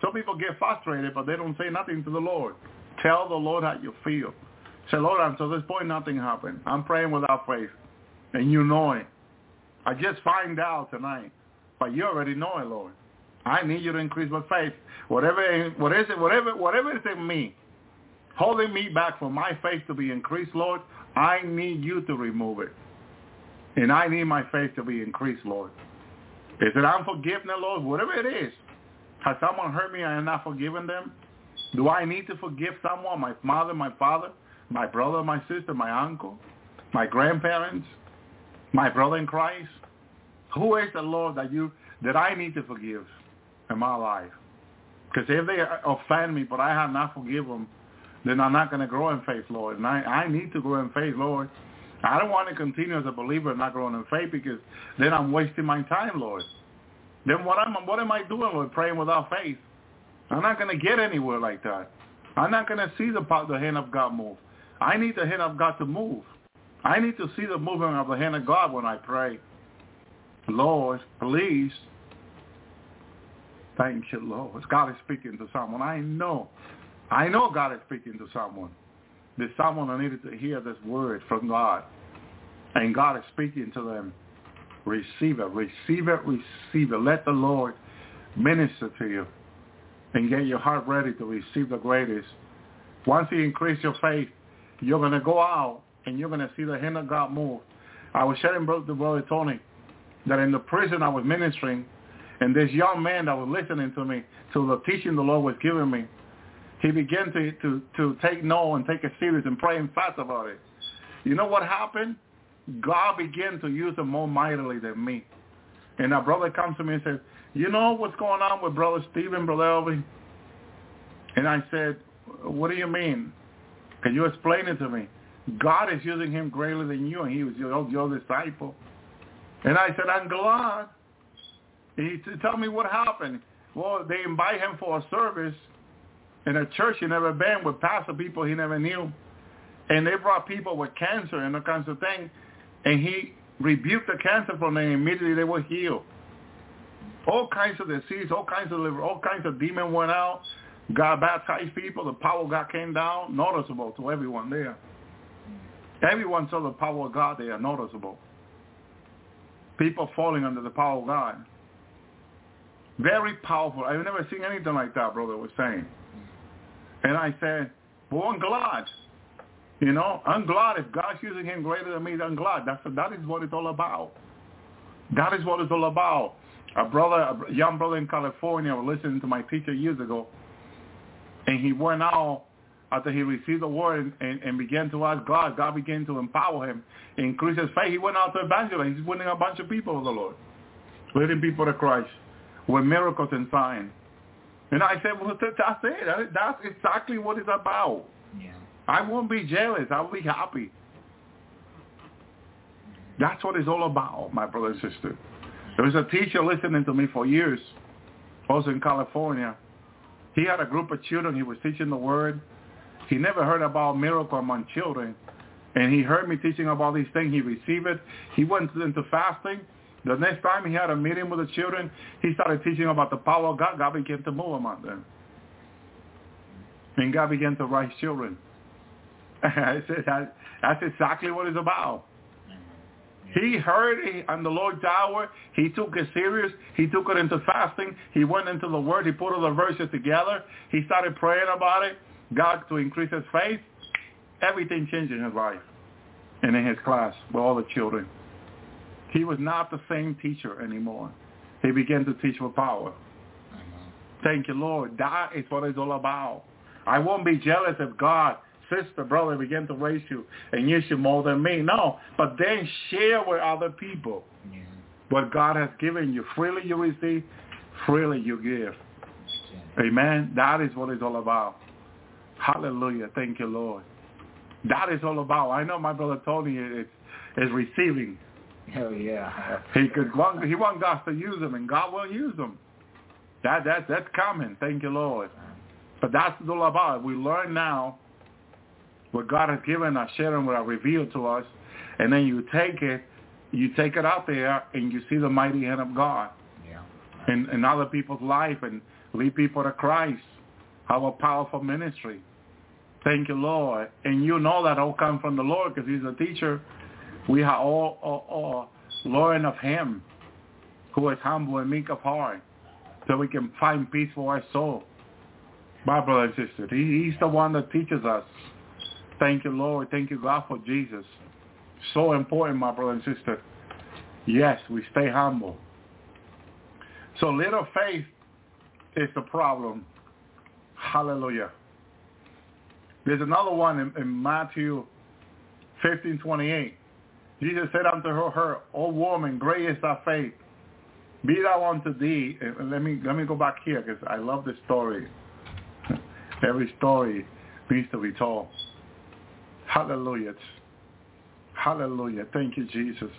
Some people get frustrated, but they don't say nothing to the Lord. Tell the Lord how you feel. Say, Lord, until this point, nothing happened. I'm praying without faith, and you know it. I just find out tonight, but you already know it, Lord. I need you to increase my faith. Whatever, it, whatever, whatever is in me, holding me back from my faith to be increased, Lord, I need you to remove it. And I need my faith to be increased, Lord. Is it unforgiveness, Lord? Whatever it is. Has someone hurt me I am not forgiven them? Do I need to forgive someone? My mother, my father, my brother, my sister, my uncle, my grandparents, my brother in Christ? Who is the Lord that you that I need to forgive in my life? Because if they offend me, but I have not forgiven them, then I'm not going to grow in faith, Lord. And I, I need to grow in faith, Lord. I don't want to continue as a believer not growing in faith because then I'm wasting my time, Lord. Then what am what am I doing, Lord? Praying without faith. I'm not going to get anywhere like that. I'm not going to see the the hand of God move. I need the hand of God to move. I need to see the movement of the hand of God when I pray. Lord, please. Thank you, Lord. God is speaking to someone. I know. I know God is speaking to someone. There's someone that needed to hear this word from God. And God is speaking to them. Receive it. Receive it. Receive it. Let the Lord minister to you and get your heart ready to receive the greatest. Once you increase your faith, you're going to go out and you're going to see the hand of God move. I was sharing with Brother Tony that in the prison I was ministering, and this young man that was listening to me, to the teaching the Lord was giving me, he began to, to, to take note and take it serious and pray and fast about it. You know what happened? God began to use him more mightily than me. And our brother comes to me and says, you know what's going on with Brother Stephen, Brother Elvi? And I said, what do you mean? Can you explain it to me? God is using him greater than you, and he was your, your disciple. And I said, I'm glad. He tell me what happened. Well, they invite him for a service in a church he never been with pastor people he never knew. And they brought people with cancer and all kinds of things. And he rebuked the cancer from them. Immediately they were healed. All kinds of disease, all kinds of liver, all kinds of demon went out. God baptized people. The power of God came down, noticeable to everyone there. Everyone saw the power of God there, noticeable. People falling under the power of God. Very powerful. I've never seen anything like that, brother was saying. And I said, well, I'm glad. You know, I'm glad if God's using him greater than me, I'm glad. That's, that is what it's all about. That is what it's all about. A brother, a young brother in California was listening to my teacher years ago, and he went out after he received the word and, and began to ask God. God began to empower him, increase his faith. He went out to evangelize. He's winning a bunch of people for the Lord, leading people to Christ with miracles and signs. And I said, well, that's it. That's exactly what it's about. Yeah. I won't be jealous. I'll be happy. That's what it's all about, my brother and sister. There was a teacher listening to me for years, also in California. He had a group of children. He was teaching the word. He never heard about miracle among children. And he heard me teaching about these things. He received it. He went into fasting. The next time he had a meeting with the children, he started teaching about the power of God. God began to move among them. And God began to raise children. <laughs> I said, that, that's exactly what it's about. He heard it on the Lord's Hour. He took it serious. He took it into fasting. He went into the Word. He put all the verses together. He started praying about it. God to increase his faith. Everything changed in his life and in his class with all the children. He was not the same teacher anymore. He began to teach with power. Thank you, Lord. That is what it's all about. I won't be jealous if God, sister, brother begin to raise you and use you more than me. No, but then share with other people Yeah. what God has given you. Freely you receive, freely you give. Amen. That is what it's all about. Hallelujah. Thank you, Lord. That is all about. I know my brother Tony is, is receiving. Hell yeah. He could want he wants us to use them, and God will use them. That that that's coming. Thank you, Lord. But that's all about. We learn now what God has given us, sharing what I revealed to us, and then you take it, you take it out there, and you see the mighty hand of God Yeah. in, in other people's life and lead people to Christ. Have a powerful ministry. Thank you, Lord. And you know that all come from the Lord because he's a teacher. We are all, all, all learned of him who is humble and meek of heart so we can find peace for our soul. My brother and sister, he, he's the one that teaches us. Thank you, Lord. Thank you, God, for Jesus. So important, my brother and sister. Yes, we stay humble. So little faith is the problem. Hallelujah. There's another one in, in Matthew 15, 28. Jesus said unto her, her, O woman, great is thy faith. Be thou unto thee. And let me let me go back here because I love this story. Every story needs to be told. Hallelujah. Hallelujah. Thank you, Jesus.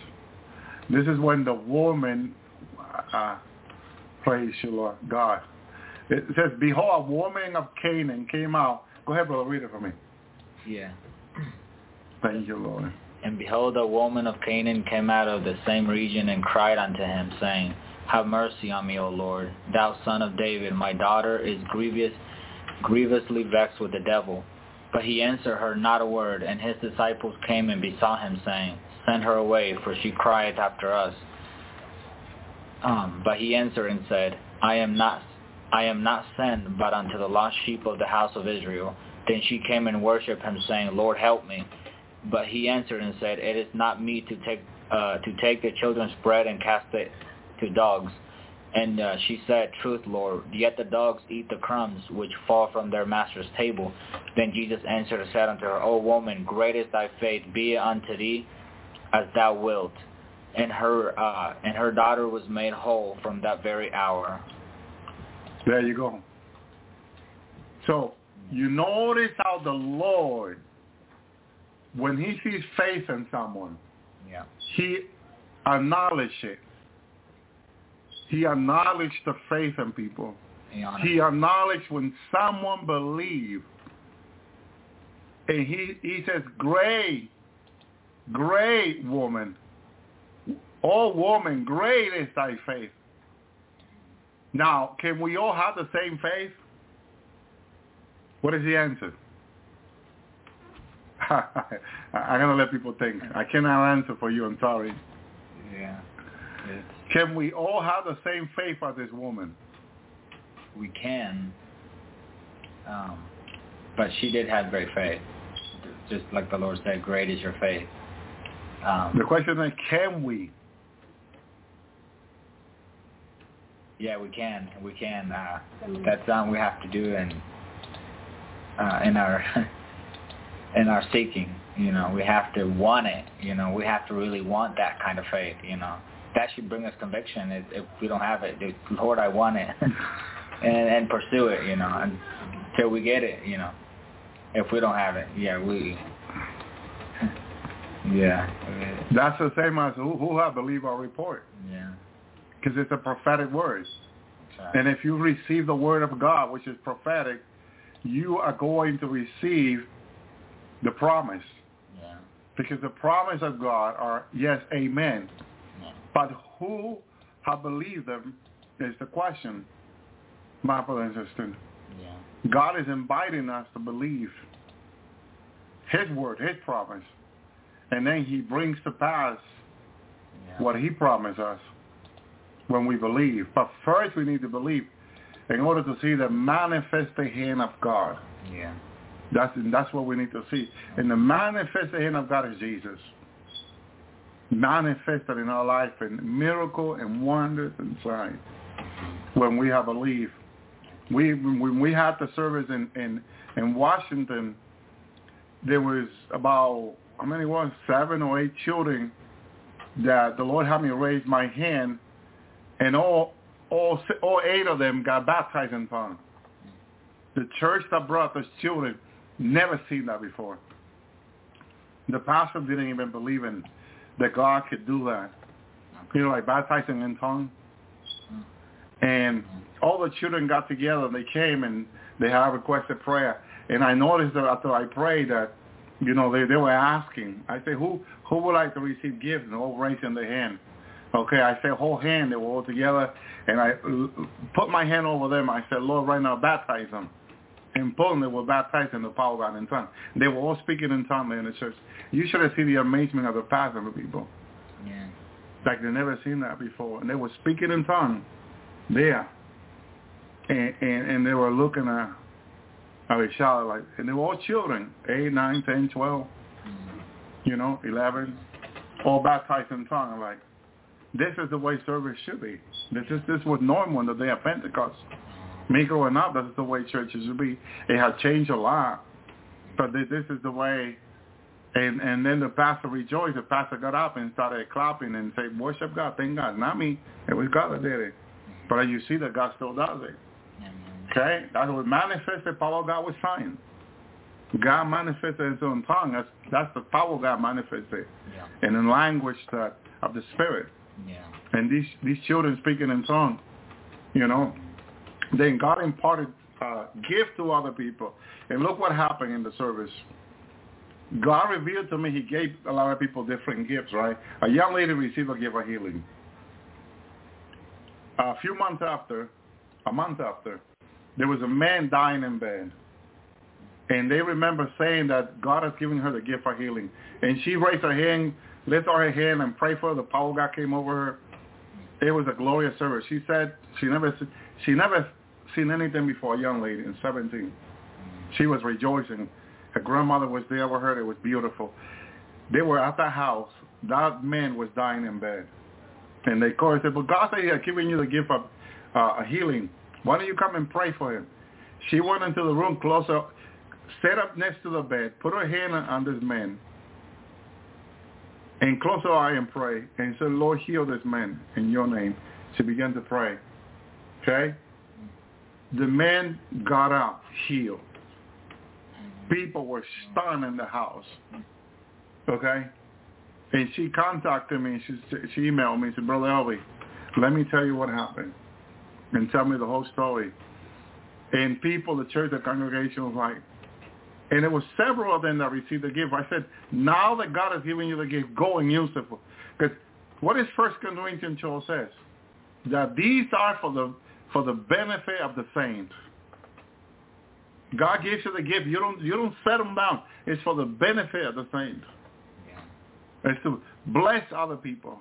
This is when the woman, uh, praise you, Lord God. It says, behold, a woman of Canaan came out. Go ahead, brother. Read it for me. Yeah. Thank you, Lord. And behold, a woman of Canaan came out of the same region and cried unto him, saying, Have mercy on me, O Lord, thou son of David. My daughter is grievous, grievously vexed with the devil. But he answered her not a word, and his disciples came and besought him, saying, Send her away, for she crieth after us. Um, but he answered and said, I am not I am not sent but unto the lost sheep of the house of Israel. Then she came and worshipped him, saying, Lord, help me. But he answered and said, It is not me to take uh, to take the children's bread and cast it to dogs. And uh, she said, Truth, Lord, yet the dogs eat the crumbs which fall from their master's table. Then Jesus answered and said unto her, O woman, great is thy faith, be it unto thee as thou wilt. And her uh, and her daughter was made whole from that very hour. There you go. So you notice how the Lord, when he sees faith in someone, Yeah. he acknowledges it. He acknowledged the faith in people. He acknowledged when someone believed. And he, he says, great, great woman. Oh woman, great is thy faith. Now, can we all have the same faith? What is the answer? <laughs> I'm going to let people think. I cannot answer for you. I'm sorry. Yeah. It's, Can we all have the same faith as this woman? we can. Um, but she did have great faith. Just like the Lord said, great is your faith. Um, The question is, can we? Yeah, we can. We can. Uh, that's something we have to do in uh, in our <laughs> in our seeking. You know, we have to want it. You know, we have to really want that kind of faith. You know, that should bring us conviction. If, if we don't have it, Lord, I want it, <laughs> and and pursue it. You know, until we get it. You know, if we don't have it, yeah, we. Yeah. That's the same as who, who have believe our report. Yeah. Because it's a prophetic word. And if you receive the word of God, which is prophetic, you are going to receive the promise. Yeah. Because the promise of God are, yes, amen. Yeah. But who have believed them is the question, my brother and sister. Yeah. God is inviting us to believe his word, his promise. And then he brings to pass Yeah. what he promised us when we believe. But first we need to believe in order to see the manifested hand of God. Yeah. That's, that's what we need to see. And the manifested hand of God is Jesus. Manifested in our life in miracle and wonders and signs when we have believed. We, when we had the service in, in, in Washington, there was about, how many was, seven or eight children that the Lord had me raise my hand, and all all all eight of them got baptized in tongues. The church that brought those children never seen that before. The pastor didn't even believe in that God could do that. You know, like baptizing in tongues. And all the children got together and they came and they had requested prayer. And I noticed that after I prayed that, you know, they, they were asking. I said, who who would like to receive gifts? And all raising their hand. Okay, I said whole hand. They were all together. And I put my hand over them. I said, Lord, right now, baptize them. In Poland, they were baptized in the power of God in tongues. They were all speaking in tongues in the church. You should have seen the amazement of the pastor people. Yeah. Like they never seen that before. And they were speaking in tongues there. And, and, and they were looking at, at each other like, and they were all children, 8, 9, 10, 12, mm. you know, 11, all baptized in tongues. Like, this is the way service should be. This is this was normal on the day of Pentecost. Me growing up, that's the way churches should be. It has changed a lot, but this, this is the way. And and then the pastor rejoiced. The pastor got up and started clapping and said, "Worship God, thank God." Not me. It was God that did it. But you see that God still does it. Okay, that's what manifests the power of God with signs. God manifested his own tongue. That's that's the power God manifested. Yeah. And in language that of the spirit. Yeah. And these these children speaking in tongues, you know, then God imparted uh, gift to other people. And look what happened in the service. God revealed to me he gave a lot of people different gifts, right? A young lady received a gift of healing. A few months after, a month after, there was a man dying in bed. And they remember saying that God has given her the gift of healing. And she raised her hand, lifted her hand and prayed for her. The power of God came over her. It was a glorious service. She said she never she never seen anything before, a young lady in 17. She was rejoicing. Her grandmother was there with her. It was beautiful. They were at the house. That man was dying in bed. And they called and said, but God said he had given you the gift of uh, healing. Why don't you come and pray for him? She went into the room closer, sat up next to the bed, put her hand on this man, and closed her eye and pray, and said, Lord, heal this man in your name. She began to pray. Okay? The man got up, healed. People were stunned in the house. Okay? And she contacted me, she, she emailed me and said, Brother Elvi, let me tell you what happened. And tell me the whole story. And people, the church, the congregation was like, and there was several of them that received the gift. I said, now that God has given you the gift, go and use it. Because what is First Corinthians 12 says? That these are for the for the benefit of the saints. God gives you the gift. You don't you don't set them down. It's for the benefit of the saints. It's to bless other people.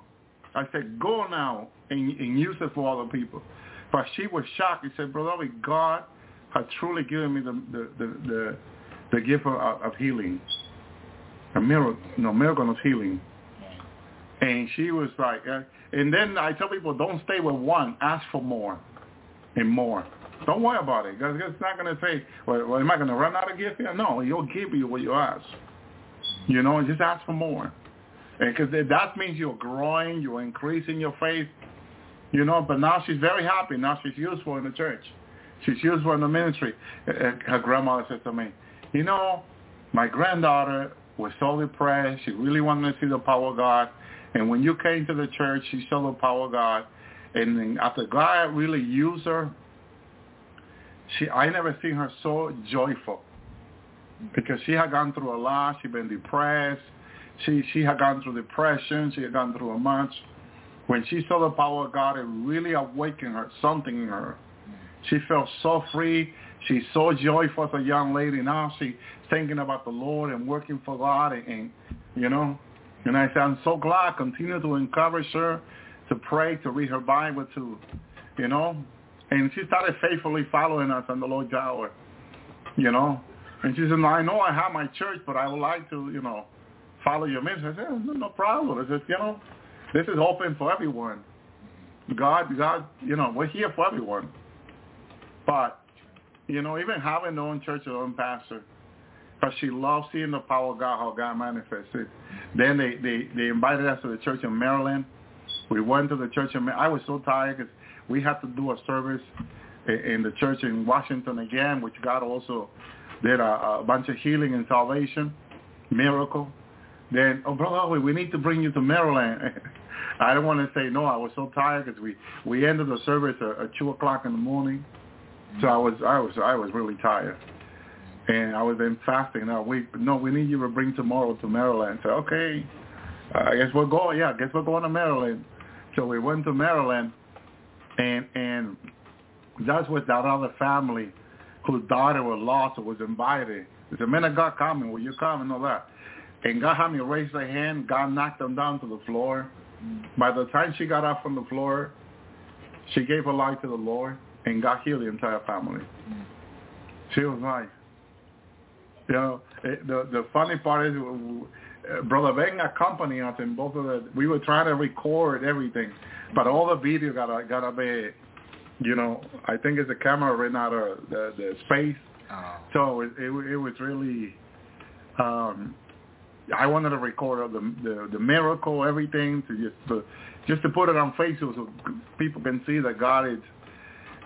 I said, go now and, and use it for other people. But she was shocked. She said, Brother, God has truly given me the the the, the, the gift of, of healing, a miracle, no miracle of healing. And she was like, uh, and then I tell people, don't stay with one. Ask for more and more. Don't worry about it. Because it's not going to say, well, well am I going to run out of gift here? No, he'll give you what you ask. You know, just ask for more. Because that means you're growing, you're increasing your faith. You know, but now she's very happy. Now she's useful in the church. She's useful in the ministry. Uh, uh, her grandmother said to me, you know, my granddaughter was so depressed. She really wanted to see the power of God. And when you came to the church, she saw the power of God. And after God really used her, she I never seen her so joyful because she had gone through a lot. She'd been depressed. She she had gone through depression. She had gone through a much. When she saw the power of God, it really awakened her something in her. She felt so free. She's so joyful as a young lady now. She's thinking about the Lord and working for God, and, and you know. And I said, I'm so glad. Continue to encourage her to pray, to read her Bible, to, you know. And she started faithfully following us on the Lord's Hour, you know. And she said, I know I have my church, but I would like to, you know, follow your ministry. I said, no, no problem. I said, you know, this is open for everyone. God, God, you know, we're here for everyone. But, you know, even having their own church, their own pastor, because she loves seeing the power of God, how God manifested. Then they, they, they invited us to the church in Maryland. We went to the church Maryland. I was so tired because we had to do a service in the church in Washington again, which God also did a, a bunch of healing and salvation, miracle. Then, oh, brother, we need to bring you to Maryland. <laughs> I don't want to say no. I was so tired because we we ended the service at, at two o'clock in the morning, so I was I was I was really tired, and I was then fasting. Now we no, we need you to bring tomorrow to Maryland. So okay, I guess we're going. Yeah, I guess we're going to Maryland. So we went to Maryland, and and that's with that other family whose daughter was lost was invited. He said, man of God coming, will you come and all that? And God had me raise their hand. God knocked them down to the floor. By the time she got up from the floor, she gave her life to the Lord and God healed the entire family. She was like, you know, it, the the funny part is, Brother Ben accompanied us in both of the. We were trying to record everything, but all the video gotta gotta be, you know, I think it's a camera ran out of the the space. Oh. So it it, it was really. Um, I wanted to record the, the the miracle, everything to just to just to put it on Facebook so people can see that God is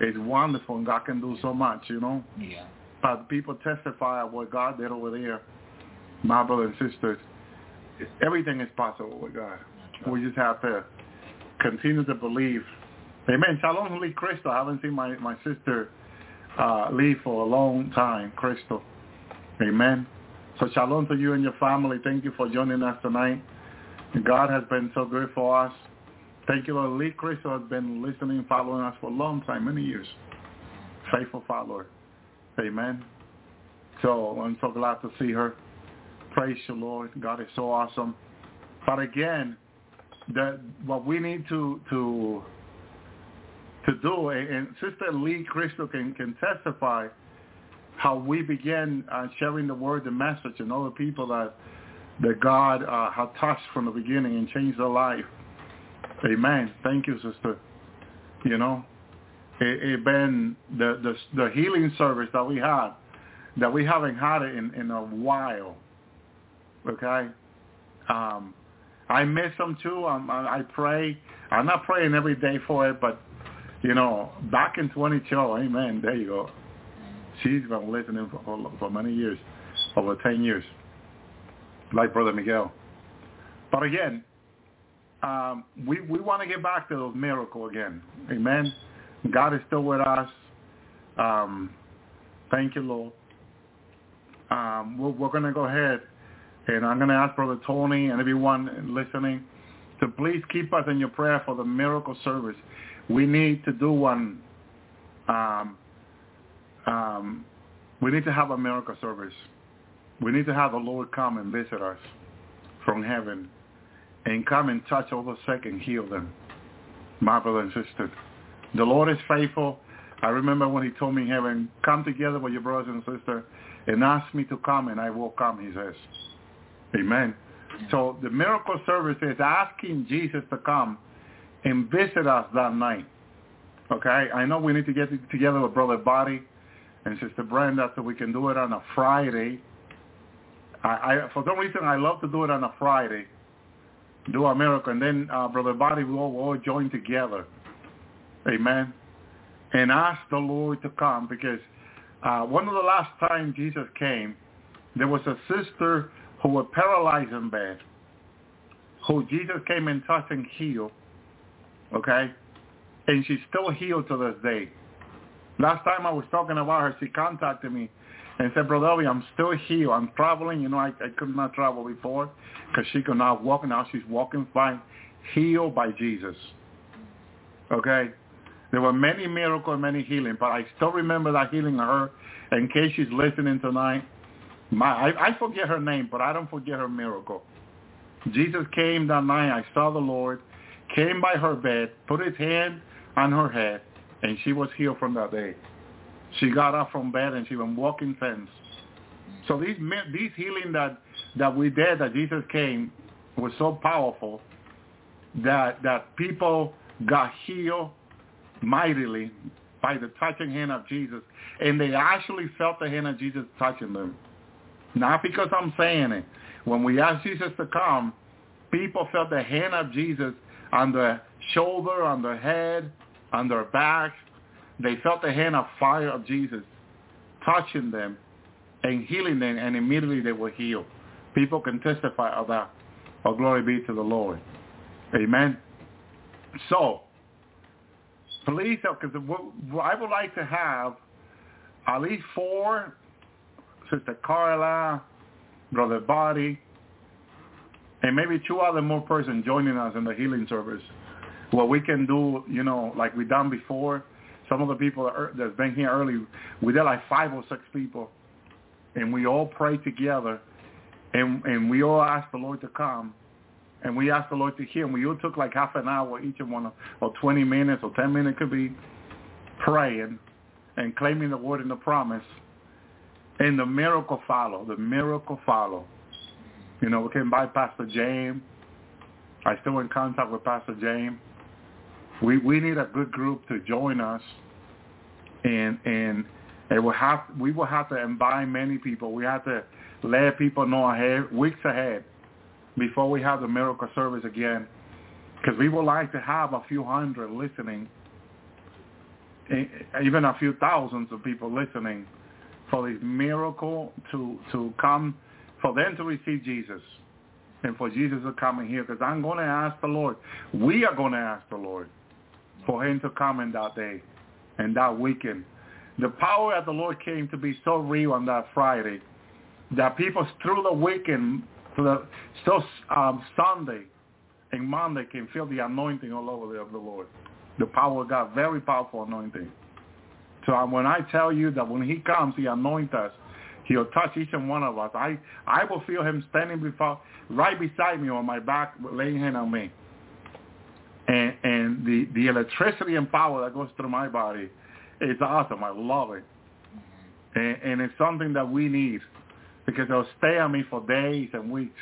is wonderful and God can do so much, you know. Yeah. But people testify of what God did over there. My brothers and sisters, everything is possible with God. Right. We just have to continue to believe. Amen. Shalom, Lee Crystal. I haven't seen my, my sister uh, Lee for a long time, Crystal. Amen. So shalom to you and your family. Thank you for joining us tonight. God has been so good for us. Thank you, Lord. Lee Crystal has been listening, following us for a long time, many years. Faithful follower. Amen. So I'm so glad to see her. Praise the Lord. God is so awesome. But again, that what we need to to to do, and Sister Lee Crystal can, can testify how we began uh, sharing the word, the message, and other people that that God uh, had touched from the beginning and changed their life. Amen. Thank you, sister. You know, it, it been the, the the healing service that we had that we haven't had it in in a while. Okay, um, I miss them too. Um, I, pray. I'm not praying every day for it, but you know, back in 2012, amen. There you go. She's been listening for, for many years, over 10 years, like Brother Miguel. But again, um, we we want to get back to those miracle again. Amen. God is still with us. Um, thank you, Lord. Um, we're, we're going to go ahead, and I'm going to ask Brother Tony and everyone listening to please keep us in your prayer for the miracle service. We need to do one. Um, um, we need to have a miracle service. We need to have the Lord come and visit us from heaven and come and touch all the sick and heal them. My brother and sister. The Lord is faithful. I remember when he told me in heaven, come together with your brothers and sisters and ask me to come and I will come, he says. Amen. So the miracle service is asking Jesus to come and visit us that night. Okay? I know we need to get together with Brother Body and Sister Brenda so we can do it on a Friday. I, I for some reason I love to do it on a Friday. Do a miracle and then uh, Brother Body we all, we all join together. Amen. And ask the Lord to come because uh, one of the last times Jesus came, there was a sister who were paralyzed in bed, who Jesus came and touched and healed. Okay? And she's still healed to this day. Last time I was talking about her, she contacted me and said, Brother Elvi, I'm still healed. I'm traveling. You know, I, I could not travel before because she could not walk. Now she's walking fine, healed by Jesus. Okay? There were many miracles, many healing, but I still remember that healing of her. In case she's listening tonight, my I, I forget her name, but I don't forget her miracle. Jesus came that night. I saw the Lord, came by her bed, put his hand on her head, and she was healed from that day. She got up from bed and she went walking fence. So these these healing that that we did, that Jesus came, was so powerful that that people got healed mightily by the touching hand of Jesus, and they actually felt the hand of Jesus touching them. Not because I'm saying it. When we asked Jesus to come, people felt the hand of Jesus on their shoulder, on their head, on their back. They felt the hand of fire of Jesus touching them and healing them, and immediately they were healed. People can testify of that. Oh, glory be to the Lord. Amen. So, please, because I would like to have at least four, Sister Carla, Brother Body, and maybe two other more persons joining us in the healing service. What we can do, you know, like we done before, some of the people that are, that's been here early, we did like five or six people, and we all prayed together, and and we all asked the Lord to come, and we asked the Lord to hear, and we all took like half an hour each of one, or 20 minutes, or 10 minutes could be, praying, and claiming the word and the promise, and the miracle follow. The miracle follow. You know, we came by Pastor James. I still in contact with Pastor James. We we need a good group to join us, and and it will have we will have to invite many people. We have to let people know ahead, weeks ahead, before we have the miracle service again, because we would like to have a few hundred listening, even a few thousands of people listening, for this miracle to to come, for them to receive Jesus, and for Jesus to come in here. Because I'm going to ask the Lord. We are going to ask the Lord for him to come in that day and that weekend. The power of the Lord came to be so real on that Friday that people through the weekend, through the, still um, Sunday and Monday can feel the anointing all over the, of the Lord. The power of God, very powerful anointing. So when I tell you that when he comes, he anoints us. He'll touch each and one of us. I, I will feel him standing before, right beside me on my back, laying hand on me and and the the electricity and power that goes through my body is awesome. I love it, and, and it's something that we need because it'll stay on me for days and weeks.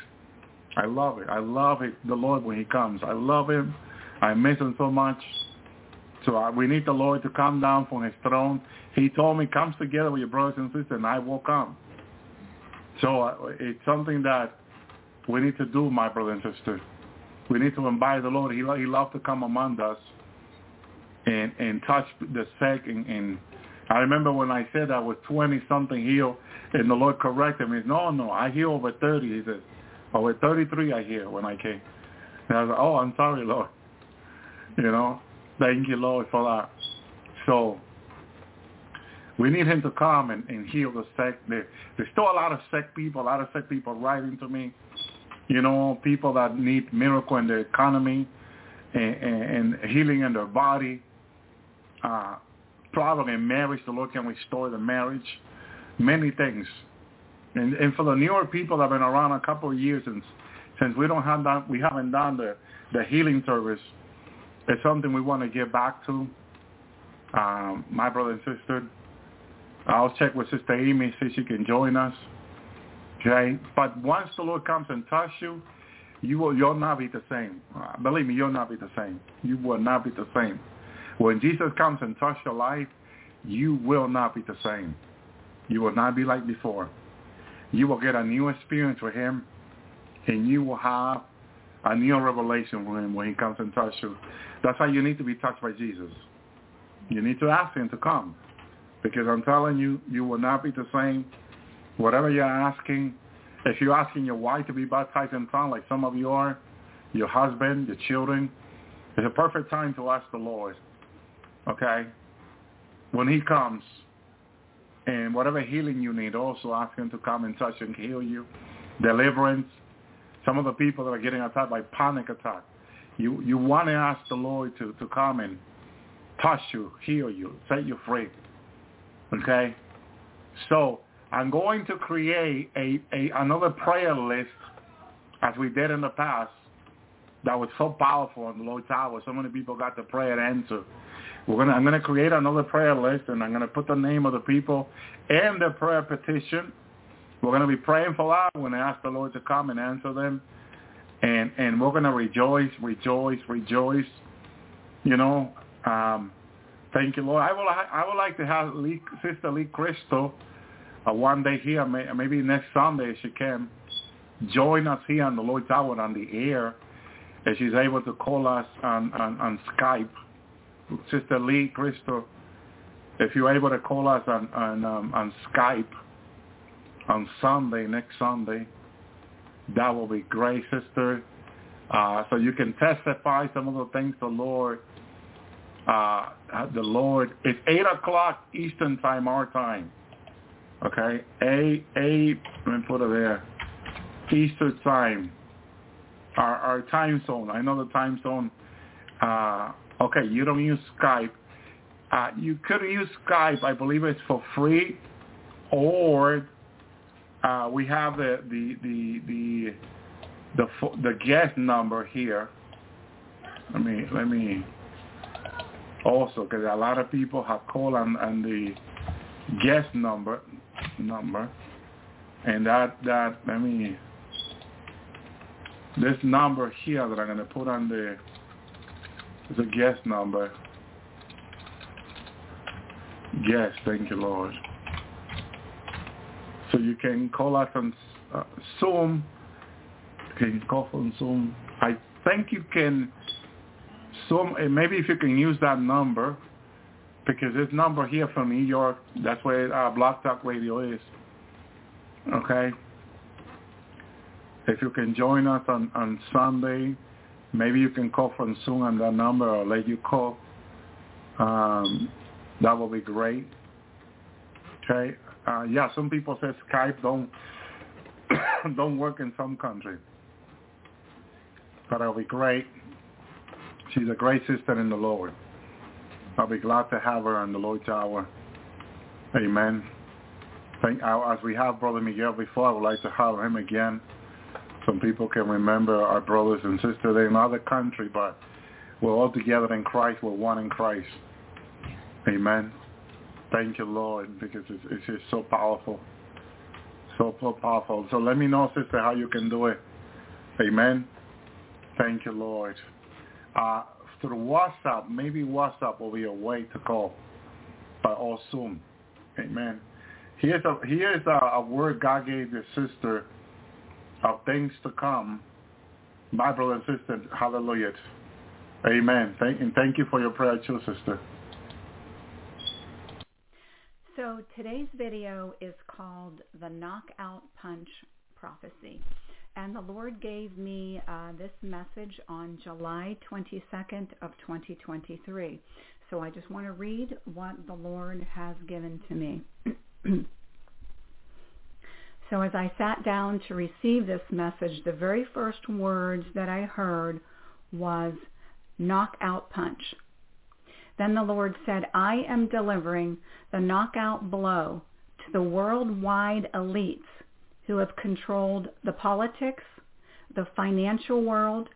I love it. I love it. The Lord when He comes. I love Him. I miss Him so much. So I, we need the Lord to come down from His throne. He told me, "Come together with your brothers and sisters, and I will come." So uh, it's something that we need to do, my brothers and sisters. We need to invite the Lord. He, he loves to come among us and, and touch the sick. And, and I remember when I said I was 20-something healed, and the Lord corrected me. No, no, I heal over 30. He said, over 33 I hear when I came. And I was like, oh, I'm sorry, Lord. You know, thank you, Lord, for that. So we need him to come and, and heal the sick. There, there's still a lot of sick people, a lot of sick people writing to me you know, people that need miracle in their economy and, and, and healing in their body, uh, problem in marriage, the Lord can restore the marriage, many things. And, and for the newer people that have been around a couple of years since, since we don't have done, we haven't done the, the healing service, it's something we want to get back to. Um, my brother and sister, I'll check with Sister Amy, see if she can join us. Okay? But once the Lord comes and touches you, you will you'll not be the same. Uh, believe me, you'll not be the same. You will not be the same. When Jesus comes and touches your life, you will not be the same. You will not be like before. You will get a new experience with him, and you will have a new revelation with him when he comes and touches you. That's why you need to be touched by Jesus. You need to ask him to come. Because I'm telling you, you will not be the same Whatever you're asking, if you're asking your wife to be baptized in tongues like some of you are, your husband, your children, it's a perfect time to ask the Lord. Okay? When he comes, and whatever healing you need, also ask him to come and touch and heal you. Deliverance. Some of the people that are getting attacked by panic attack, you, you want to ask the Lord to, to come and touch you, heal you, set you free. Okay? So I'm going to create a, a another prayer list as we did in the past that was so powerful in the Lord's Hour. So many people got the prayer answer. We're gonna I'm gonna create another prayer list and I'm gonna put the name of the people and the prayer petition. We're gonna be praying for that. We're gonna ask the Lord to come and answer them. And and we're gonna rejoice, rejoice, rejoice. You know, um, thank you, Lord. I would I would like to have Lee, Sister Lee Crystal uh, one day here, may, maybe next Sunday if she can join us here on the Lord's Hour on the air, and she's able to call us on, on, on Skype. Sister Lee Crystal, if you're able to call us on on, um, on Skype on Sunday, next Sunday, that will be great, sister. Uh, so you can testify some of the things the Lord, uh, the Lord, it's 8 o'clock Eastern time, our time. Okay, A A. Let me put it there. Eastern time. Our our time zone. I know the time zone. Uh, okay, you don't use Skype. Uh, you could use Skype. I believe it's for free, or uh, we have the the the the the, the guest number here. Let me let me also because a lot of people have called on, on the guest number number, and that that let me this number here that I'm to put on the a guest number. Guest, thank you, Lord. So you can call us on uh, Zoom. You can call on Zoom. I think you can Zoom, and maybe if you can use that number, because this number here from New York, that's where our BlogTalkRadio is. Okay? If you can join us on, on Sunday, maybe you can call from Zoom on that number or let you call. Um, that will be great. Okay. Uh, yeah, some people say Skype don't <coughs> don't work in some countries, but it'll be great. She's a great sister in the Lord. I'll be glad to have her on the Lord's hour. Amen. Thank, as we have Brother Miguel before, I would like to have him again. Some people can remember our brothers and sisters. In other country, but we're all together in Christ. We're one in Christ. Amen. Thank you, Lord, because it's, it's just so powerful. So, so powerful. So let me know, sister, how you can do it. Amen. Thank you, Lord. Uh, through WhatsApp, maybe WhatsApp will be a way to call, but or Zoom. Amen. Here's a here's a, a word God gave the sister of things to come. My brother and sister, hallelujah. Amen. Thank and thank you for your prayer too, sister. So today's video is called the Knockout Punch Prophecy. And the Lord gave me uh, this message on July 22nd of 2023. So I just want to read what the Lord has given to me. <clears throat> so as I sat down to receive this message, the very first words that I heard was knockout punch. Then the Lord said, I am delivering the knockout blow to the worldwide elites who have controlled the politics, the financial world,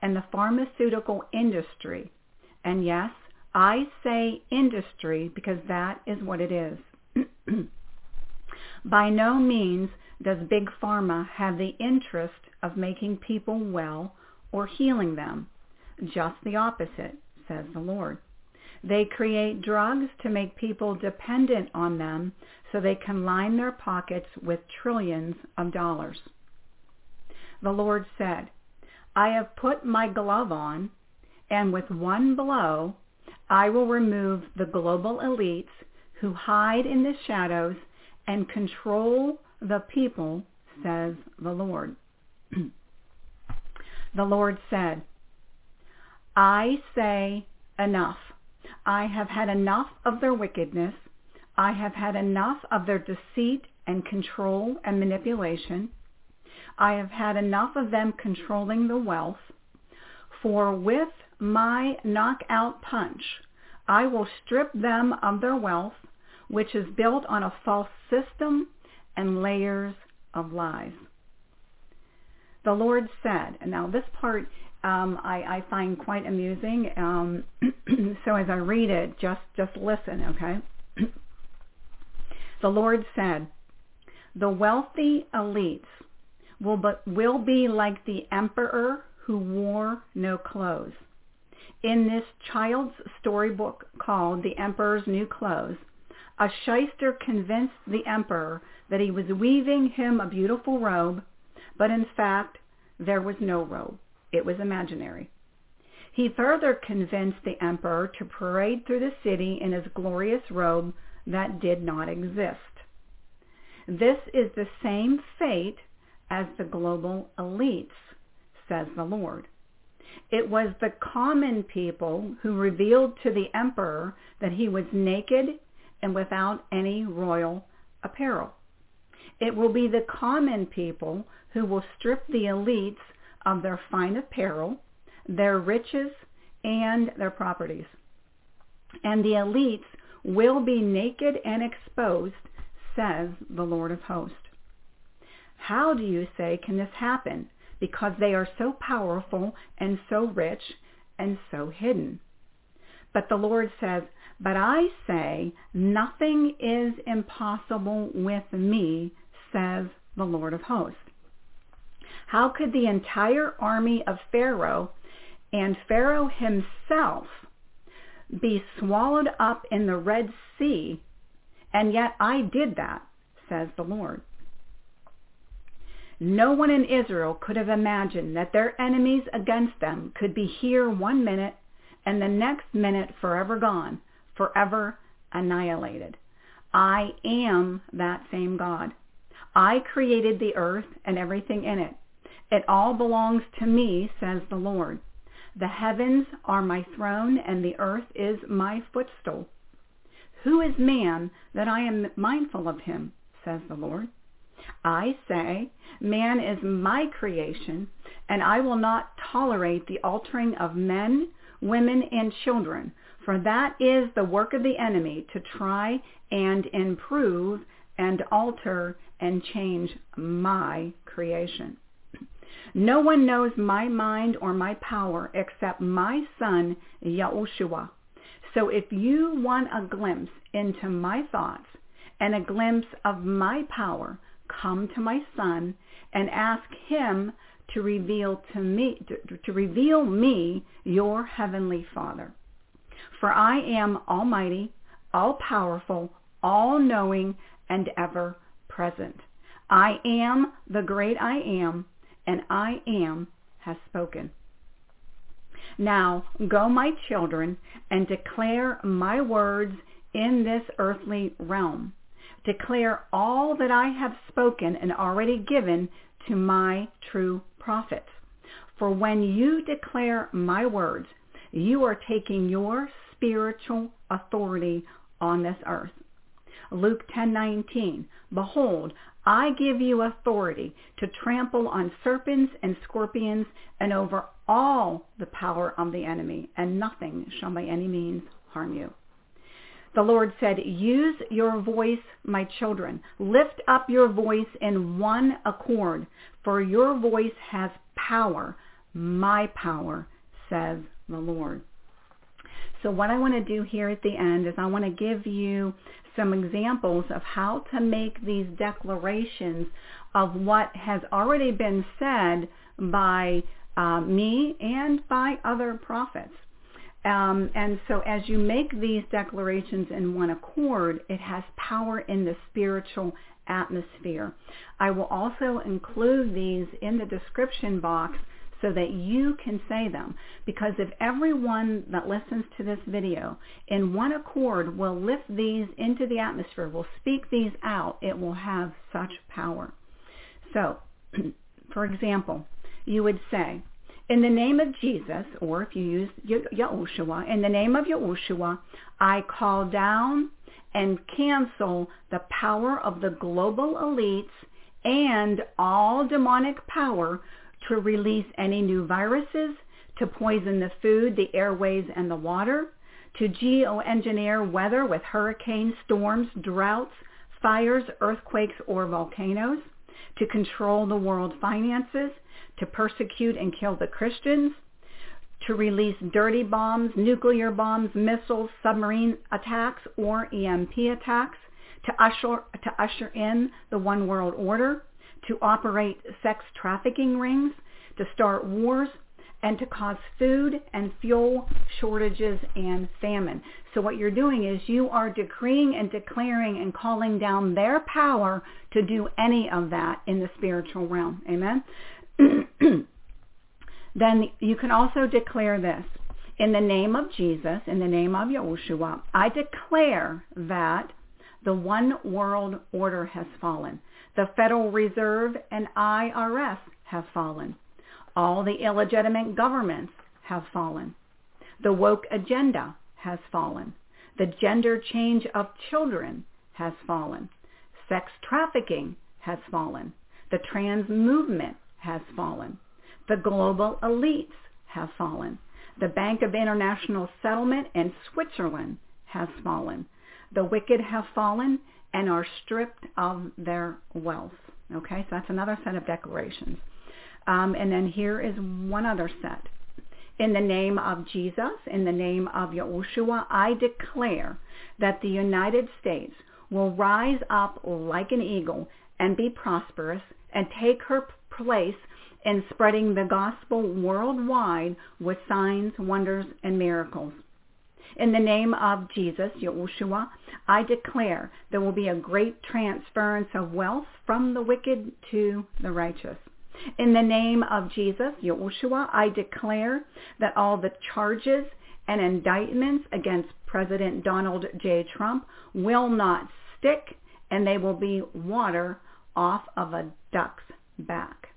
and the pharmaceutical industry. And yes, I say industry because that is what it is. <clears throat> By no means does Big Pharma have the interest of making people well or healing them. Just the opposite, says the Lord. They create drugs to make people dependent on them so they can line their pockets with trillions of dollars. The Lord said, I have put my glove on, and with one blow I will remove the global elites who hide in the shadows and control the people, says the Lord. <clears throat> the Lord said, I say enough. I have had enough of their wickedness. I have had enough of their deceit and control and manipulation. I have had enough of them controlling the wealth. For with my knockout punch, I will strip them of their wealth, which is built on a false system and layers of lies. The Lord said, and now this part um, I, I, find quite amusing. Um, <clears throat> so as I read it, just just listen, okay? <clears throat> the Lord said, "The wealthy elites will but will be like the emperor who wore no clothes." In this child's storybook called "The Emperor's New Clothes," a shyster convinced the emperor that he was weaving him a beautiful robe, but in fact there was no robe. It was imaginary. He further convinced the emperor to parade through the city in his glorious robe that did not exist. This is the same fate as the global elites, says the Lord. It was the common people who revealed to the emperor that he was naked and without any royal apparel. It will be the common people who will strip the elites of their fine apparel, their riches, and their properties. and the elites will be naked and exposed, says the Lord of hosts. How do you say can this happen? Because they are so powerful and so rich and so hidden. But the Lord says, but I say, nothing is impossible with me, says the Lord of hosts. How could the entire army of Pharaoh and Pharaoh himself be swallowed up in the Red Sea, and yet I did that, says the Lord. No one in Israel could have imagined that their enemies against them could be here one minute and the next minute forever gone, forever annihilated. I am that same God. I created the earth and everything in it. It all belongs to me, says the Lord. The heavens are my throne, and the earth is my footstool. Who is man that I am mindful of him, says the Lord? I say, man is my creation, and I will not tolerate the altering of men, women, and children, for that is the work of the enemy to try and improve and alter and change my creation. No one knows my mind or my power except my son, Yahushua. So if you want a glimpse into my thoughts and a glimpse of my power, come to my son and ask him to reveal to me to, to reveal me your heavenly father for i am almighty all powerful all knowing and ever present i am the great i am and I am has spoken. Now go, my children, and declare my words in this earthly realm. Declare all that I have spoken and already given to my true prophets. For when you declare my words, you are taking your spiritual authority on this earth. Luke 10:19 Behold, I give you authority to trample on serpents and scorpions and over all the power of the enemy, and nothing shall by any means harm you. The Lord said, use your voice, my children. Lift up your voice in one accord, for your voice has power, my power, says the Lord. So what I want to do here at the end is I want to give you some examples of how to make these declarations of what has already been said by uh, me and by other prophets. Um, and so as you make these declarations in one accord, it has power in the spiritual atmosphere. I will also include these in the description box so that you can say them. Because if everyone that listens to this video in one accord will lift these into the atmosphere, will speak these out, it will have such power. So, <clears throat> for example, you would say, in the name of Jesus, or if you use Yahushua, in the name of Yahushua, I call down and cancel the power of the global elites and all demonic power to release any new viruses, to poison the food, the airways, and the water, to geoengineer weather with hurricanes, storms, droughts, fires, earthquakes, or volcanoes, to control the world finances, to persecute and kill the Christians, to release dirty bombs, nuclear bombs, missiles, submarine attacks, or EMP attacks, to usher, to usher in the one world order, to operate sex trafficking rings, to start wars, and to cause food and fuel shortages and famine. So what you're doing is you are decreeing and declaring and calling down their power to do any of that in the spiritual realm. Amen? <clears throat> then you can also declare this. In the name of Jesus, in the name of Yahushua, I declare that the one world order has fallen. The Federal Reserve and IRS have fallen. All the illegitimate governments have fallen. The woke agenda has fallen. The gender change of children has fallen. Sex trafficking has fallen. The trans movement has fallen. The global elites have fallen. The Bank of International Settlement in Switzerland has fallen. The wicked have fallen and are stripped of their wealth. Okay, so that's another set of declarations. Um, and then here is one other set. In the name of Jesus, in the name of Yahushua, I declare that the United States will rise up like an eagle and be prosperous and take her place in spreading the gospel worldwide with signs, wonders, and miracles. In the name of Jesus, Yahushua, I declare there will be a great transference of wealth from the wicked to the righteous. In the name of Jesus, Yahushua, I declare that all the charges and indictments against President Donald J. Trump will not stick and they will be water off of a duck's back.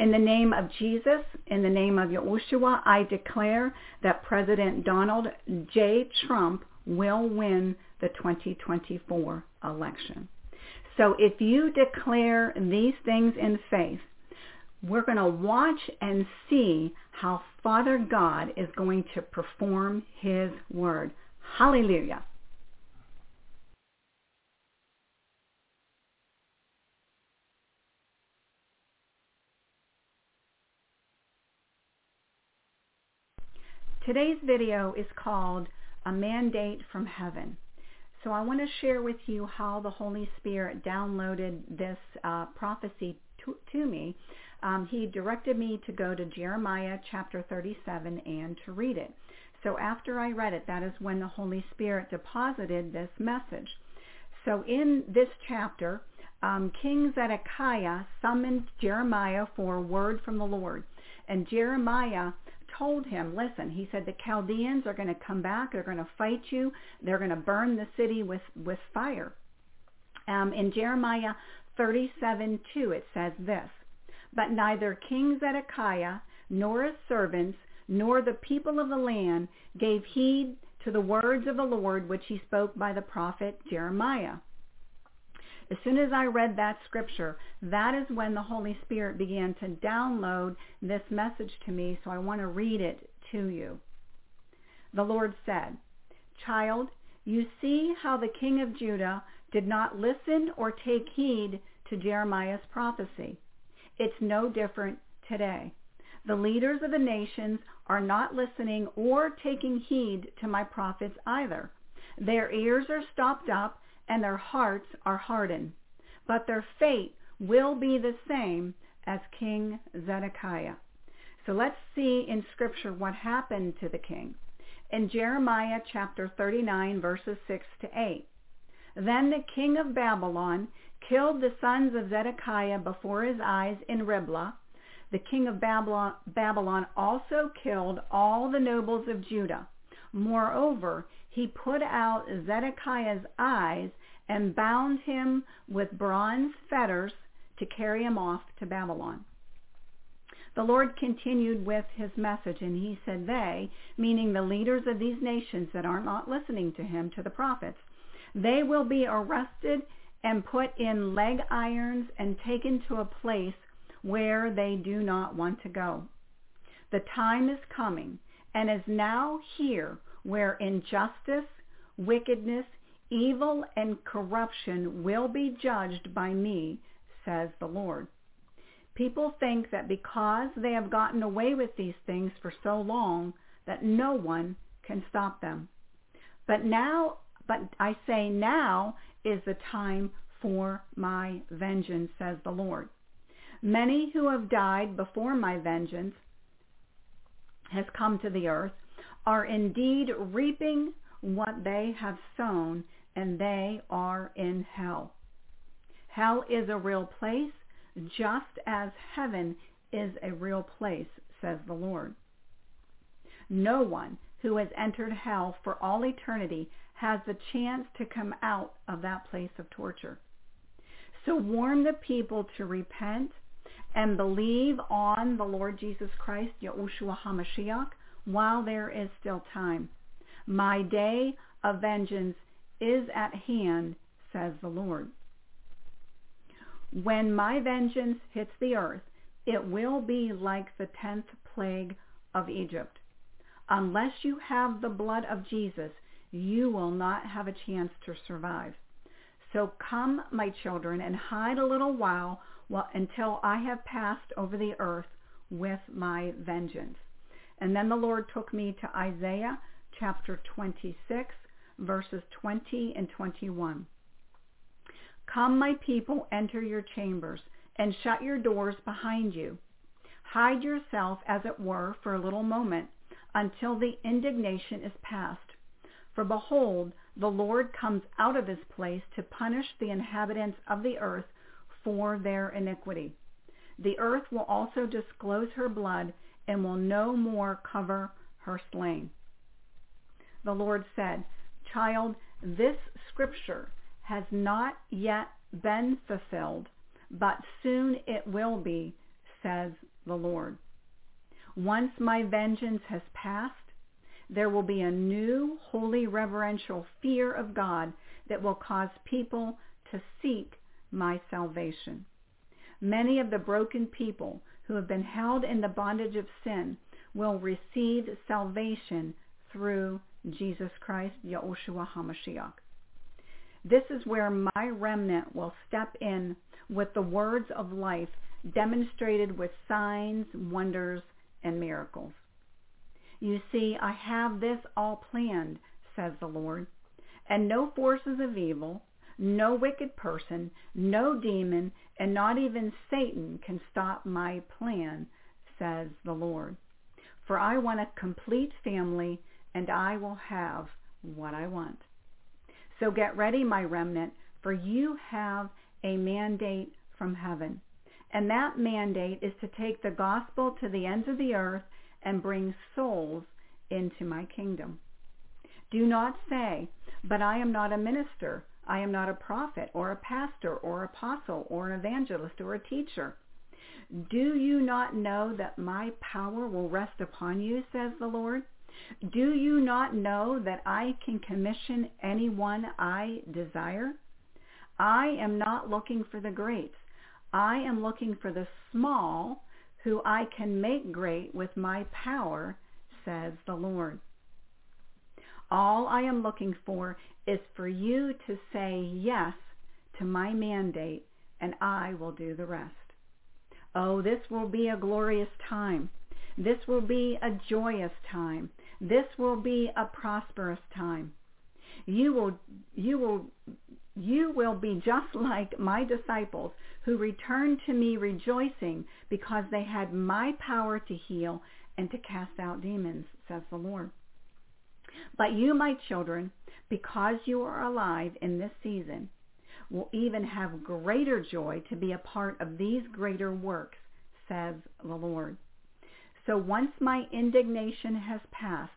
In the name of Jesus, in the name of Yahushua, I declare that President Donald J. Trump will win the 2024 election. So if you declare these things in faith, we're going to watch and see how Father God is going to perform his word. Hallelujah. Today's video is called A Mandate from Heaven. So I want to share with you how the Holy Spirit downloaded this uh, prophecy to, to me. Um, he directed me to go to Jeremiah chapter 37 and to read it. So after I read it, that is when the Holy Spirit deposited this message. So in this chapter, um, King Zedekiah summoned Jeremiah for a word from the Lord. And Jeremiah told him, listen, he said, the Chaldeans are going to come back. They're going to fight you. They're going to burn the city with, with fire. Um, in Jeremiah 37, 2, it says this, But neither King Zedekiah nor his servants nor the people of the land gave heed to the words of the Lord which he spoke by the prophet Jeremiah. As soon as I read that scripture, that is when the Holy Spirit began to download this message to me, so I want to read it to you. The Lord said, Child, you see how the king of Judah did not listen or take heed to Jeremiah's prophecy. It's no different today. The leaders of the nations are not listening or taking heed to my prophets either. Their ears are stopped up and their hearts are hardened. But their fate will be the same as King Zedekiah. So let's see in Scripture what happened to the king. In Jeremiah chapter 39, verses 6 to 8. Then the king of Babylon killed the sons of Zedekiah before his eyes in Riblah. The king of Babylon, also killed all the nobles of Judah. Moreover, he put out Zedekiah's eyes and bound him with bronze fetters to carry him off to Babylon. The Lord continued with his message, and he said, They, meaning the leaders of these nations that are not listening to him, to the prophets, they will be arrested and put in leg irons and taken to a place where they do not want to go. The time is coming and is now here where injustice, wickedness, evil, and corruption will be judged by me, says the Lord. People think that because they have gotten away with these things for so long that no one can stop them. But now, but I say now is the time for my vengeance, says the Lord. Many who have died before my vengeance has come to the earth are indeed reaping what they have sown, and they are in hell. Hell is a real place, just as heaven is a real place, says the Lord. No one who has entered hell for all eternity has the chance to come out of that place of torture. So warn the people to repent and believe on the Lord Jesus Christ, Yahushua HaMashiach, while there is still time. My day of vengeance is at hand, says the Lord. When my vengeance hits the earth, it will be like the tenth plague of Egypt. Unless you have the blood of Jesus, you will not have a chance to survive. So come, my children, and hide a little while, until I have passed over the earth with my vengeance. And then the Lord took me to Isaiah chapter 26, verses 20 and 21. Come, my people, enter your chambers, and shut your doors behind you. Hide yourself, as it were, for a little moment, until the indignation is past. For behold, the Lord comes out of his place to punish the inhabitants of the earth for their iniquity. The earth will also disclose her blood and will no more cover her slain. The Lord said, Child, this scripture has not yet been fulfilled, but soon it will be, says the Lord. Once my vengeance has passed, there will be a new holy reverential fear of God that will cause people to seek my salvation. Many of the broken people who have been held in the bondage of sin will receive salvation through Jesus Christ, Yahushua HaMashiach. This is where my remnant will step in with the words of life demonstrated with signs, wonders, and miracles. You see, I have this all planned, says the Lord, and no forces of evil, no wicked person, no demon, and not even Satan can stop my plan, says the Lord. For I want a complete family, and I will have what I want. So get ready, my remnant, for you have a mandate from heaven. And that mandate is to take the gospel to the ends of the earth and bring souls into my kingdom. Do not say, but I am not a minister. I am not a prophet or a pastor or apostle or an evangelist or a teacher. Do you not know that my power will rest upon you, says the Lord? Do you not know that I can commission anyone I desire? I am not looking for the greats. I am looking for the small who I can make great with my power, says the Lord. All I am looking for is for you to say yes to my mandate, and I will do the rest. Oh, this will be a glorious time. This will be a joyous time. This will be a prosperous time. You will, you will, you will be just <laughs> like my disciples who returned to me rejoicing because they had my power to heal and to cast out demons, says the Lord. But you, my children, because you are alive in this season, will even have greater joy to be a part of these greater works, says the Lord. So once my indignation has passed,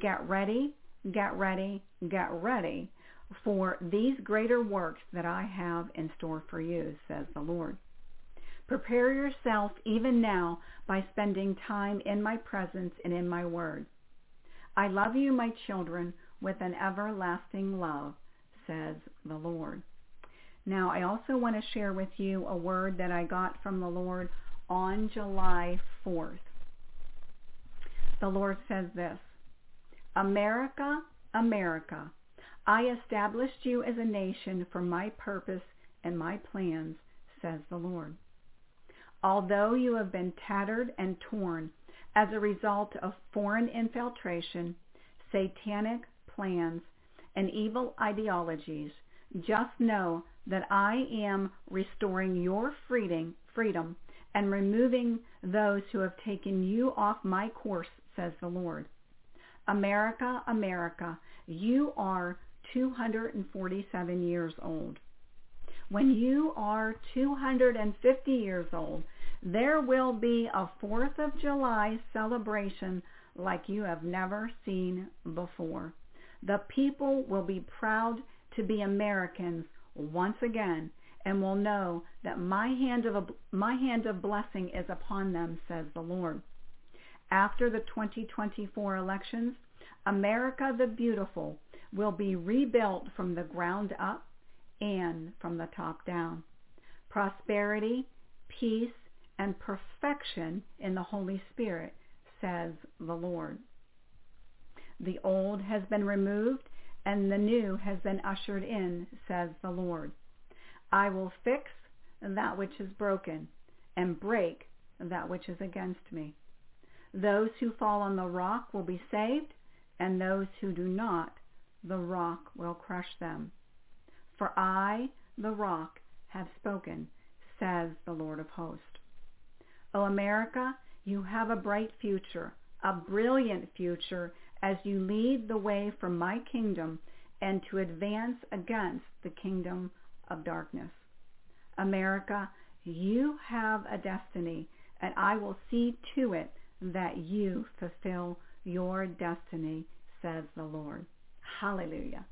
get ready, get ready, get ready for these greater works that I have in store for you, says the Lord. Prepare yourself even now by spending time in my presence and in my word. I love you, my children, with an everlasting love, says the Lord. Now, I also want to share with you a word that I got from the Lord on July 4th. The Lord says this, America, America, I established you as a nation for my purpose and my plans, says the Lord. Although you have been tattered and torn as a result of foreign infiltration, satanic plans, and evil ideologies, just know that I am restoring your freedom, freedom and removing those who have taken you off my course, says the Lord. America, America, you are 247 years old. When you are 250 years old, there will be a 4th of July celebration like you have never seen before. The people will be proud to be Americans once again and will know that my hand of, my hand of blessing is upon them, says the Lord. After the 2024 elections, America the Beautiful will be rebuilt from the ground up and from the top down. Prosperity, peace, and perfection in the Holy Spirit, says the Lord. The old has been removed and the new has been ushered in, says the Lord. I will fix that which is broken and break that which is against me. Those who fall on the rock will be saved, and those who do not, the rock will crush them. For I, the rock, have spoken, says the Lord of hosts. O America, you have a bright future, a brilliant future as you lead the way for my kingdom and to advance against the kingdom of darkness. America, you have a destiny, and I will see to it that you fulfill your destiny, says the Lord. Hallelujah.